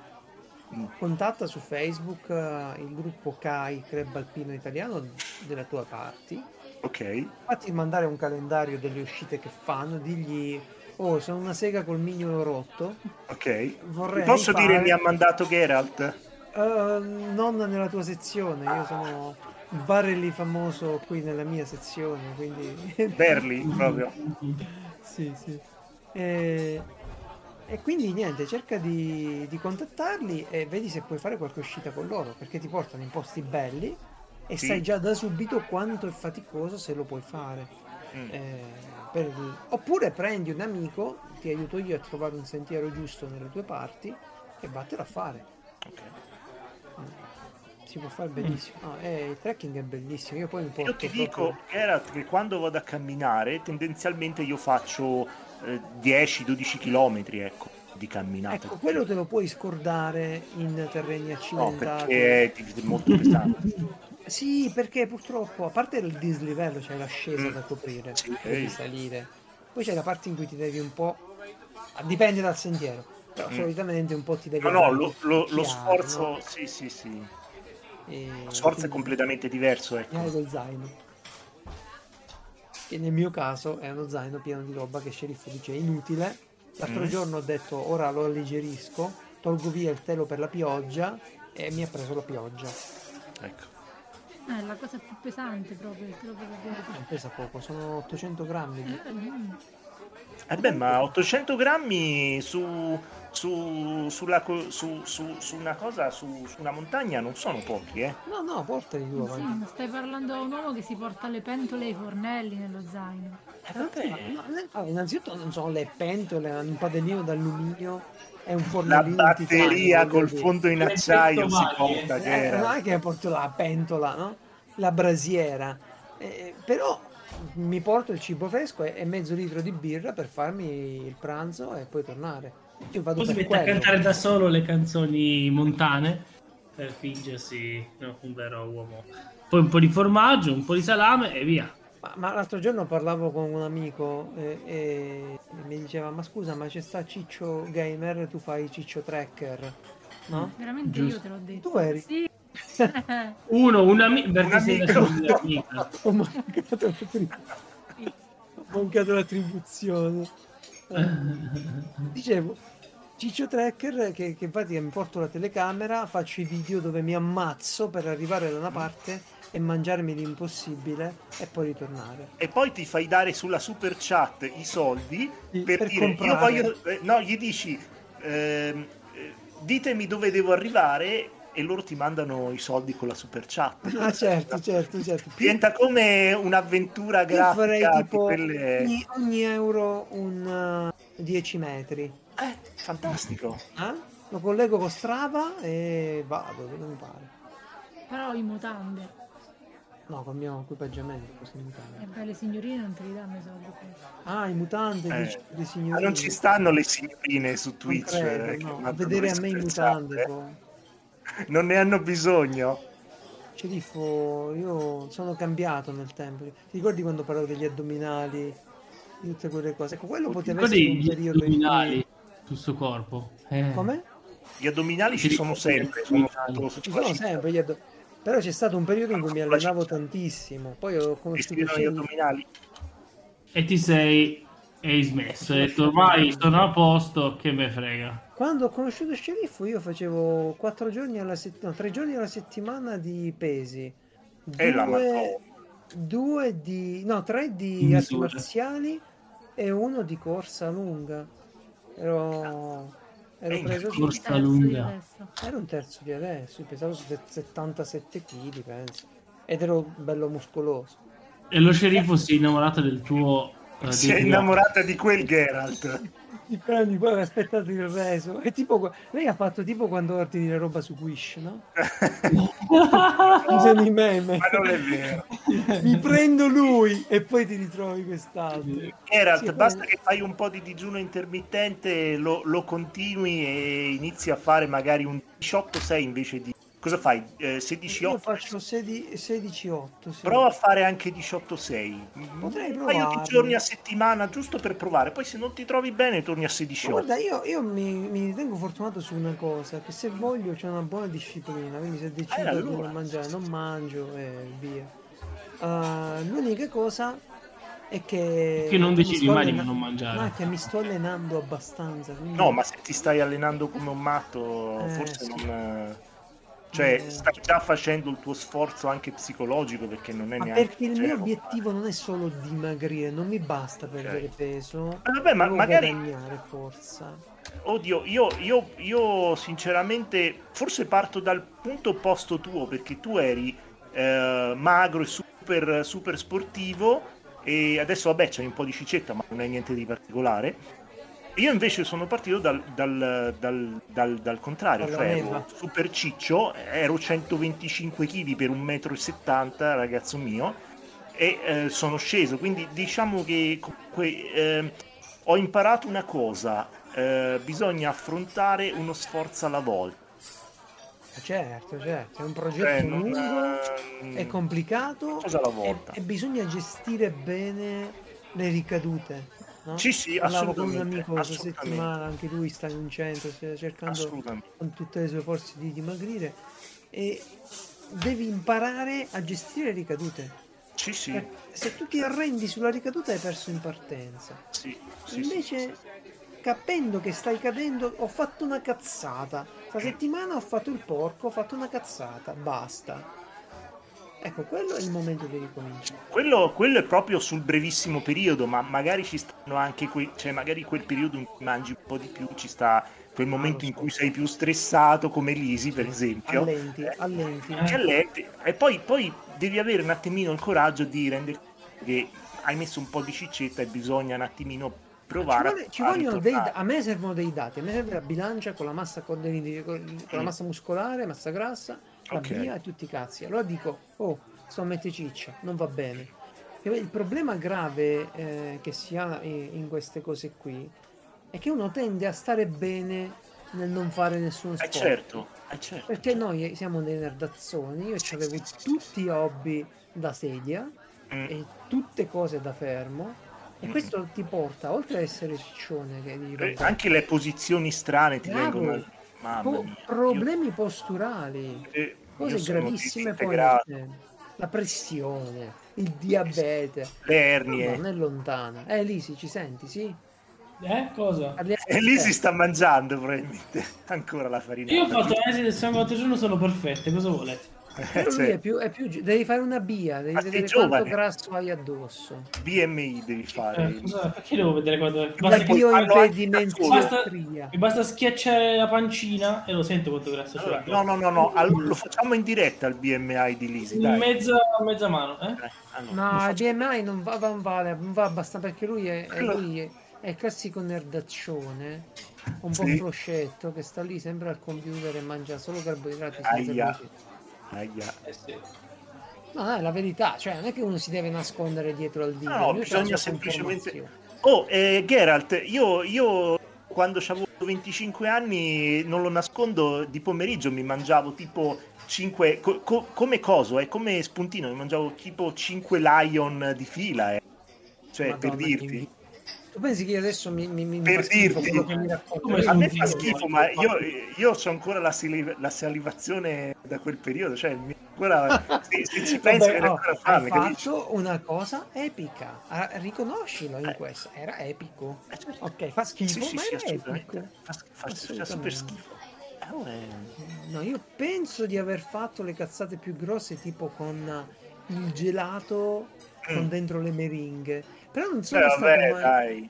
Contatta su Facebook eh, il gruppo CAI Club Alpino Italiano della tua party. ok. Fatti mandare un calendario delle uscite che fanno. Digli, oh, sono una sega col mignolo rotto. Ok. Vorrei Posso fare- dire mi ha mandato Geralt? Eh, non nella tua sezione, io sono Barelli famoso qui nella mia sezione, quindi... Berli, proprio. sì, sì. E, e quindi niente, cerca di, di contattarli e vedi se puoi fare qualche uscita con loro, perché ti portano in posti belli e Sì. sai già da subito quanto è faticoso se lo puoi fare. Mm. Eh, per Oppure prendi un amico, ti aiuto io a trovare un sentiero giusto nelle tue parti e vattelo a fare. Ok. Si può fare benissimo. No, eh, il trekking è bellissimo. Io poi mi porto Io ti proprio- dico, Geralt, che quando vado a camminare, tendenzialmente io faccio eh, 10-12 km, ecco, di camminata. Ecco, quello te lo puoi scordare in terreni No, accidentati. perché è molto pesante. Sì, perché purtroppo, a parte il dislivello, c'è l'ascesa Mm. da coprire, Sì. devi salire. Poi c'è la parte in cui ti devi un po'... ah, Dipende dal sentiero, però Mm. solitamente un po' ti devi... No, no, lo, lo- lo sforzo, no? sì, sì, sì. E Lo sforzo è quindi- completamente diverso, ecco. Pieno dello zaino. Che nel mio caso è uno zaino pieno di roba che sceriffo dice è inutile. L'altro Mm. giorno ho detto ora lo alleggerisco, tolgo via il telo per la pioggia e mi ha preso la pioggia. ecco. Eh, la cosa più pesante proprio, il telo per la pioggia. Non pesa poco, sono 800 grammi. di- Eh, mm. Eh beh, ma 800 grammi su, su, sulla su, su- su una cosa, su, su una montagna non sono pochi, eh. No, no, portali due Sì, avanti. ma stai parlando a un uomo che si porta le pentole e i fornelli nello zaino. Eh, vabbè. innanzitutto non sono le pentole, un padellino d'alluminio e un La fornellino di batteria titanio, col fondo in acciaio si porta, Eh, Geralt. non è che porto la pentola, no? La brasiera. Eh, però mi porto il cibo fresco e mezzo litro di birra per farmi il pranzo e poi tornare. Io vado Poi si mette a quello. cantare da solo le canzoni montane per fingersi no, un vero uomo. Poi un po' di formaggio, un po' di salame e via. Ma, ma l'altro giorno parlavo con un amico eh, e, e mi diceva: Ma scusa, ma c'è sta Ciccio Gamer, tu fai Ciccio Tracker, no? Veramente Giusto. io te l'ho detto. Tu eri? Sì. Uno, un amico, perché Un sei amico. la amica. Ho mancato la, tri- ho mancato l'attribuzione. Dicevo, Ciccio Tracker che, che infatti mi porto la telecamera, faccio i video dove mi ammazzo per arrivare da una parte e mangiarmi l'impossibile e poi ritornare. E poi ti fai dare sulla super chat i soldi Sì, per, per dire comprare. io voglio eh, no gli dici ehm, eh, ditemi dove devo arrivare e loro ti mandano i soldi con la super chat Ah certo, certo, certo. Diventa come un'avventura io farei grafica tipo quelle ogni, ogni euro un uh, 10 metri. eh, fantastico Eh? Lo collego con Strava e vado dove mi pare. Però i mutande. No, col mio equipaggiamento così pare. E beh, le signorine non te li danno i soldi. Ah, i mutanti Eh, dici, dei ma signori. non ci stanno le signorine su Non Twitch credo, eh, che no. A vedere le a me i super mutanti. chat, eh. poi. Non ne hanno bisogno Sceriffo, io sono cambiato nel tempo. Ti ricordi quando parlavo degli addominali? Di tutte quelle cose. Ecco, quello poteva essere un gli periodo in addominali sul suo corpo? Eh. cui... Come? gli addominali ci sono sempre sono addominali? Ci sono sempre gli addo- Però c'è stato un periodo in cui mi allenavo tantissimo. Poi ho conosciuto gli addominali E ti sei... E hai smesso. Hai detto ormai sono a posto, che me frega. Quando ho conosciuto Sceriffo io facevo 4 giorni alla settimana, 3 giorni alla settimana di pesi. E la Due, due di... no, tre di Di arti marziali e uno di corsa lunga. Ero, ero preso corsa giusto. Terzo di lunga. adesso. Ero un terzo di adesso, pesavo se- 77 kg, penso. Ed ero bello muscoloso. E lo sceriffo si è innamorato del tuo... eh, si è innamorata di quel Geralt Ti prendi, poi aspettate il reso. È tipo, lei ha fatto tipo quando ordini la roba su Wish, no? Usano i meme. ma non è vero Mi prendo lui e poi ti ritrovi quest'altro. Geralt Sì, basta poi- che fai un po' di digiuno intermittente lo, lo continui e inizi a fare magari un 18-6 invece di cosa fai? Eh, 16-8 Io faccio 16-8. Sì. prova a fare anche 18-6 Potrei un paio di giorni a settimana giusto per provare poi se non ti trovi bene torni a 16-8 Guarda, io, io mi, mi ritengo fortunato su una cosa, che se voglio c'è una buona disciplina, quindi se decido Eh, allora, di non mangiare, non mangio e via. Uh, l'unica cosa è che... Che non decidi mai di non mangiare. È che mi sto allenando abbastanza. quindi- No, ma se ti stai allenando come un matto, Eh, forse sì. non. Eh. stai già facendo il tuo sforzo anche psicologico perché non è Ma neanche. perché il mio obiettivo non è solo dimagrire, non mi basta perdere Ok. peso. Ma vabbè, ma magari. guadagnare forza. Oddio, io, io, io sinceramente forse parto dal punto opposto tuo perché tu eri eh, magro e super, super sportivo e adesso vabbè c'hai un po' di cicetta ma non è niente di particolare. Io invece sono partito dal, dal- dal- dal- contrario, cioè ero super ciccio, ero 125 kg per 1,70 m, ragazzo mio, e eh, sono sceso, quindi diciamo che comunque eh, ho imparato una cosa, eh, bisogna affrontare uno sforzo alla volta. Certo, certo, è un progetto non, lungo, ehm, è complicato cosa alla e, e bisogna gestire bene le ricadute. No? Sì, sì, Parlavo con un amico questa settimana, anche lui sta in un centro, sta cercando con tutte le sue forze di dimagrire e devi imparare a gestire le ricadute. Sì, sì, Eh, Se tu ti arrendi sulla ricaduta hai perso in partenza. sì, sì, Invece, capendo che stai cadendo, ho fatto una cazzata. Questa settimana ho fatto il porco, ho fatto una cazzata, basta. Ecco, quello è il momento di ricominciare. Quello, quello è proprio sul brevissimo periodo, ma magari ci stanno anche quei, cioè magari quel periodo in cui mangi un po' di più, ci sta quel momento lo in cui sei più stressato, come l'Isi, per esempio. Allenti, Eh, allenti. ti allenti, e poi, poi devi avere un attimino il coraggio di rendere che hai messo un po' di ciccetta e bisogna un attimino Ci, provare vuole- a, ci vogliono dei, a me servono dei dati, a me serve la bilancia con la massa, con, con- con la Mm. massa muscolare, massa grassa, la Ok. via e tutti i cazzi. Allora dico, oh, sto a mettere ciccia, non va bene. Il problema grave eh, che si ha in, queste cose qui è che uno tende a stare bene nel non fare nessuno Eh sport. certo, eh certo. Perché noi siamo dei nerdazzoni, io Sì, avevo sì, tutti gli hobby da sedia Mm. e tutte cose da fermo e Mm. questo ti porta, oltre ad essere ciccione, che Eh, anche le posizioni strane ti Bravo. vengono... Po- problemi posturali, Io, eh, cose gravissime poi la pressione, il diabete, Le no, ernie. non è lontana. Eh Lisi, ci senti, sì? Eh, cosa? E lì si sta mangiando probabilmente ancora la farina. Io ho fatto l'analisi del sangue l'altro giorno, sono perfette, cosa volete? Però lui cioè, è più, è più devi fare una BIA, devi sei vedere quanto grasso hai addosso. BMI devi fare. Eh, cosa- perché devo vedere quando... La Basta anche bioimpedimentiometria. Mi basta schiacciare la pancina e lo sento quanto grasso Allora, c'è. no, no, no, no, allora, lo facciamo in diretta il BMI di Lisi, dai. Mezza, mezza mano, eh? Dai, allora, lo No, il. BMI non va, non vale, non va abbastanza perché lui è, è- lui è, è il classico nerdaccione, un po' Sì. floscetto, che sta lì sempre al computer e mangia solo carboidrati senza Aia. Eh sì. No, è la verità, cioè non è che uno si deve nascondere dietro al dito. No, la bisogna semplicemente-. Oh, eh, Geralt, io, io quando avevo 25 anni, non lo nascondo, di pomeriggio mi mangiavo tipo 5, co- co- come coso, eh, come spuntino, mi mangiavo tipo 5 lion di fila, eh. cioè Madonna, per che dirti. Tu pensi che io adesso mi, mi, mi Per dirti. mi A me fa schifo, ma io, io ho ancora la, saliv- la salivazione da quel periodo, cioè mi ancora, se, se ci pensi Vabbè, oh, ancora hai fame, capisci? fatto una cosa epica, Ah, riconoscilo in Eh. questo, era epico. Eh, certo. Ok, fa schifo, Sì, sì, ma sì, era assolutamente. epico. Fa, fa- fa super schifo. Eh, oh, eh, No, io penso di aver fatto le cazzate più grosse, tipo con il gelato con Mm. dentro le meringhe. Però non sono stato vabbè, mai. dai.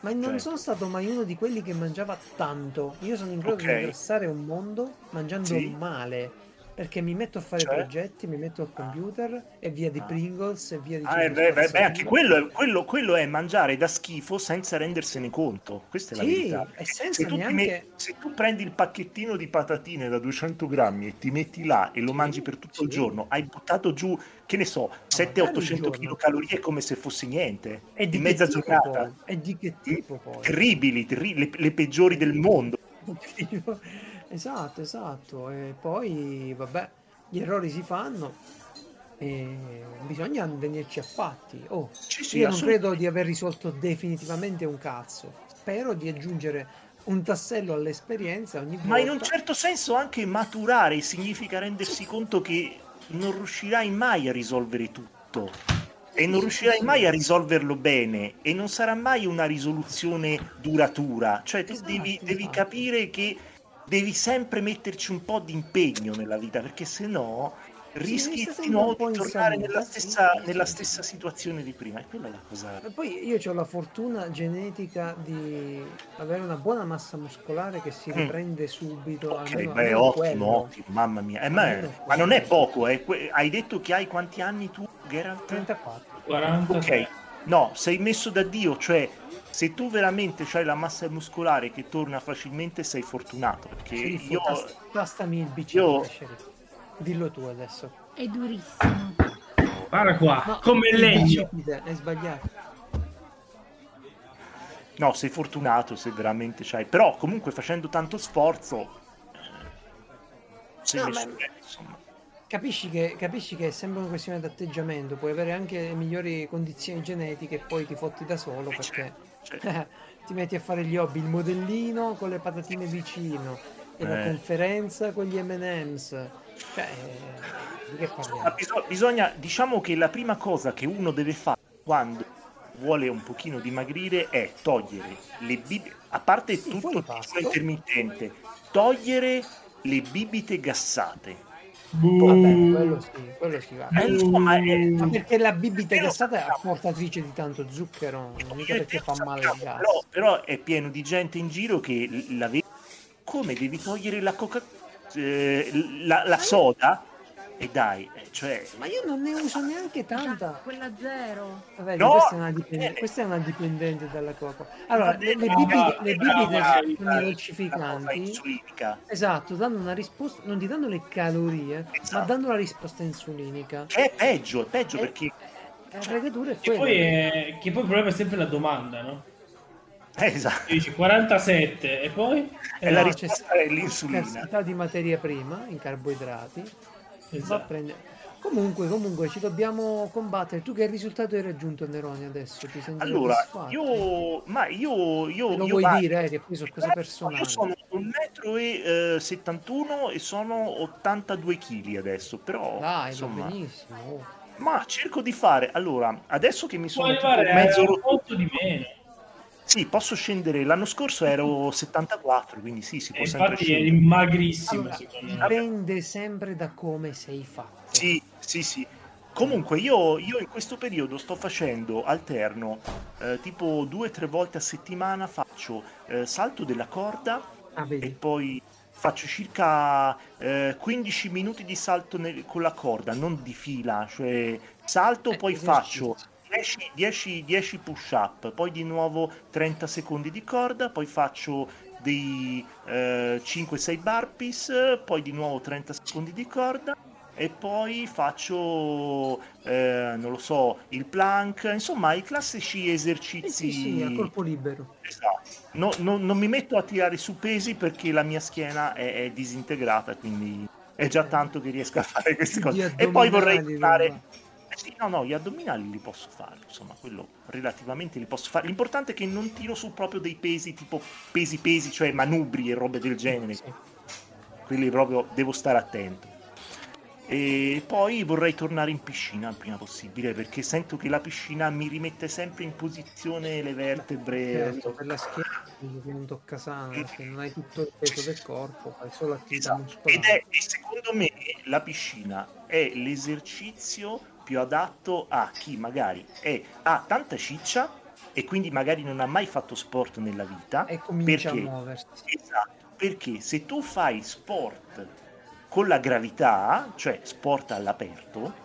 Ma non Cioè. sono stato mai uno di quelli che mangiava tanto. Io sono in grado Ok. di ingrassare un mondo mangiando Sì. male. Perché mi metto a fare Cioè? progetti, mi metto al computer e via di Ah. Pringles e via di Ah, eh, beh, beh, beh, anche quello è, quello, quello è mangiare da schifo senza rendersene conto. Questa è la Sì, verità. e senza Se tu, neanche- met- se tu prendi il pacchettino di patatine da 200 grammi e ti metti là e lo mangi per tutto il sì. giorno, hai buttato giù, che ne so, 700-800 giorno. kcal come se fosse niente. E di in mezza giornata. E di che tipo poi? Terribili, terri- le, le peggiori del mondo. esatto, esatto. E poi, vabbè, gli errori si fanno e bisogna venirci a patti. Oh, Sì, sì, io non credo di aver risolto definitivamente un cazzo. Spero di aggiungere un tassello all'esperienza ogni volta. Ma in un certo senso anche maturare significa rendersi conto che non riuscirai mai a risolvere tutto e non riuscirai mai a risolverlo bene e non sarà mai una risoluzione duratura. Cioè tu Esatto, devi, devi esatto. capire che devi sempre metterci un po' di impegno nella vita perché se no rischi di nuovo di tornare nella stessa, nella stessa situazione di prima. E quella è la cosa... E poi io ho la fortuna genetica di avere una buona massa muscolare che si Mm. riprende subito. Ok, almeno- beh, almeno ottimo, quello. ottimo, mamma mia. Eh, ma, ma non è poco, eh. Hai detto che hai quanti anni tu, Geralt? 34. 40. Ok, no, sei messo da Dio, cioè se tu veramente hai la massa muscolare che torna facilmente sei fortunato, perché Sceriffo, io... tas- tastami il BC. io-. Dillo tu adesso. È durissimo. Guarda qua, No, come il legno. bicipite, È sbagliato. No, sei fortunato se veramente c'hai, però comunque facendo tanto sforzo... eh, Sei No, messo ma- bene, insomma. Capisci che, capisci che è sempre una questione di atteggiamento. Puoi avere anche le migliori condizioni genetiche e poi ti fotti da solo Eh, perché ti metti a fare gli hobby, il modellino con le patatine vicino e la Eh. conferenza con gli MM's. Cioè, eh, di che parliamo? biso- bisogna, diciamo che la prima cosa che uno deve fare quando vuole un pochino dimagrire è togliere le bibite, a parte Sì, tutto il intermittente, togliere le bibite gassate. Vabbè, quello sì, quello si va. Eh, insomma, è- Ma perché la bibita gassata è portatrice di tanto zucchero, mica Io e perché fa lo male al gas. Però, però è pieno di gente in giro che la vede come devi togliere la coca eh, la, la soda e dai, eh, cioè Ma io non ne uso neanche tanta. Quella zero. Vabbè, No, questa, è una dipendente, eh. questa è una dipendente dalla coca. Allora, le, bibite, le bibite brava, con i brava, dolcificanti, insulinica. esatto, danno una risposta, non ti danno le calorie, ma Esatto. danno la risposta insulinica. Che è peggio, è peggio Eh, perché La fregatura è Che quella. poi, è... che poi il problema è sempre la domanda, no? esatto. Tu dici 47 e poi... E la no, risposta c'è è l'insulina. di materia prima in carboidrati. Va a Esatto. prendere- Comunque, comunque, ci dobbiamo combattere. Tu che risultato hai raggiunto, Neroni, adesso? Ti senti Allora, io, ma io, io, lo io vuoi vado- dire, eh, che poi sono cose personali. Io sono 1,71 m e sono 82 kg adesso, però Dai, va insomma, benissimo. ma cerco di fare. Allora, adesso che mi sono tipo arrivare mezzo a rotto, molto di meno. Sì, posso scendere. L'anno scorso ero 74, quindi sì, si può E sempre infatti scendere. magrissimo, Allora, secondo me. dipende sempre da come sei fatto. Sì, sì, sì. Comunque io, io in questo periodo sto facendo alterno, eh, tipo due o tre volte a settimana faccio eh, salto della corda Ah, e poi faccio circa eh, 15 minuti di salto nel- con la corda, non di fila, cioè salto, Eh, poi esercizio. faccio 10, 10 10 push up, poi di nuovo 30 secondi di corda, poi faccio dei 5-6 burpees, poi di nuovo 30 secondi di corda e poi faccio, eh, non lo so, il plank, insomma i classici esercizi. sì, sì, a colpo libero. Esatto. No- no- non mi metto a tirare su pesi perché la mia schiena è, è disintegrata, quindi è già tanto che riesco a fare queste cose. E poi vorrei tornare... Eh sì, no, no, gli addominali li posso fare, insomma, quello relativamente li posso fare. L'importante è che non tiro su proprio dei pesi tipo pesi pesi, cioè manubri e robe del genere. Sì. Quelli proprio devo stare attento. E poi vorrei tornare in piscina il prima possibile perché sento che la piscina mi rimette sempre in posizione le vertebre. Certo, per la schiena non tocca perché non hai tutto il peso del corpo, fai solo attività Esatto. muscolare. Ed è, secondo me la piscina è l'esercizio più adatto a chi magari è, ha tanta ciccia e quindi magari non ha mai fatto sport nella vita. E comincia perché, a muoversi. Esatto, perché se tu fai sport con la gravità, cioè sport all'aperto,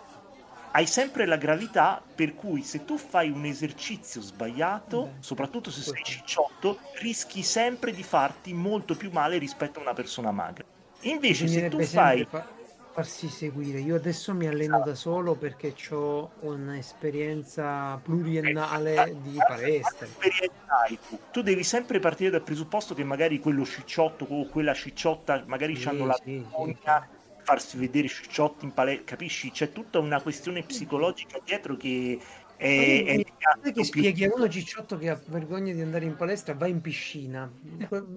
hai sempre la gravità per cui se tu fai un esercizio sbagliato, Beh, soprattutto se sei cicciotto, rischi sempre di farti molto più male rispetto a una persona magra. Invece se tu fai... fa- farsi seguire. Io adesso mi alleno da solo perché ho un'esperienza pluriennale di palestra. tu? Tu devi sempre partire dal presupposto che magari quello scicciotto o quella scicciotta magari Sì, hanno la sì, sì. vergogna di farsi vedere scicciotti in palestra, capisci? C'è tutta una questione psicologica dietro che è, è che più- spieghi a uno cicciotto che ha vergogna di andare in palestra, va in piscina.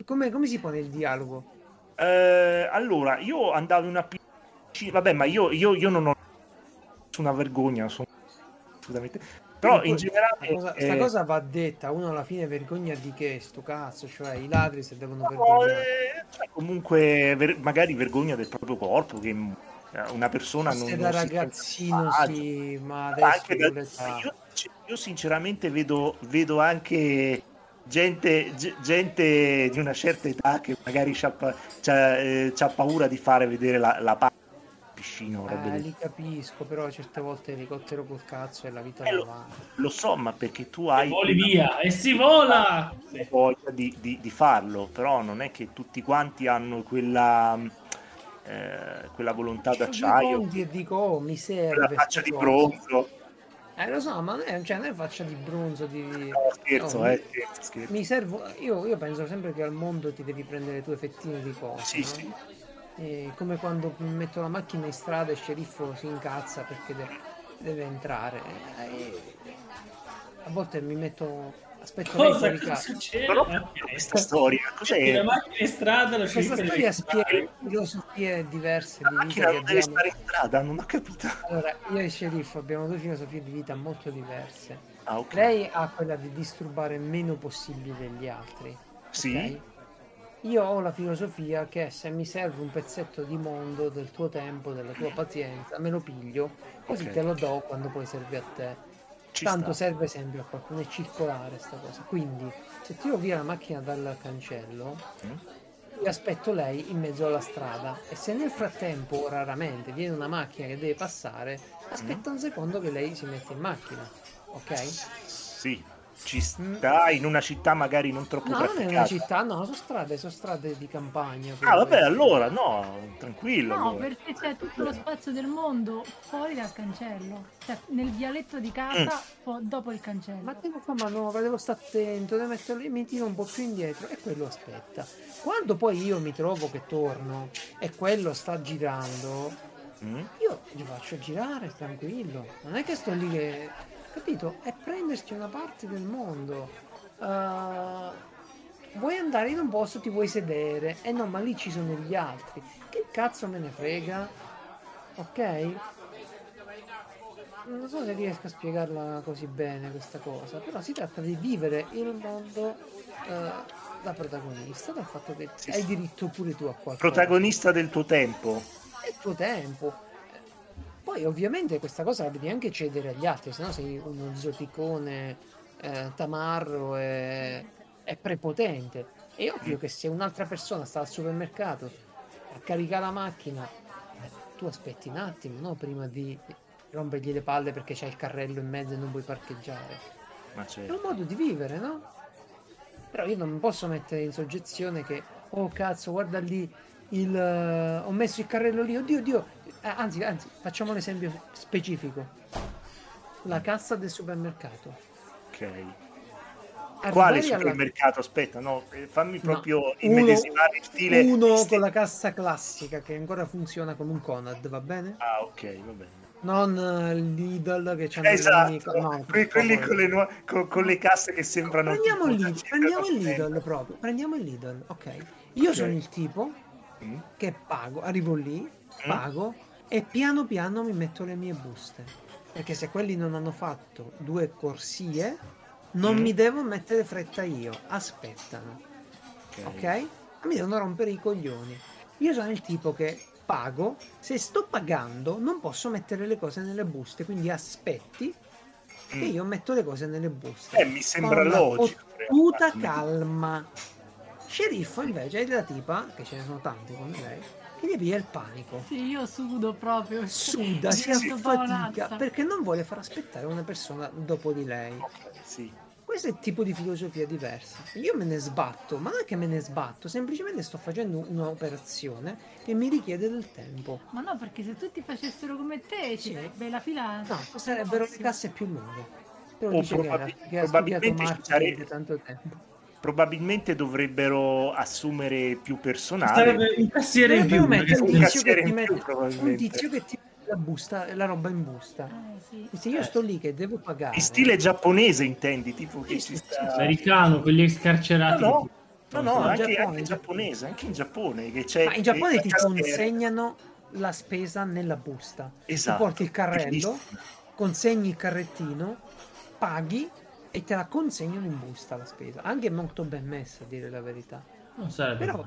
Come, come si pone il dialogo? Eh, allora, io andavo in una piscina, vabbè, ma io, io, io non ho nessuna vergogna, sono assolutamente... Però in generale... Sta cosa, sta eh, cosa va detta, uno alla fine vergogna di che sto cazzo, cioè i ladri se devono No, vergognare. eh, cioè, comunque ver- magari vergogna del proprio corpo che eh, una persona non, Se non da si sente ragazzino agio. sì, ma adesso anche da- io, io sinceramente vedo, vedo anche gente, ge- gente di una certa età che magari c'ha, c'ha, eh, c'ha paura di fare vedere la, la pa- piscina o robe Eh, del- li capisco, però certe volte l'elicottero col cazzo e la vita Eh, lo-. Lo so, ma perché tu E hai voli via e si vola! voglia di, di- di farlo, però non è che tutti quanti hanno quella, eh, quella volontà d'acciaio, conti e dico, oh, mi serve quella faccia di bronzo. Eh, lo so, ma non è, cioè, non è faccia di bronzo, di... No, scherzo, no, eh, scherzo, scherzo. Mi servo... Io, io penso sempre che al mondo ti devi prendere le tue fettine di cose, Sì, no? sì. E come quando metto la macchina in strada e il sceriffo si incazza perché de- deve entrare. Eh, a volte mi metto... Aspetto lei Cosa che casa. succede? Capito questa storia. Cos'è? La macchina in strada, lo Questa storia deve spiega filosofie diverse La di vita macchina che non deve abbiamo. stare in strada, non ho capito. Allora, io e il sceriffo abbiamo due filosofie di vita molto diverse. Ah, ok. Lei ha quella di disturbare il meno possibile gli altri. Sì. ok? Io ho la filosofia che se mi serve un pezzetto di mondo, del tuo tempo, della tua pazienza, me lo piglio, così Ok. te lo do quando poi serve a te. Ci Tanto sta. serve sempre a qualcuno, è circolare sta cosa. Quindi, se tiro via la macchina dal cancello, Mm. aspetto lei in mezzo alla strada e se nel frattempo, raramente, viene una macchina che deve passare, aspetta un secondo che lei si mette in macchina. Ok? Sì, ci sta in una città magari non troppo No, non è una trafficata. città, no, sono strade, sono strade di campagna. Ah, vabbè, allora, no, tranquillo. No, allora. perché c'è tutto lo spazio del mondo fuori dal cancello. Cioè, nel vialetto di casa, po- dopo il cancello. Ma devo fare manovra, devo stare attento, devo metterlo mi tiro un po' più indietro e quello aspetta. Quando poi io mi trovo che torno e quello sta girando, Mm? io gli faccio girare tranquillo. Non è che sto lì che. Capito? È prendersi una parte del mondo. Uh, vuoi andare in un posto, ti vuoi sedere. E no, ma lì ci sono gli altri. Che cazzo me ne frega? Ok? non so se riesco a spiegarla così bene questa cosa, però si tratta di vivere il mondo eh, da protagonista, dal fatto che hai diritto pure tu a qualcosa. Protagonista del tuo tempo. È il tuo tempo. Poi ovviamente questa cosa la devi anche cedere agli altri, se no sei uno zoticone eh, tamarro e, e prepotente. È ovvio che se un'altra persona sta al supermercato a caricare la macchina, eh, tu aspetti un attimo, no? Prima di rompergli le palle perché c'è il carrello in mezzo e non puoi parcheggiare. Ma È certo. un modo di vivere, no? Però io non mi posso mettere in soggezione che, oh cazzo, guarda lì, il, eh, ho messo il carrello lì, oddio, oddio. Eh, anzi, anzi, facciamo l'esempio specifico. La cassa del supermercato. Ok. Arrivare Quale alla- supermercato? Aspetta, no, eh, fammi proprio uno- immedesimare il stile. Uno stile- con la cassa classica che ancora funziona come un Conad, va bene? Ah, ok, va bene. Non eh, l'Idol che c'hanno Esatto, le no, Que- quelli con le, nuo- con, con le casse che sembrano Prendiamo, il Lidl, prendiamo il. Lidl proprio, prendiamo il Lidl, ok. Io Ok. sono il tipo Mm? che pago, arrivo lì, Mm? pago e piano piano mi metto le mie buste. Perché se quelli non hanno fatto due corsie, non Mm. mi devo mettere fretta io, aspettano, ok? Ma Mi devono rompere i coglioni. Io sono il tipo che pago, se sto pagando non posso mettere le cose nelle buste, quindi aspetti che Mm. io metto le cose nelle buste. Eh, mi sembra logico. Puta Mm. calma. Sceriffo invece è la tipa, che ce ne sono tanti come lei, che gli piglia il panico. Sì, io sudo proprio. Suda, si affatica perché non vuole far aspettare una persona dopo di lei. Ok, sì. Questo è il tipo di filosofia diversa. Io me ne sbatto, ma non è che me ne sbatto, semplicemente sto facendo un'operazione che mi richiede del tempo. Ma no, perché se tutti facessero come te, ci Sì. sarebbe la fila. No, sarebbero le casse più lunghe. Te lo O dice che probabil- che ha studiato probabilmente ci marketing sare- da tanto tempo. Probabilmente dovrebbero assumere più personale. Sarebbe un cassiere in più. Mettere un cassiere ti in più, mette un tizio che ti mette la busta, la roba in busta. Eh, sì. Se io sto lì che devo pagare In stile giapponese intendi, tipo che Sì, ci sta... Americano, quelli scarcerati. No, no, no, no, in anche, Giappone. anche giapponese, anche in Giappone. Che c'è, Ma in Giappone ti cassiera- consegnano la spesa nella busta. Esatto. Tu porti il carrello, consegni il carrettino, paghi e te la consegnano in busta la spesa. Anche molto ben messa, a dire la verità. Non sarebbe Però,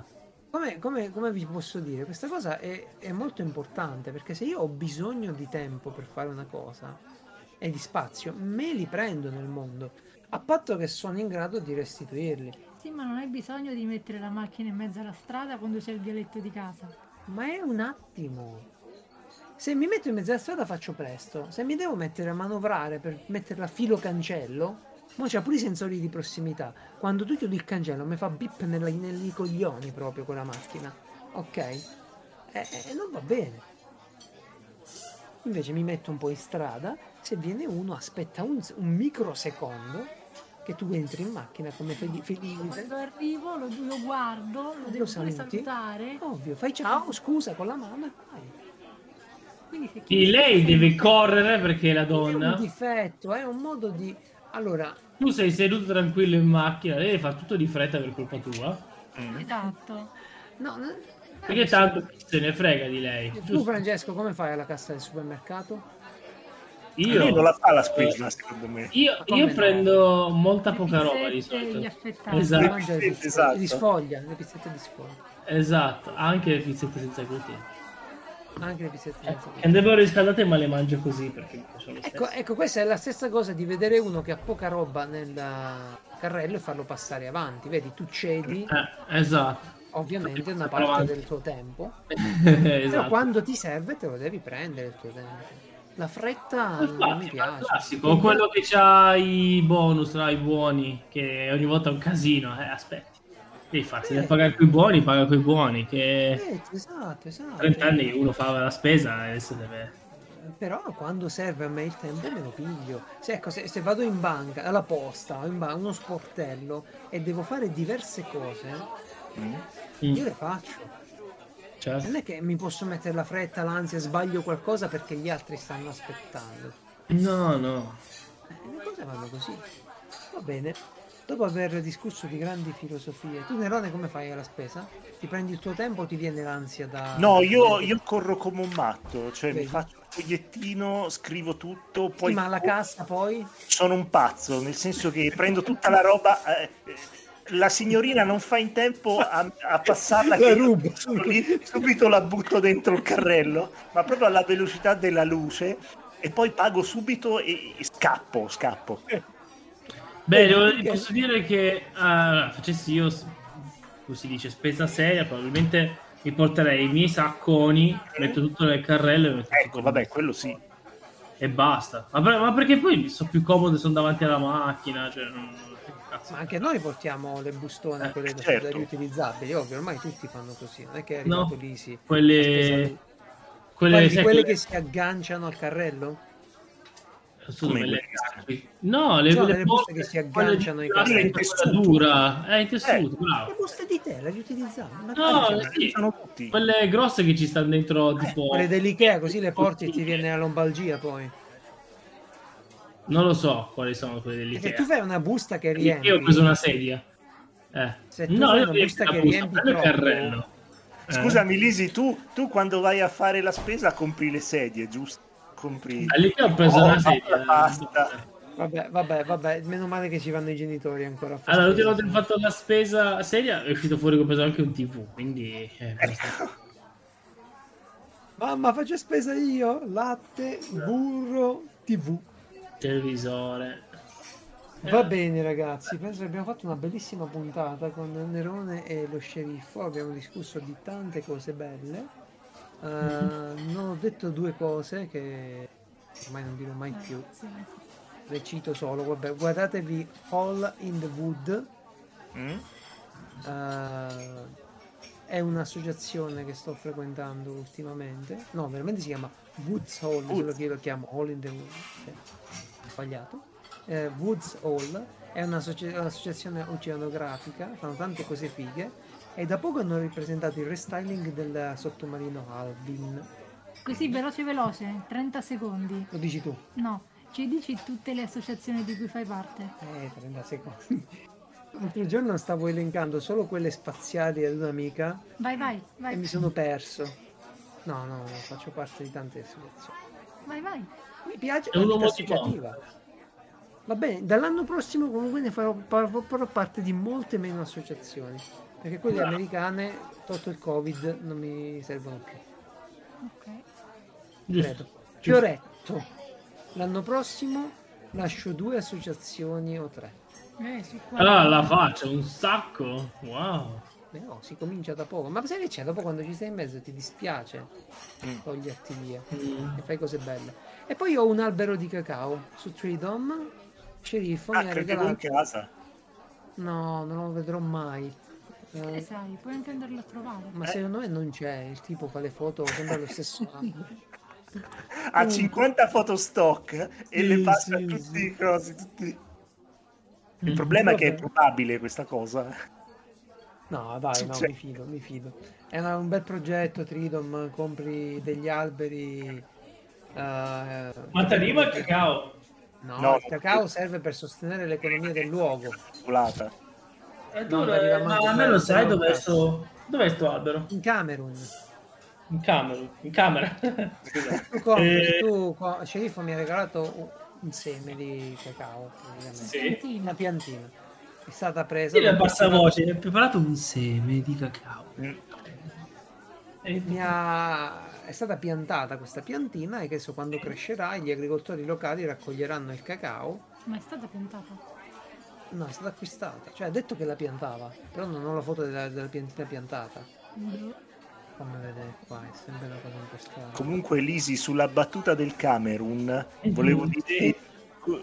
come, come- come vi posso dire, questa cosa è, è molto importante perché se io ho bisogno di tempo per fare una cosa e di spazio, me li prendo nel mondo, a patto che sono in grado di restituirli. Sì, ma non hai bisogno di mettere la macchina in mezzo alla strada quando c'è il vialetto di casa. Ma è un attimo. Se mi metto in mezzo alla strada faccio presto. Se mi devo mettere a manovrare per metterla a filo cancello, mo c'ha pure i sensori di prossimità. Quando tu chiudi il cancello mi fa bip nella- nei coglioni proprio con la macchina. Ok? E, e non va bene. Invece mi metto un po' in strada, se viene uno aspetta un, un microsecondo che tu entri in macchina come feli- felice. Quando arrivo lo, lo guardo, lo Lo devo saluti? salutare. Ovvio, fai ciao, scusa con la mano e lei deve correre perché è la È donna. un difetto, è un modo di... Allora, Tu sei seduto tranquillo in macchina, lei fa tutto di fretta per colpa tua. Mm. Esatto. no, Perché tanto se ne frega di lei. tu Giusto? Francesco come fai alla cassa del supermercato? Io, non la fa la spesa, secondo me. io, io no? prendo molta Le poca roba di solito. gli. Esatto. Le pizzette Esatto. di sfoglia, le pizzette di sfoglia, Esatto, anche le pizzette senza glutine. Anche le pizzette Eh, senza Che andrebbero riscaldate ma le mangio così perché mi piacciono. Ecco, ecco, questa è la stessa cosa di vedere uno che ha poca roba nel carrello e farlo passare avanti. Vedi, tu cedi Eh, esatto. ovviamente una Avanti. parte del tuo tempo, però esatto. quando ti serve te lo devi prendere il tuo tempo. La fretta non mi Infatti, piace. classico, o quello che ha i bonus, no, i buoni, che ogni volta è un casino, eh, aspetti. Devi farsi Eh. pagare quei buoni, paga quei buoni, che Eh, esatto, esatto. 30 anni uno fa la spesa e adesso deve... Però quando serve a me il tempo me lo piglio. Se, ecco, se, se vado in banca, alla posta, o in ba- uno sportello e devo fare diverse cose. Mm, io le faccio. certo. Non è che mi posso mettere la fretta, l'ansia, sbaglio qualcosa perché gli altri stanno aspettando. No, no. Eh, le cose vanno così. Va bene. Dopo aver discusso di grandi filosofie, tu Nerone come fai alla spesa? Ti prendi il tuo tempo o ti viene l'ansia da... No, io, io corro come un matto, cioè mi Vedi? faccio un fogliettino, scrivo tutto, poi Sì, ma la cassa poi? sono un pazzo, nel senso che prendo tutta la roba. eh, la signorina non fa in tempo a, a passarla, La rubo. subito, subito la butto dentro il carrello, ma proprio alla velocità della luce. E poi pago subito e, e scappo, scappo. Beh, devo- perché- posso dire che ah, facessi io, come si dice, spesa seria, probabilmente mi porterei i miei sacconi, metto tutto nel carrello e, metto Ecco, tutto- vabbè, quello sì. e basta. Ma, ma perché poi sono più comodo, sono davanti alla macchina, cioè, non-. Ma anche noi portiamo le bustone, Eh, quelle da, certo. da riutilizzabili, ovvio, ormai tutti fanno così, non è che è No. arrivato l'Easy. Quelle, quelle, Quelle, sai, quelle quelle- che si agganciano al carrello? Come le. No, le, sono le delle buste che si agganciano ai carrelli. quella Tessuto. dura, è in tessuto, Le bravo. buste di tela riutilizzabili. Ma No, perché? sì. Sono tutti. Quelle grosse che ci stanno dentro, tipo... Quelle dell'Ikea, così le porti e ti viene la lombalgia poi. Non lo so quali sono quelle Perché dell'Ikea. tu fai una busta che Io riempi. ho preso una sedia. Eh. Se tu no, fai io una busta che busta, riempi troppo- carrello. Eh. Scusami, Lisi, tu, tu quando vai a fare la spesa compri le sedie, giusto? Compri. All'Ikea ho preso Oh, una la sedia. pasta. Vabbè, vabbè, vabbè, meno male che ci vanno i genitori ancora. a Allora, l'ultima volta che ho fatto la spesa sedia è uscito fuori che ho preso anche un TV, quindi... eh, basta. Mamma, faccio spesa io, latte, burro, tv. televisore. Va bene ragazzi, penso che abbiamo fatto una bellissima puntata con Nerone e lo sceriffo, abbiamo discusso di tante cose belle. Eh, non ho detto due cose che ormai non dirò mai più, le cito solo, vabbè, guardatevi Hall in the Wood, Mm? eh, è un'associazione che sto frequentando ultimamente, no veramente si chiama Woods Hall, solo che io lo chiamo Hall in the Wood, cioè, sbagliato. Eh, Woods Hall è un'associ- un'associazione oceanografica, fanno tante cose fighe e da poco hanno ripresentato il restyling del sottomarino Alvin. Così veloce veloce, 30 secondi. Lo dici tu? No, ci dici tutte le associazioni di cui fai parte. Eh, 30 secondi. L'altro giorno stavo elencando solo quelle spaziali ad un'amica Vai, vai, e vai. mi sono perso. No, no, no, faccio parte di tante associazioni. Vai, vai. Mi piace È la associativa. Va bene, dall'anno prossimo comunque ne farò- farò parte di molte meno associazioni. Perché quelle americane, tolto il covid, non mi servono più. Ok. Giusto. Fioretto. L'anno prossimo lascio due associazioni o tre. Eh. Allora la faccio un sacco. Wow. Beh, no, si comincia da poco. Ma sai che c'è? Dopo quando ci stai in mezzo ti dispiace Mm. toglierti via Mm. e fai cose belle. E poi ho un albero di cacao su Freedom. Sceriffo Ah, mi ha in regalato. casa. No, non lo vedrò mai. Eh, Eh, sai, puoi anche andarlo a trovare. ma secondo me non c'è. Il tipo fa le foto sempre allo stesso anno. Ha 50 foto stock e Sì, le passa sì, tutti sì. i cosi. Tutti... Il Mm. problema è che è Vabbè. probabile questa cosa. No, dai, no, Cioè- mi fido, mi fido. È una- un bel progetto, Tridom. Compri degli alberi. eh, Ma il cacao? No, No. il cacao serve per sostenere l'economia del luogo. Volata. E No, arriva ma a me lo sai dov'è un sto... Dov'è sto albero? In Camerun. In camera. In camera. Scusa. Tu, compri, Eh, tu co- sceriffo mi ha regalato un- seme di cacao. Sì. una Piantina. È stata presa. Da un bassa voce, mi ha preparato un seme di cacao. Mm. E- Mi ha- È stata piantata questa piantina e che so quando crescerà gli agricoltori locali raccoglieranno il cacao. Ma è stata piantata. No, è stata acquistata. Cioè ha detto che la piantava, però non ho la foto della, della piantina piantata. Boh. Fammi vedere qua, è sempre una cosa un po' strana. Comunque, Lisi, sulla battuta del Camerun, volevo, Mhm, dirti,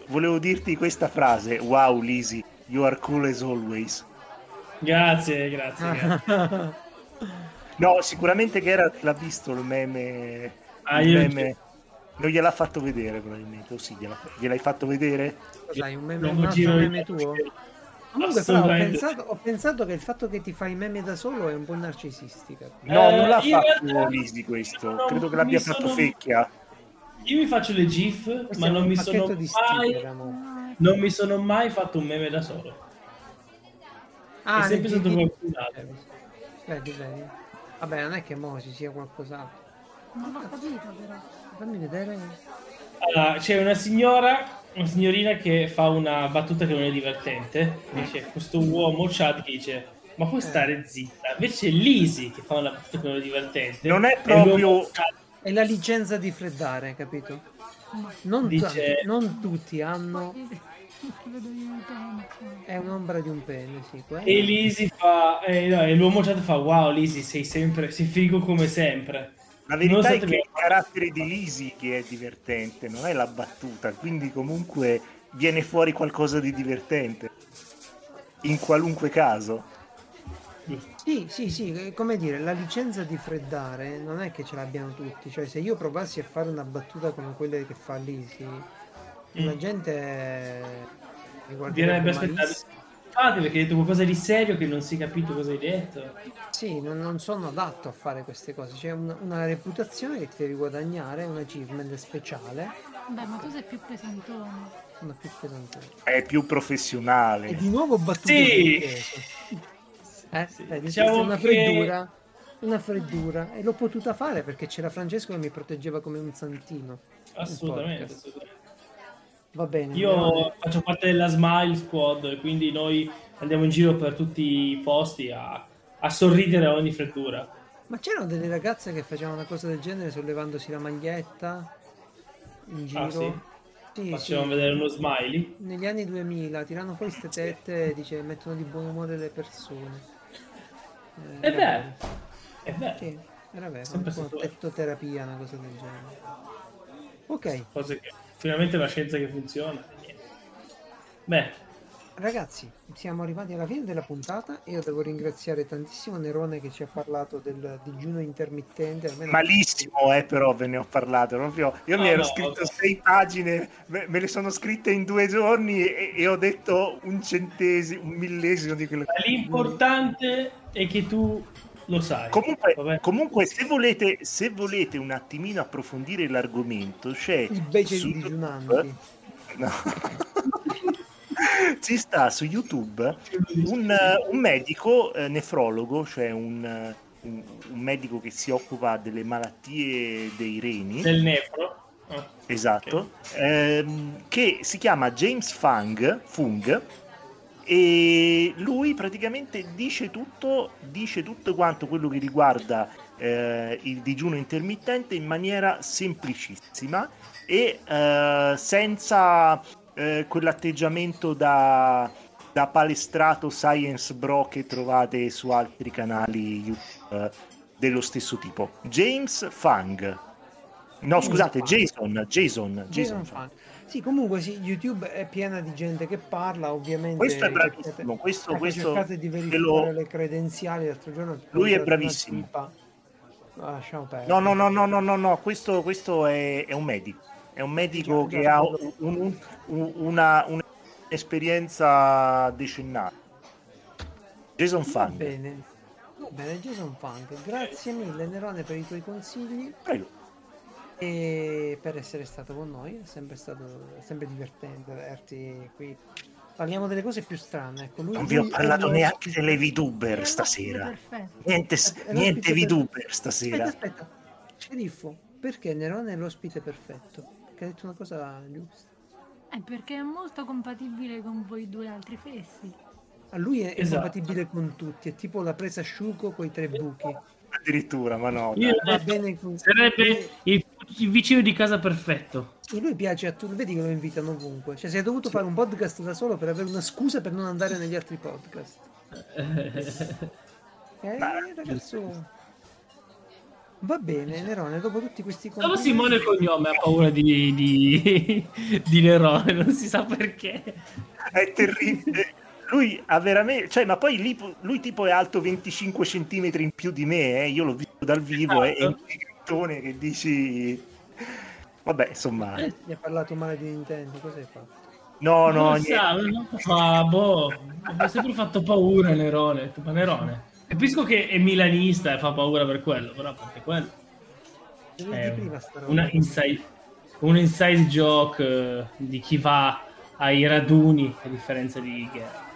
volevo dirti questa frase. Wow, Lisi, you are cool as always. Grazie, grazie. grazie. No, sicuramente Geralt l'ha visto il meme. Ah, il meme. Non gliel'ha fatto vedere, probabilmente. O sì, gliel'ha- gliel'hai fatto vedere? Cos'hai, un meme, un altro giro meme tuo? Comunque però ho pensato, ho pensato che il fatto che ti fai meme da solo è un po' narcisistica. No, Eh, non l'ha fatto Lisi questo. no, Credo che l'abbia mi fatto sono- Fecchia. Io mi faccio le GIF, Questo ma non mi sono mai sticker, non mi sono mai fatto un meme da solo. Ah, è sempre stato qualcun altro. Eh, Vedi, vedi. Vabbè, non è che mo ci sia qualcos'altro. Non l'ho capito però. Fammi vedere. Allora, c'è una signora, una signorina che fa una battuta che non è divertente. Dice, questo uomo Chad che dice, ma puoi Eh. stare zitta. Invece Lisi che fa una battuta che non è divertente. Non è proprio- È la licenza di freddare, capito? Non, Dice- tanti- non tutti hanno. È un'ombra di un pene, sì. quello. E Lisi fa, eh, no, e l'uomo Chad fa, wow Lisi sei sempre, sei figo come sempre. La verità è che è il carattere di Lisi che è divertente, non è la battuta, quindi comunque viene fuori qualcosa di divertente. In qualunque caso. Sì, sì, sì, eh, come dire, la licenza di freddare non è che ce l'abbiano tutti, cioè se io provassi a fare una battuta come quelle che fa Lisi, la Mm. gente eh, mi guarderebbe aspettare. Infatti perché hai detto qualcosa di serio che non si è capito cosa hai detto. Sì, non, non sono adatto a fare queste cose, c'è una, una reputazione che ti devi guadagnare, un achievement speciale, Beh, ma tu sei più pesantone. sono più pesante. È più E professionale. di nuovo battute Sì. Eh, Sì, diciamo una che- freddura, una freddura, e l'ho potuta fare perché c'era Francesco che mi proteggeva come un santino. Assolutamente. assolutamente. Va bene. Io andiamo- faccio parte della Smile Squad e quindi noi andiamo in giro per tutti i posti a, a sorridere a ogni freddura. Ma c'erano delle ragazze che facevano una cosa del genere sollevandosi la maglietta in giro? Ah, sì? Sì, Facciamo sì. vedere uno smiley. Negli anni 2000 tirano fuori queste tette e dice mettono di buon umore le persone. Eh, È vero. È vero. Sì, era vero. Tettoterapia, una cosa del genere. Ok, Cose che finalmente la scienza che funziona. Beh, ragazzi, siamo arrivati alla fine della puntata e io devo ringraziare tantissimo Nerone che ci ha parlato del digiuno intermittente. Almeno Malissimo, eh, però ve ne ho parlato. Proprio. Io mi No, ero no, scritto vabbè. sei pagine, me, me le sono scritte in due giorni e, e ho detto un centesimo, un millesimo di quello che l'importante è che tu lo sai. Comunque, comunque se, volete, se volete un attimino approfondire l'argomento, c'è I beceri su digiunanti. No. ci sta su YouTube un, un medico eh, nefrologo, cioè un, un- un medico che si occupa delle malattie dei reni. Del nefro. Ah, Esatto, ehm, che si chiama James Fung, Fung e lui praticamente dice tutto, dice tutto quanto quello che riguarda eh, il digiuno intermittente in maniera semplicissima e eh, senza eh, quell'atteggiamento da, da palestrato science bro che trovate su altri canali YouTube eh, dello stesso tipo. James Fung. No, scusate. Jason, Jason, Jason Jason Fung. Funk. Sì, comunque sì, YouTube è piena di gente che parla, ovviamente. Questo è cercate- bravissimo, questo, ecco, questo cercate di ve verificare lo- le credenziali l'altro giorno. Lui è bravissimo. tipa- No, lasciamo perdere. No, no, no, no, no, no, no, questo, questo è, è un medico. È un medico Già, che ha un- un- un- una, un'esperienza decennale. Jason Va Fung. bene. Va bene, Jason Funk. Grazie mille, Nerone, per i tuoi consigli Prego. E per essere stato con noi. È sempre stato è sempre divertente averti qui. Parliamo delle cose più strane. Ecco, lui, Non vi ho parlato neanche delle È VTuber stasera. Perfetto. Niente, È niente VTuber Aspetta, stasera. aspetta. Sceriffo, perché Nerone è l'ospite perfetto? Perché ha detto una cosa giusta. È perché è molto compatibile con voi due altri fessi. A lui è, Esatto. compatibile con tutti, è tipo la presa asciugo con i tre buchi. Addirittura, ma no. Io Va detto, bene con... sarebbe il, il vicino di casa perfetto. E lui piace a tutti, vedi che lo invitano ovunque. Cioè, si è dovuto fare un podcast da solo per avere una scusa per non andare negli altri podcast. Eh, ragazzo. Va bene, Nerone, dopo tutti questi Solo complimenti... Simone Cognome ha paura di, di, di Nerone, non si sa perché. È terribile. Lui ha veramente, cioè, ma poi lì- lui tipo è alto 25 cm in più di me, eh. io l'ho visto dal vivo, è- è un Gigattone che dici... Vabbè, insomma, Gli ha parlato male di Nintendo, cosa hai fatto? no, no, non niente. sa, no, ma boh, mi ha sempre fatto paura Nerone. Ma Nerone. Capisco che è milanista e fa paura per quello, però perché quello è prima una inside, un inside joke eh, di chi va ai raduni a differenza di Geralt.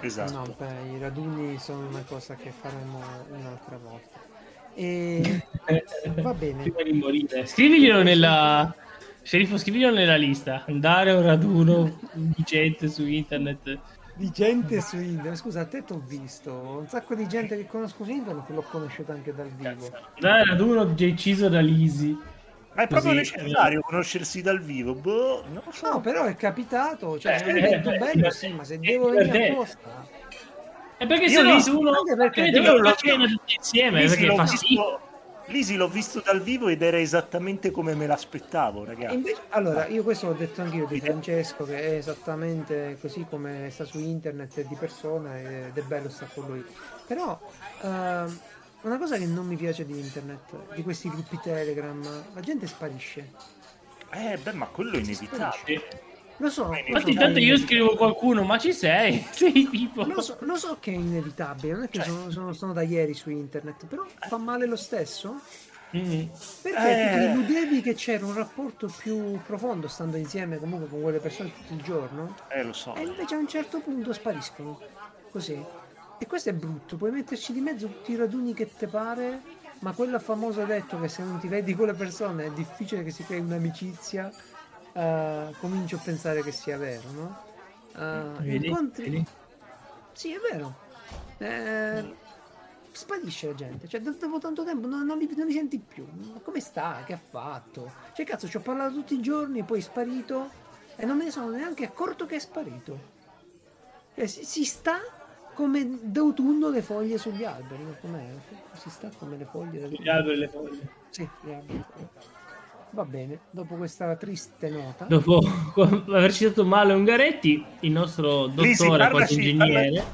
Esatto. No, beh, i raduni sono una cosa che faremo un'altra volta. E va bene. Prima di morire. Scriviglielo nella... Sceriffo, scriviglielo nella lista. Andare a un raduno di gente su internet. Di gente su internet. Scusa, a te t'ho visto. Un sacco di gente che conosco su internet l'ho conosciuta anche dal vivo. Andare a un raduno deciso da Lisi. Ma è proprio Così, necessario conoscersi dal vivo? Boh, so. No, però è capitato. Cioè, Eh, è eh, bello, eh, sì, ma se eh, devo per venire te. apposta. E perché Io se no, Lisi uno... anche perché Perché io devo l'ho- cena tutti insieme? Lisi Perché l'ho, fa schifo. visto, Lisi l'ho visto dal vivo ed era esattamente come me l'aspettavo, ragazzi. invece, allora, io questo l'ho detto anch'io di Francesco, che è esattamente così come sta su internet e di persona ed è bello stare con lui. Però ehm, una cosa che non mi piace di internet, di questi gruppi Telegram, la gente sparisce. Eh, beh, ma quello è inevitabile. Lo so, lo so Infatti intanto io scrivo qualcuno, ma ci sei? Sei tipo... Lo so, lo so che è inevitabile, non è che Cioè- sono, sono- sono da ieri su internet, però fa male lo stesso. Mm. Perché Eh. ti illudevi che c'era un rapporto più profondo stando insieme comunque con quelle persone tutto il giorno Eh, lo so. e invece a un certo punto spariscono. Così. E questo è brutto, puoi metterci di mezzo tutti i raduni che te pare, ma quella famosa detto che se non ti vedi con le persone è difficile che si crei un'amicizia, eh, comincio a pensare che sia vero, no? Eh, Vedi? incontri- Vedi? Sì, è vero. Eh, sparisce la gente. Cioè, do- dopo tanto tempo non, non li, non li senti più. Ma come sta? Che ha fatto? Cioè, cazzo, ci ho parlato tutti i giorni, poi è sparito. E non me ne sono neanche accorto che è sparito. Cioè, si, si sta come d'autunno le foglie sugli alberi. Com'è? Si sta come le foglie Gli d'autunno. alberi e le foglie. Sì, gli alberi. Va bene, dopo questa triste nota. Dopo aver citato male Ungaretti, il nostro Lisi, dottore, quasi parlaci- ingegnere,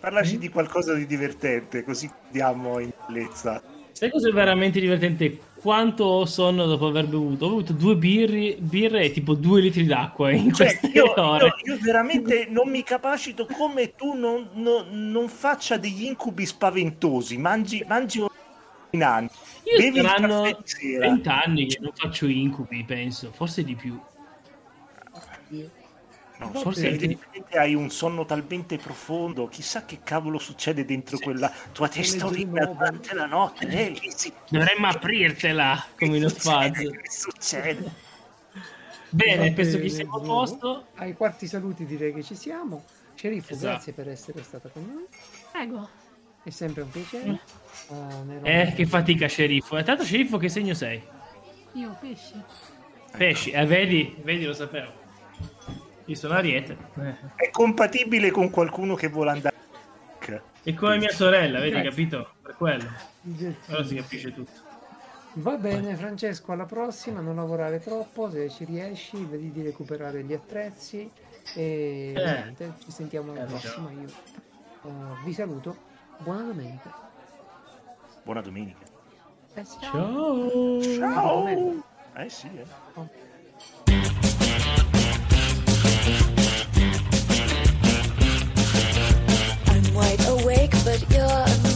Parlaci di qualcosa di divertente, così diamo in bellezza. sai cosa è veramente divertente? Quanto ho sonno dopo aver bevuto? Ho bevuto due birri, birre e tipo due litri d'acqua in Cioè, queste io, ore. io- io veramente non mi capacito come tu non, non- non faccia degli incubi spaventosi. Mangi, mangi in anni. Io bevi saranno caffè di sera. 20 anni che non faccio incubi, penso, forse di più. No, forse evidentemente hai un sonno talmente profondo, chissà che cavolo succede dentro quella tua testolina leggere durante la notte. Eh, si- Dovremmo aprirtela come succede? Faz. Che succede? Bene, penso che siamo a posto. Ai quarti saluti direi che ci siamo. Sceriffo, Esatto. grazie per essere stata con noi. Prego. È sempre un piacere. Ah, Nero- Eh, che fatica, sceriffo. E tanto, sceriffo, che segno sei? Io pesce. Pesci, eh, vedi, vedi, lo sapevo. Io sono Ariete. Eh. È compatibile con qualcuno che vuole andare. E come mia sorella, vedi, Grazie. capito? Per quello. Allora si capisce tutto. Va bene, Francesco, alla prossima. Non lavorare troppo. Se ci riesci, vedi di recuperare gli attrezzi. E Eh. niente, ci sentiamo alla Eh, prossima. Io eh, vi saluto. Buonanotte. Buona domenica. Ciao. Ciao. Eh sì, eh. Oh. wide awake, but you're